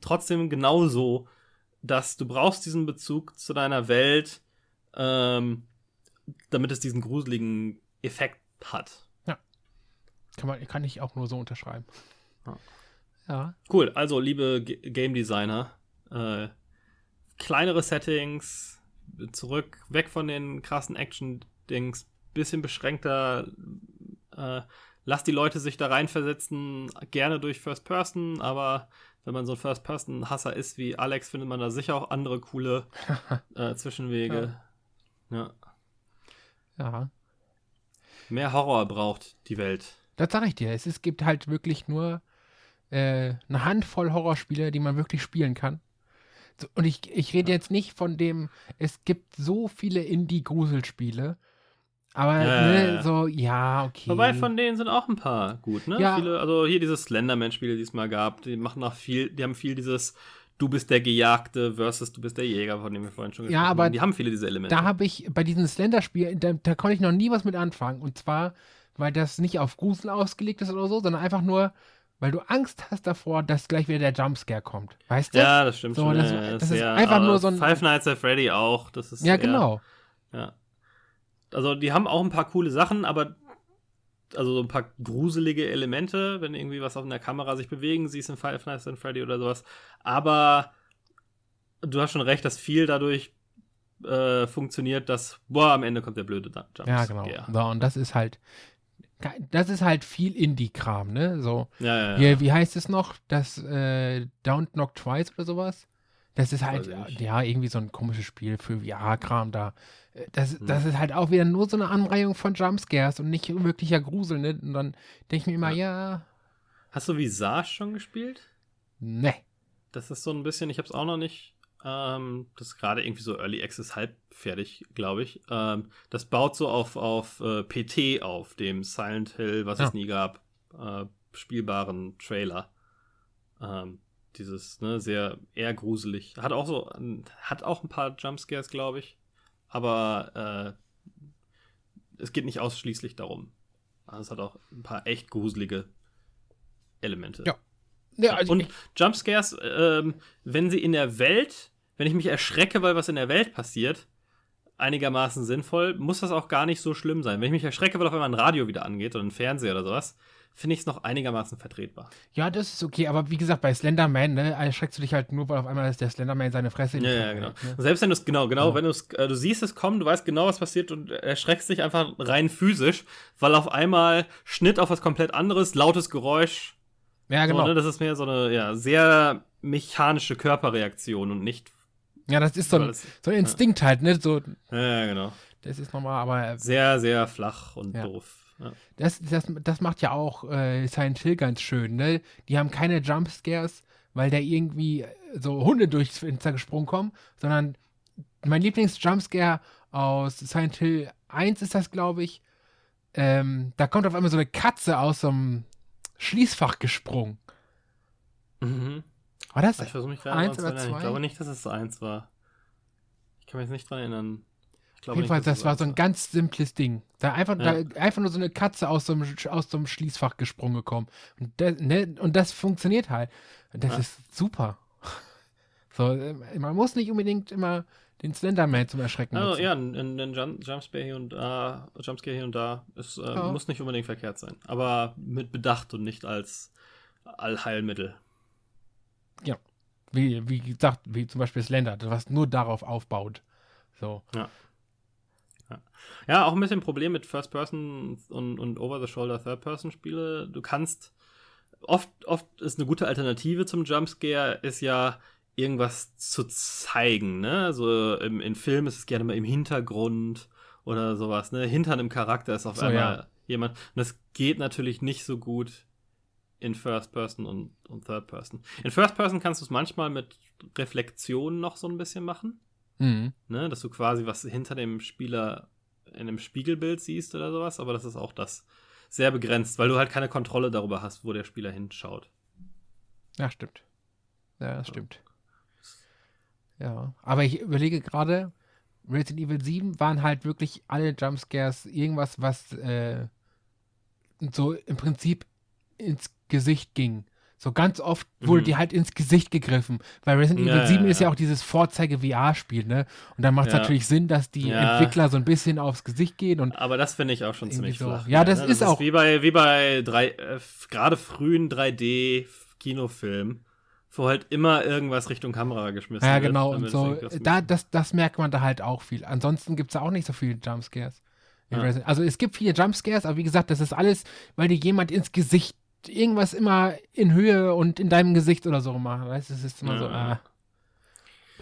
Speaker 1: trotzdem genauso, dass du brauchst diesen Bezug zu deiner Welt, ähm, damit es diesen gruseligen Effekt hat.
Speaker 2: Kann, man, kann ich auch nur so unterschreiben.
Speaker 1: Ja.
Speaker 2: Ja.
Speaker 1: Cool, also liebe G Game Designer, äh, kleinere Settings, zurück, weg von den krassen Action-Dings, bisschen beschränkter äh, lass die Leute sich da reinversetzen, gerne durch First Person, aber wenn man so ein First Person Hasser ist wie Alex, findet man da sicher auch andere coole äh, Zwischenwege. Ja.
Speaker 2: Ja.
Speaker 1: Mehr Horror braucht die Welt.
Speaker 2: Das sage ich dir. Es, es gibt halt wirklich nur äh, eine Handvoll Horrorspiele, die man wirklich spielen kann. Und ich, ich rede jetzt nicht von dem, es gibt so viele Indie-Gruselspiele. Aber
Speaker 1: Ja,
Speaker 2: ne,
Speaker 1: ja, ja.
Speaker 2: so, ja, okay.
Speaker 1: Wobei von denen sind auch ein paar gut, ne?
Speaker 2: Ja.
Speaker 1: Viele, also hier dieses Slenderman-Spiel, die es mal gab, die machen auch viel, die haben viel dieses Du bist der Gejagte versus du bist der Jäger, von dem wir vorhin schon
Speaker 2: Ja,
Speaker 1: gesprochen
Speaker 2: aber
Speaker 1: haben. Die haben viele diese Elemente.
Speaker 2: Da habe ich bei diesem Slender-Spiel, da, da konnte ich noch nie was mit anfangen. Und zwar, weil das nicht auf Grusel ausgelegt ist oder so, sondern einfach nur, weil du Angst hast davor, dass gleich wieder der Jumpscare kommt. Weißt du?
Speaker 1: ja, das stimmt
Speaker 2: So,
Speaker 1: schon.
Speaker 2: das-
Speaker 1: ja, ja,
Speaker 2: das ist
Speaker 1: sehr-
Speaker 2: einfach nur so ein-
Speaker 1: Five Nights at Freddy auch. Das ist
Speaker 2: Ja,
Speaker 1: eher-
Speaker 2: genau.
Speaker 1: Ja. Also die haben auch ein paar coole Sachen, aber also so ein paar gruselige Elemente, wenn irgendwie was auf einer Kamera sich bewegen siehst in Five Nights at Freddy oder sowas. Aber du hast schon recht, dass viel dadurch äh, funktioniert, dass boah, am Ende kommt der blöde Jump.
Speaker 2: Ja, genau. So, und das ist halt, das ist halt viel Indie-Kram, ne? So,
Speaker 1: Ja, ja, ja.
Speaker 2: hier, wie heißt es noch? Das äh, Don't Knock Twice oder sowas? Das ist halt, ja, irgendwie so ein komisches Spiel für VR-Kram da. Äh, Das,
Speaker 1: Hm.
Speaker 2: das ist halt auch wieder nur so eine Anreihung von Jumpscares und nicht wirklicher Grusel, ne? Und dann denke ich mir immer, ja,
Speaker 1: Hast du Visage schon gespielt?
Speaker 2: ne.
Speaker 1: Das ist so ein bisschen, ich habe es auch noch nicht. Ähm, das ist gerade irgendwie so Early Access halb fertig, glaube ich. Ähm, das baut so auf, auf äh, PT auf, dem Silent Hill, was
Speaker 2: Ja.
Speaker 1: es nie gab, äh, spielbaren Trailer. Ähm, dieses, ne, sehr eher gruselig. Hat auch so, hat auch ein paar Jumpscares, glaube ich. Aber äh, es geht nicht ausschließlich darum. Also es hat auch ein paar echt gruselige Elemente.
Speaker 2: Ja. Ja, also
Speaker 1: und Jumpscares, ähm, wenn sie in der Welt, wenn ich mich erschrecke, weil was in der Welt passiert, einigermaßen sinnvoll, muss das auch gar nicht so schlimm sein. Wenn ich mich erschrecke, weil auf einmal ein Radio wieder angeht oder ein Fernseher oder sowas, finde ich es noch einigermaßen vertretbar.
Speaker 2: ja, das ist okay, aber wie gesagt, bei Slenderman, ne, erschreckst du dich halt nur, weil auf einmal ist der Slenderman seine Fresse in die
Speaker 1: Ja, ja, genau.
Speaker 2: hält, ne?
Speaker 1: Selbst wenn du es, genau, genau,
Speaker 2: Ja.
Speaker 1: wenn du es, äh, du siehst es kommen, du weißt genau, was passiert und erschreckst dich einfach rein physisch, weil auf einmal Schnitt auf was komplett anderes, lautes Geräusch.
Speaker 2: Ja, genau.
Speaker 1: So, ne, das ist mehr so eine, ja, sehr mechanische Körperreaktion und nicht.
Speaker 2: Ja, das ist so ein,
Speaker 1: das-
Speaker 2: so ein Instinkt halt, ne? So,
Speaker 1: Ja, ja, genau.
Speaker 2: das ist nochmal, aber
Speaker 1: Sehr, sehr flach und
Speaker 2: Ja.
Speaker 1: doof. Ja.
Speaker 2: Das, das, das macht ja auch äh, Silent Hill ganz schön, ne? Die haben keine Jumpscares, weil da irgendwie äh, so Hunde durchs Fenster gesprungen kommen, sondern mein Lieblings-Jumpscare aus Silent Hill 1 ist das, glaube ich. Ähm, da kommt auf einmal so eine Katze aus so einem Schließfach gesprungen.
Speaker 1: Mhm.
Speaker 2: War das?
Speaker 1: Ich mich
Speaker 2: Eins oder zwei?
Speaker 1: Ich glaube nicht, dass es eins war. Ich kann mich jetzt nicht dran erinnern.
Speaker 2: Auf jeden Fall, das
Speaker 1: es
Speaker 2: war so ein ganz simples Ding. Da einfach,
Speaker 1: Ja.
Speaker 2: da einfach nur so eine Katze aus so einem, aus so einem Schließfach gesprungen gekommen. Und das, ne, und das funktioniert halt. Das
Speaker 1: Ja.
Speaker 2: ist super. So, äh, man muss nicht unbedingt immer den Slenderman zum Erschrecken
Speaker 1: Also,
Speaker 2: nutzen.
Speaker 1: ja, ein, ein, ein Jump, Jumpscare hier und da, Jumpscare hier und da, ist, äh,
Speaker 2: Ja.
Speaker 1: muss nicht unbedingt verkehrt sein. Aber mit Bedacht und nicht als Allheilmittel.
Speaker 2: Wie, wie gesagt, wie zum Beispiel Slender, was nur darauf aufbaut. So.
Speaker 1: Ja, auch ein bisschen Problem mit First-Person und, und Over-the-Shoulder Third-Person-Spiele. Du kannst, oft, oft ist eine gute Alternative zum Jumpscare, ist ja irgendwas zu zeigen, ne? Also im, in Filmen ist es gerne mal im Hintergrund oder sowas, ne? Hinter einem Charakter ist auf
Speaker 2: So,
Speaker 1: einmal
Speaker 2: ja.
Speaker 1: jemand. Und das geht natürlich nicht so gut in First Person und, und Third Person. In First Person kannst du es manchmal mit Reflexionen noch so ein bisschen machen
Speaker 2: Mhm.
Speaker 1: ne, dass du quasi was hinter dem Spieler in einem Spiegelbild siehst oder sowas, aber das ist auch das sehr begrenzt, weil du halt keine Kontrolle darüber hast, wo der Spieler hinschaut.
Speaker 2: Ja, stimmt. Ja, das stimmt. Ja, aber ich überlege gerade, Resident Evil 7 waren halt wirklich alle Jumpscares irgendwas, was äh, so im Prinzip ins Gesicht ging. So ganz oft wurde
Speaker 1: Mhm.
Speaker 2: die halt ins Gesicht gegriffen. Weil Resident
Speaker 1: Ja,
Speaker 2: Evil 7
Speaker 1: ja,
Speaker 2: ist ja
Speaker 1: ja.
Speaker 2: auch dieses Vorzeige-VR-Spiel, ne? Und dann macht es
Speaker 1: Ja.
Speaker 2: natürlich Sinn, dass die
Speaker 1: Ja.
Speaker 2: Entwickler so ein bisschen aufs Gesicht gehen und
Speaker 1: Aber das finde ich auch schon ziemlich
Speaker 2: so.
Speaker 1: flach.
Speaker 2: Ja, das
Speaker 1: ne?
Speaker 2: ist auch-
Speaker 1: wie bei, wie bei drei, äh, gerade frühen 3D-Kinofilmen, wo halt immer irgendwas Richtung Kamera geschmissen
Speaker 2: ja,
Speaker 1: wird.
Speaker 2: genau, und so. Da, das, das merkt man da halt auch viel. Ansonsten gibt es da auch nicht so viele Jumpscares Ja. Also es gibt viele Jumpscares, aber wie gesagt, das ist alles, weil dir jemand ins Gesicht irgendwas immer in Höhe und in deinem Gesicht oder so macht. Weißt du, es ist immer so, ah.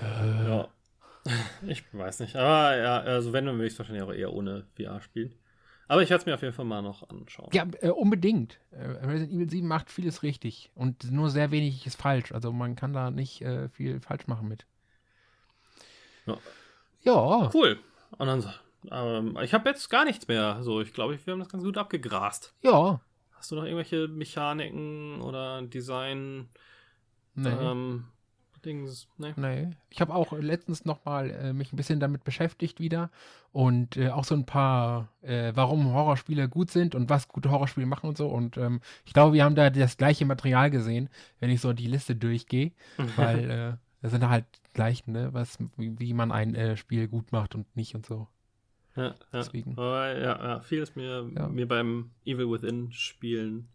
Speaker 1: Äh. Ja. Ich weiß nicht. Aber ja, also wenn, dann würde ich es wahrscheinlich auch eher ohne VR spielen. Aber ich werde es mir auf jeden Fall mal noch anschauen.
Speaker 2: Ja, äh, unbedingt. Äh, Resident Evil 7 macht vieles richtig und nur sehr wenig ist falsch. Also man kann da nicht äh, viel falsch machen mit.
Speaker 1: Ja. ja. Cool. Und dann, ähm, ich habe jetzt gar nichts mehr. So, ich glaube, wir haben das ganz gut abgegrast.
Speaker 2: Ja.
Speaker 1: Hast du noch irgendwelche Mechaniken oder Design? Nee. Ähm, Dings,
Speaker 2: nee. nee. Ich habe auch letztens noch mal äh, mich ein bisschen damit beschäftigt wieder und äh, auch so ein paar, äh, warum Horrorspiele gut sind und was gute Horrorspiele machen und so. Und ähm, ich glaube, wir haben da das gleiche Material gesehen, wenn ich so die Liste durchgehe, weil äh, das sind halt gleich, ne, was, wie, wie man ein äh, Spiel gut macht und nicht und so.
Speaker 1: Ja, ja. Deswegen. Aber ja, ja, viel ist mir, ja. mir beim Evil Within Spielen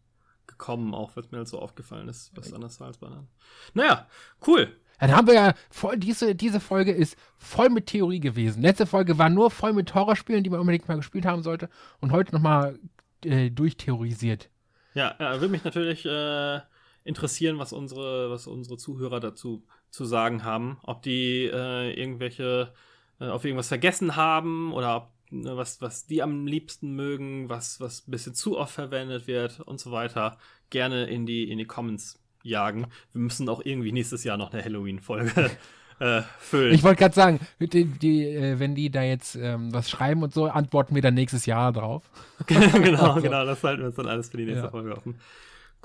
Speaker 1: gekommen, auch was mir halt so aufgefallen ist, was anders war als bei anderen. Naja, cool.
Speaker 2: Dann haben wir ja voll, diese, diese Folge ist voll mit Theorie gewesen. Letzte Folge war nur voll mit Horrorspielen, die man unbedingt mal gespielt haben sollte. Und heute nochmal äh, durchtheorisiert.
Speaker 1: Ja, ja, würde mich natürlich äh, interessieren, was unsere, was unsere Zuhörer dazu zu sagen haben. Ob die äh, irgendwelche, äh, auf irgendwas vergessen haben oder ob ne, was, was die am liebsten mögen, was, was ein bisschen zu oft verwendet wird und so weiter, gerne in die, in die Comments jagen. Wir müssen auch irgendwie nächstes Jahr noch eine Halloween-Folge äh, füllen.
Speaker 2: Ich wollte gerade sagen, die, die, äh, wenn die da jetzt ähm, was schreiben und so, antworten wir dann nächstes Jahr drauf.
Speaker 1: genau, also. genau, das halten wir uns dann alles für die nächste ja. Folge offen.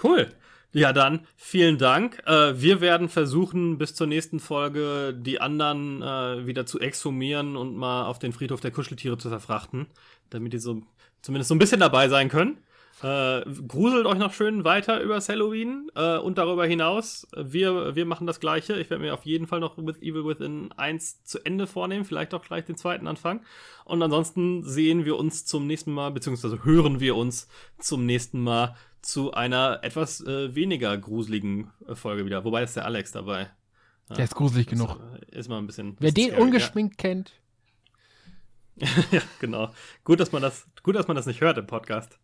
Speaker 1: Cool. Ja, dann vielen Dank. Äh, wir werden versuchen, bis zur nächsten Folge die anderen äh, wieder zu exhumieren und mal auf den Friedhof der Kuscheltiere zu verfrachten, damit die so zumindest so ein bisschen dabei sein können. Äh, gruselt euch noch schön weiter übers Halloween äh, und darüber hinaus. Wir, wir machen das Gleiche. Ich werde mir auf jeden Fall noch With Evil Within 1 zu Ende vornehmen, vielleicht auch gleich den zweiten Anfang. Und ansonsten sehen wir uns zum nächsten Mal, beziehungsweise hören wir uns zum nächsten Mal zu einer etwas äh, weniger gruseligen äh, Folge wieder. Wobei ist der Alex dabei.
Speaker 2: Ja, der ist gruselig ist, genug.
Speaker 1: Äh, ist mal ein bisschen.
Speaker 2: Wer den scary, ungeschminkt
Speaker 1: ja.
Speaker 2: kennt.
Speaker 1: ja, genau. Gut, dass man das, gut, dass man das nicht hört im Podcast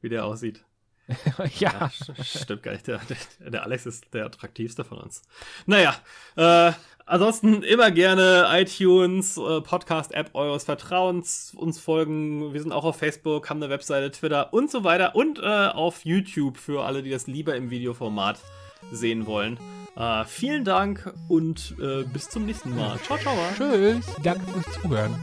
Speaker 1: wie der aussieht.
Speaker 2: ja. ja.
Speaker 1: Stimmt gar nicht. Der, der, der, Alex ist der attraktivste von uns. Naja, äh, ansonsten immer gerne iTunes, äh, Podcast-App eures Vertrauens uns folgen. Wir sind auch auf Facebook, haben eine Webseite, Twitter und so weiter. Und äh, auf YouTube für alle, die das lieber im Videoformat sehen wollen. Äh, vielen Dank und äh, bis zum nächsten Mal. Ciao, ciao.
Speaker 2: Tschüss. Danke fürs Zuhören.